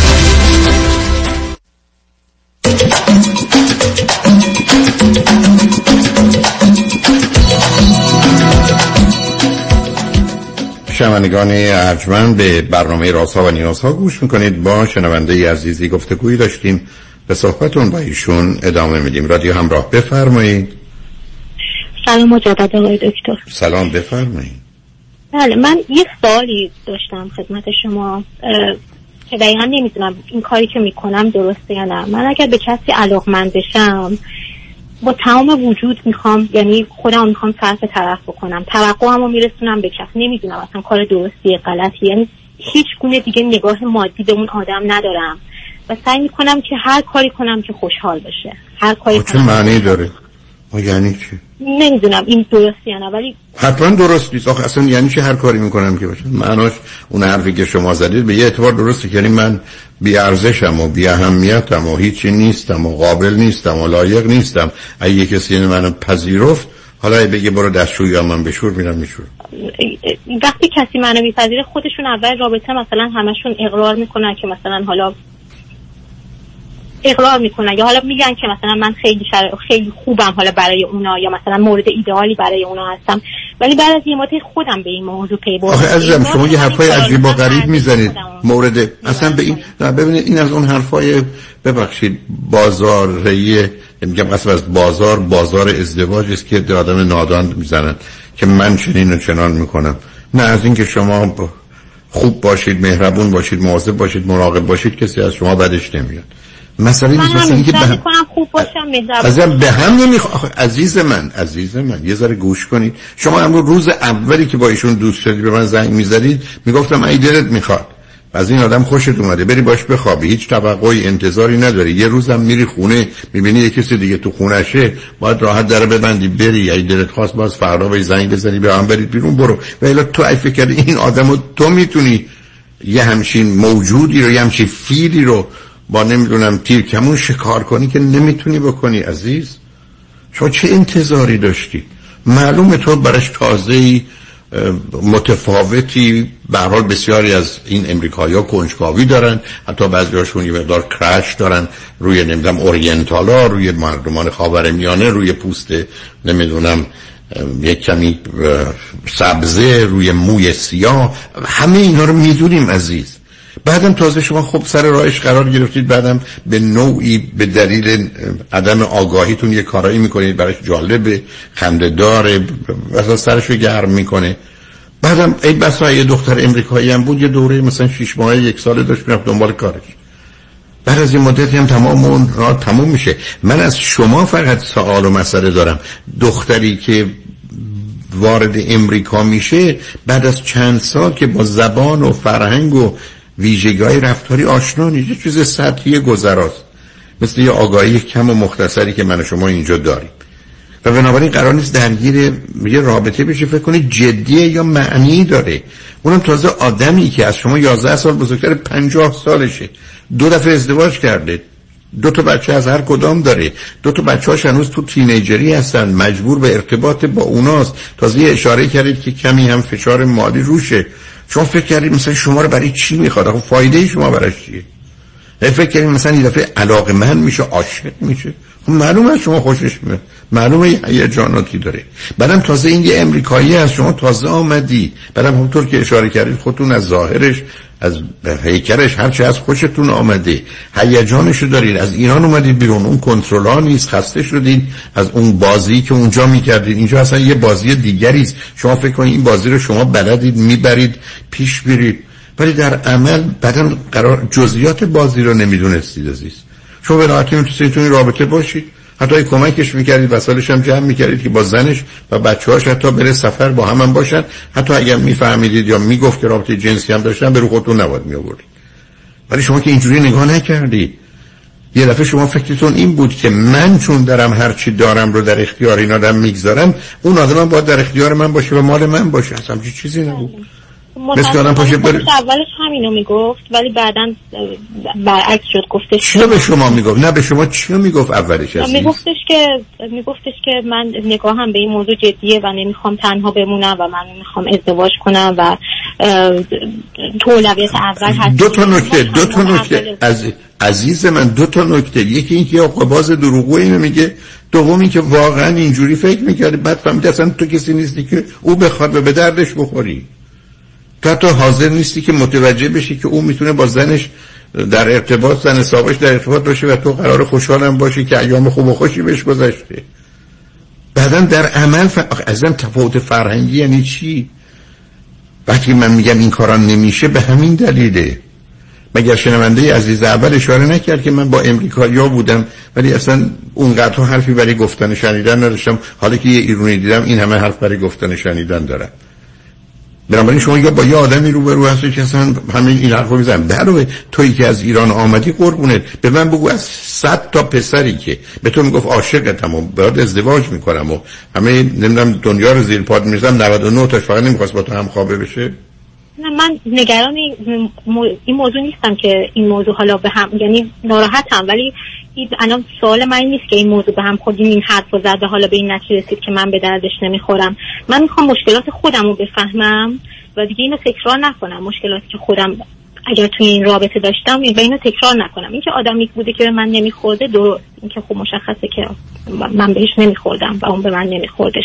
[SPEAKER 4] شنوندگان ارجمند به برنامه راسا و نیازها گوش می‌کنید. با شنونده عزیزی گفتگویی داشتیم. به صحبتون با ایشون ادامه میدیم. رادیو همراه بفرمایید.
[SPEAKER 32] سلام مجدد آقای دکتر.
[SPEAKER 4] سلام بفرمایید.
[SPEAKER 32] بله من یه سوالی داشتم خدمت شما که دقیقا نمی‌دونم این کاری که می‌کنم درسته یا نه. من اگر به کسی علاقمند بشم با تمام وجود می‌خوام یعنی خودم می‌خوام صرف طرف بکنم. توقعم رو میرسونم به کس نمی‌دونم اصلا کار درستی غلطی یعنی هیچ گونه دیگه نگاه مادی به اون آدم ندارم. و سعی می‌کنم که هر کاری کنم که خوشحال باشه. هر کاری
[SPEAKER 4] چه معنی داره؟ یعنی چی؟
[SPEAKER 32] نمی‌دونم این درست یا نه ولی
[SPEAKER 4] حتما درست نیست. آخه اصلا یعنی چه هر کاری می‌کنم که باشه؟ معناش اون حرفی که شما زدید به یه اعتبار درسته. یعنی من بی ارزشم و بی اهمیتم و هیچی نیستم و قابل نیستم و لایق نیستم. اگه کسی این منو پذیرفت حالا بگه برو دستشویی یا من بشور میرم میشور
[SPEAKER 32] وقتی کسی منو میپذیره خودشون اول رابطه مثلا همشون اقرار می‌کنن که مثلا حالا اقرار می‌کنن یا حالا میگن که مثلا من خیلی شر... خیلی خوبم حالا برای اونا یا مثلا مورد ایدئالی برای اونا هستم ولی بعد از یه مدت خودم به این موضوع پی بردم.
[SPEAKER 4] آخه عزیزم شما یه حرفای عجیب و غریب می‌زنید. مورد اصلا به این نه ببینید این از اون حرفای ببخشید بازاریه میگم قسم از بازار بازار ازدواج است که آدم نادان می‌زنن که من چنین و چنان می‌کنم. نه از اینکه شما خوب باشید مهربون باشید مواظب باشید مراقب باشید کسی از شما بدش نمیاد. مسئله نیست مثلا
[SPEAKER 32] هم
[SPEAKER 4] اینکه به هم
[SPEAKER 32] خوب باشم
[SPEAKER 4] به هم نمیخوا عزیز من عزیز من یه ذره گوش کنید. شما امروز روز اولی که با ایشون دوست شدید به من زنگ می‌زدید می‌گفتم ای دلت می‌خواد. از این آدم خوشت اومده. بری باش بخوابی. هیچ توقعی انتظاری نداری. یه روزم میری خونه می‌بینی یه کسی دیگه تو خونشه. باید راحت در ببندی بری. ای دلت خواست باز فردا به زنگ بزنی به هم برید بیرون برو. و تو ای فکر این آدمو تو می‌تونی یه همچین موجودی رو یه همچین فیلی رو با نمی‌دونم تیر کمون شکار کنی که نمی‌تونی بکنی عزیز. شما چه انتظاری داشتی؟ معلومه تو برش تازه متفاوتی. به حال بسیاری از این امریکایی ها کنجکاوی دارن. حتی بعضی هاشون یه مقدار کرش دارن. روی نمی‌دونم اورینتال روی مردمان خاور میانه روی پوست نمی‌دونم یک کمی سبزه روی موی سیاه. همه اینا رو می‌دونیم عزیز. بعدم تازه شما خب سر راهش قرار گرفتید بعدم به نوعی به دلیل عدم آگاهیتون یه کارایی می‌کنید براش جالبه خنده داره مثلا سرش رو گرم می‌کنه. بعدم ای بسا یه دختر امریکایی هم بود یه دوره مثلا شیش ماه یک ساله داشت می‌رفت دنبال کارش. بعد از این مدتی هم تمام اون راه تموم میشه. من از شما فقط سوال و مسئله دارم. دختری که وارد امریکا میشه بعد از چند سال که با زبان و فرهنگ و ویژگی رفتاری آشنا نیست. چیز سطحی گذراست. مثل یه آگاهی کم و مختصری که من و شما اینجا داریم. و بنابراین قرار نیست درگیر یه رابطه بشه. فکر کنید جدیه یا معنی داره. اونم تازه آدمی که از شما 11 سال بزرگتر 50 سالشه. دو دفعه ازدواج کرده. دو تا بچه از هر کدام داره. دو تا بچه هاش هنوز تو تینیجری هستن. مجبور به ارتباط با اوناست. تازه اشاره کردید که کمی هم فشار مالی روشه. شما فکر کردید مثلا شما رو برای چی می‌خواد؟ خب فایده شما برای چیه؟ فکر کردید مثلا این دفعه علاقه من میشه عاشق میشه. خب معلومه شما خوشش میاد. معلومه یه جاناتی داره. بعدم تازه این یه امریکایی از شما تازه آمدی. بعدم همونطور که اشاره کردید خودتون از ظاهرش از هیکلش هرچی از خوشتون آمده. هیجانشو دارید. از ایران اومدید بیرون. اون کنترل ها نیست خسته شدید. از اون بازی که اونجا می‌کردید. اینجا اصلا یه بازی دیگری است. شما فکر کنید این بازی رو شما بلدید می‌برید پیش برید. ولی در عمل بعدا قرار جزئیات بازی رو نمی‌دونستید عزیز. شما به راحتی می‌تونید رابطه باشید. حتی کمکش می‌کردید وسایلش هم جمع می‌کردید که با زنش و بچه هاش حتی بره سفر با هم, هم باشن. حتی اگر میفهمیدید یا می‌گفت که رابطه جنسی هم داشتن به رو خودتون نباید میآوردید. ولی شما که اینجوری نگاه نکردید یه دفعه شما فکرتون این بود که من چون دارم هر چی دارم رو در اختیار این آدم می‌گذارم اون آدم باید در اختیار من باشه و مال من باشه. اصلا چیزی نبود. مثل آدم پاشه بره
[SPEAKER 32] اولش همینو می‌گفت ولی بعدا برعکس شد گفتش
[SPEAKER 4] چی به شما می‌گفت؟ نه به شما چی می‌گفت اولش عزیز
[SPEAKER 32] میگفتش که میگفتش که من نگاهم به این موضوع جدیه و نمی‌خوام تنها بمونم و من می‌خوام ازدواج کنم و تو اولویت اول هست
[SPEAKER 4] دو تا نکته دو تا نکته. از عزیز من دو تا نکته. یکی اینکه باز دروغگویی میگه دومی که واقعا اینجوری فکر می‌کردی بعد فهمید اصلا تو کسی نیستی که او بخواد و به دردش بخوری. تو حتی حاضر نیستی که متوجه بشی که او می‌تونه با زنش در ارتباط زن سابش در ارتباط باشه و تو قرار خوشحالم باشی که ایام خوب و خوشی بهش گذشته. بعدا در عمل ف... ازم تفاوت فرهنگی یعنی چی؟ وقتی من میگم این کارا نمیشه به همین دلیله. مگر شنونده عزیز اول اشاره نکرد که من با امریکایی بودم ولی اصلا اونقدر حرفی برای گفتن شنیدن نداشتم. حالا که یه ایرونی دیدم این همه حرف برای گفتن شنیدن دارم بنابراین شما یا با یه آدمی روبرو هستی که اصلا همین این حرفو می‌زنم در تویی که از ایران آمدی قربونت به من بگو از صد تا پسری که به تو می‌گفت عاشقتم و باید ازدواج می‌کنم و همه نمی‌دونم دنیا رو زیر پاد میرزم 99 تاش فقط نمی‌خواست با تو هم خوابه بشه؟
[SPEAKER 32] نه من نگران این موضوع نیستم که این موضوع حالا به هم یعنی ناراحتم ولی الان سوال من نیست که این موضوع به هم خودیم این حرف زده. حالا به این نتیجه رسید که من به دردش نمی‌خورم. من می‌خوام مشکلات خودم رو بفهمم و دیگه اینو تکرار نکنم. مشکلاتی که خودم اگر توی این رابطه داشتم به اینو تکرار نکنم. اینکه آدمی بوده که به من نمیخورده درست. اینکه خب مشخصه که من بهش نمیخوردم و اون به من نمیخوردش.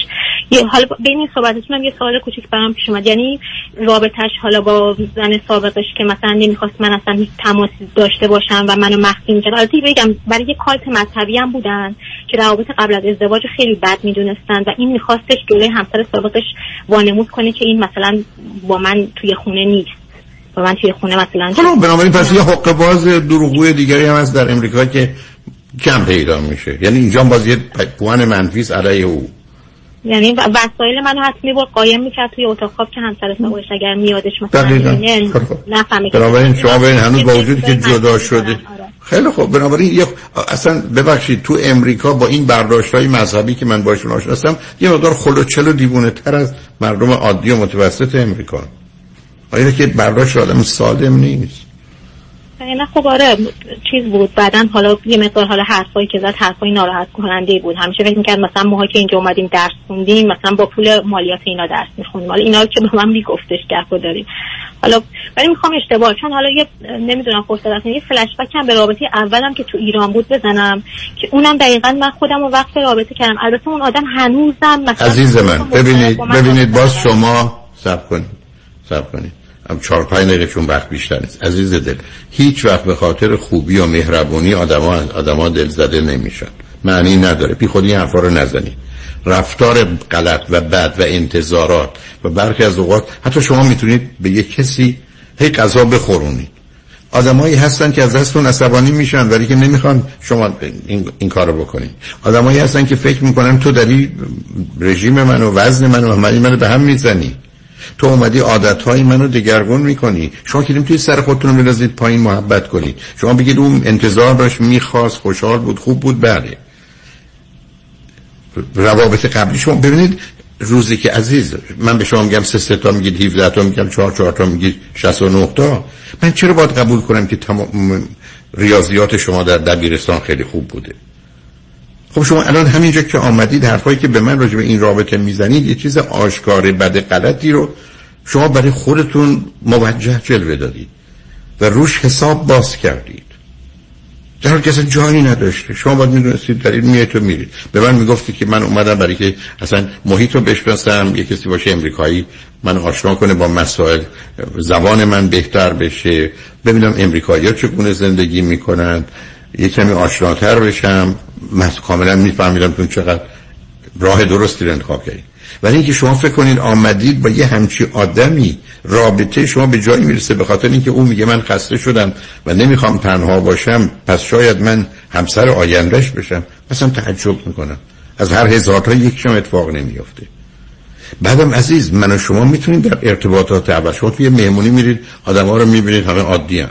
[SPEAKER 32] یه حالا بین این صحبتتون یه سوال کوچیک برام پیش اومد. یعنی رابطش حالا با زن سابقش که مثلا نمی‌خواست من اصلا هیچ تماسی داشته باشم و منو مخفی می‌کرد. البته بگم برای یه کالت مذهبی هم بودن که روابط قبل از ازدواج خیلی بد می‌دونستن و این میخواستش جلوی همسر سابقش وانمود کنه که این مثلا با من توی خونه نیست. و من توی خونه مثلا
[SPEAKER 4] خب بنابراین پس یه حق باز دروغگوی دیگری هم هست در امریکا که کم پیدا میشه. یعنی اینجا باز یه پوان منفیس علیه او.
[SPEAKER 32] یعنی وسایل منو حتمی با قایم می‌کرد توی اتاق. خواب که همسر سابقش اگر میادش مثلا
[SPEAKER 4] نفهمه بنابراین شما ببین هنوز با وجودی که جدا شده. آره. خیلی خوب بنابراین یه اصلا ببخشید تو امریکا با این برداشت های مذهبی که من باشون آشناستم یه مقدار خلوچل و دیوونه تر از مردم عادی و متوسط امریکا. آیا که برداشت آدم سالم نیست.
[SPEAKER 32] نه خب آره چیز بود. بعدا حالا یه مقدار حالا حرفایی که زد حرفای ناراحت کننده بود. همیشه فکر می‌کرد مثلا ماها که اینجا اومدیم درس خوندیم مثلا با پول مالیات اینا درس می‌خونیم حالا اینا که به من میگفتش گپ داریم. حالا ولی می‌خوام اشتباه چون حالا یه نمی‌دونم فرصت یه فلش هم به رابطه اولم که تو ایران بود بزنم که اونم دقیقا من خودم رو وقت رابطه کردم. البته اون آدم هنوزم مثلا
[SPEAKER 4] عزیز من ببینید ببینید باز شما صبر کنید صبر کنید. هم چهار پنج دقیقه چون وقت بیشتر نیست. عزیز دل هیچ وقت به خاطر خوبی و مهربونی آدما آدما دل زده نمیشن. معنی نداره. بی خودی حرفا رو نزنی. رفتار غلط و بد و انتظارات و برخی از اوقات حتی شما می‌تونید به یک کسی هی غذا بخورونید. آدمایی هستن که از دستون عصبانی میشن ولی که نمی‌خوان شما این, این کارو بکنید. آدمایی هستن که فکر می‌کنن تو داری رژیم منو وزن منو و منو به هم می‌زنی. تو اومدی عادتهای منو دگرگون می‌کنی. شما که توی سر خودتون رو بندازید پایین محبت کنید. شما بگید اون انتظار داشت می‌خواست خوشحال بود خوب بود بله. روابط قبلی شما ببینید روزی که عزیز من به شما میگم سه سه تا میگید 17 تا میگم 4 4 تا میگید 69 تا. من چرا باید قبول کنم که تمام ریاضیات شما در دبیرستان خیلی خوب بوده؟ خب شما الان همینجا که آمدید حرفایی که به من راجع به این رابطه می‌زنید یه چیز آشکار بد غلطی رو شما برای خودتون موجه جلوه دادید و روش حساب باز کردید. در حال که جایی نداشته. شما باید می‌دونستید در این میای تو میرید. به من می‌گفتی که من اومدم برای که اصلا محیط رو بشناسم یه کسی باشه امریکایی من آشنا کنه با مسائل زبان من بهتر بشه. ببینم امریکایی ها چگونه زندگی می‌کنن یه کمی آشناتر بشم. من کاملا میفهمیدم که چقدر راه درستی رو انتخاب کردید ولی اینکه شما فکر کنید آمدید با یه همچی آدمی رابطه شما به جایی می‌رسه به خاطر اینکه اون میگه من خسته شدم و نمی‌خوام تنها باشم پس شاید من همسر آیندهش بشم. مثلا تعجب می‌کنم. از هر هزار تا یکشم اتفاق نمیافته. بعدم عزیز من و شما می‌تونید در ارتباطات اول شما توی مهمونی میرید آدم ها رو می‌بینید همه عادی هن.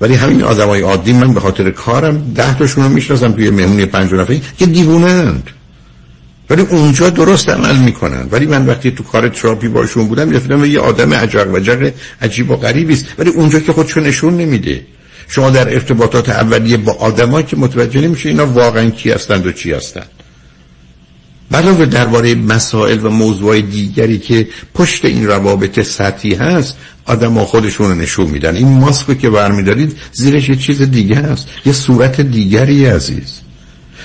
[SPEAKER 4] ولی همین آدمای عادی من به خاطر کارم ده تاشون رو می‌شناسم توی مهمونی پنج نفری که دیوونند. ولی اونجا درست عمل می‌کنن. ولی من وقتی تو کار تراپی باشون بودم گفتم یه آدم عجق و جق عجیب و غریبی است. ولی اونجا که خودشو نشون نمیده. شما در ارتباطات اولیه با آدمایی که متوجه نمیشه اینا واقعا کی هستند و چی هستند. علاوه درباره مسائل و موضوع دیگری که پشت این روابط سطحی هست آدم ها خودشون رو نشون میدن. این ماسک که برمیدارید زیرش یه چیز دیگه هست یه صورت دیگری عزیز.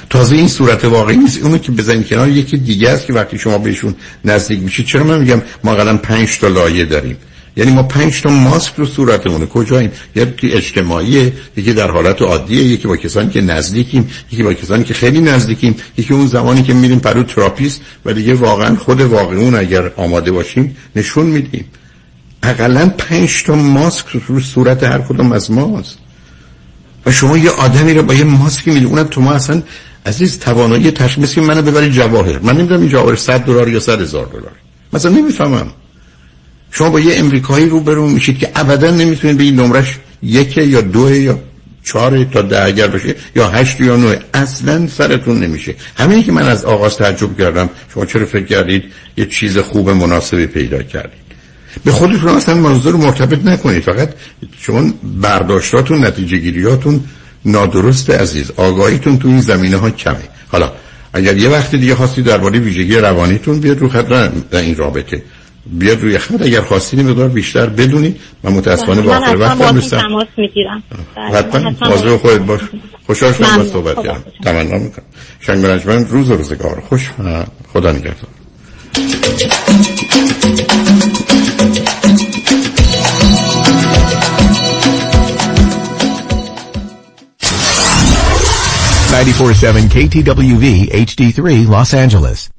[SPEAKER 4] تازه این صورت واقعی نیست. اونو که بزنید کنار یکی دیگه است که وقتی شما بهشون نزدیک میشید چرا من میگم ما اقلا پنج تا لایه داریم؟ یعنی ما پنج تا ماسک رو صورتمونه کجاییم؟ یکی اجتماعیه یکی در حالت عادیه یکی با کسانی که نزدیکیم یکی با کسانی که خیلی نزدیکیم یکی اون زمانی که میریم پیش therapist و دیگه واقعا خود واقعیمون اگر آماده باشیم نشون میدیم. اقلا پنج تا ماسک رو صورت هر کدوم از ماست. و شما یه آدمی رو با یه ماسکی می‌دید اونم تو ما اصلا عزیز توانایی تشخیص منو ببری جواهر. من نمی‌دونم این جواهر 100 دلار یا 100 هزار دلار. مثلا نمی‌فهمم. شما با یه امریکایی رو برون میشید که ابدا نمی‌تونید به این نمرش یک یا دو یا چهار تا ده اگر بشه یا هشت یا نه اصلا سرتون نمیشه. همین که من از آغاز تعجب کردم شما چرا فکر کردید یه چیز خوب مناسبی پیدا کردید؟ به خودتون اصلا موضوع مرتبط نکنید. فقط شما برداشتاتون نتیجه گیریاتون نادرست عزیز. آگاهیتون تو این زمینه ها کمه. حالا اگر یه وقت دیگه خواستی درباره ویژگی روانیتون بیاد رو خط در این رابطه. بیاد روی خط اگر خواستید مقدار بیشتر بدونید من متاسفانه با آخر وقت هم نیستم.
[SPEAKER 32] تماس می‌گیرم.
[SPEAKER 4] حتما. واضح خودت باش. خوشحال شدم با صحبت کردم. تمنا می‌کنم. شنگ برنجمن روز و روزگار. خوش. و خدا نگهدار.
[SPEAKER 41] KTWV HD3 Los Angeles.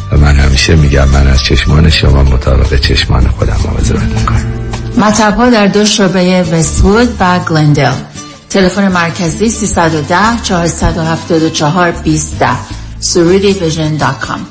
[SPEAKER 42] و من همیشه میگم من از چشمان شما مطابق چشمان خودم مواظبت می‌کنم.
[SPEAKER 43] مطب ها در دو شعبه وستوود و گلندل. تلفن مرکزی 310 474 20 surudivision.com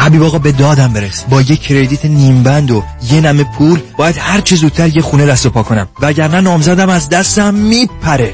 [SPEAKER 44] حبیب آقا به دادم برس با یه کردیت نیمبند و یه نمه پول باید هر چه زودتر یه خونه دست و پا کنم. وگرنه نامزدم از دستم میپره.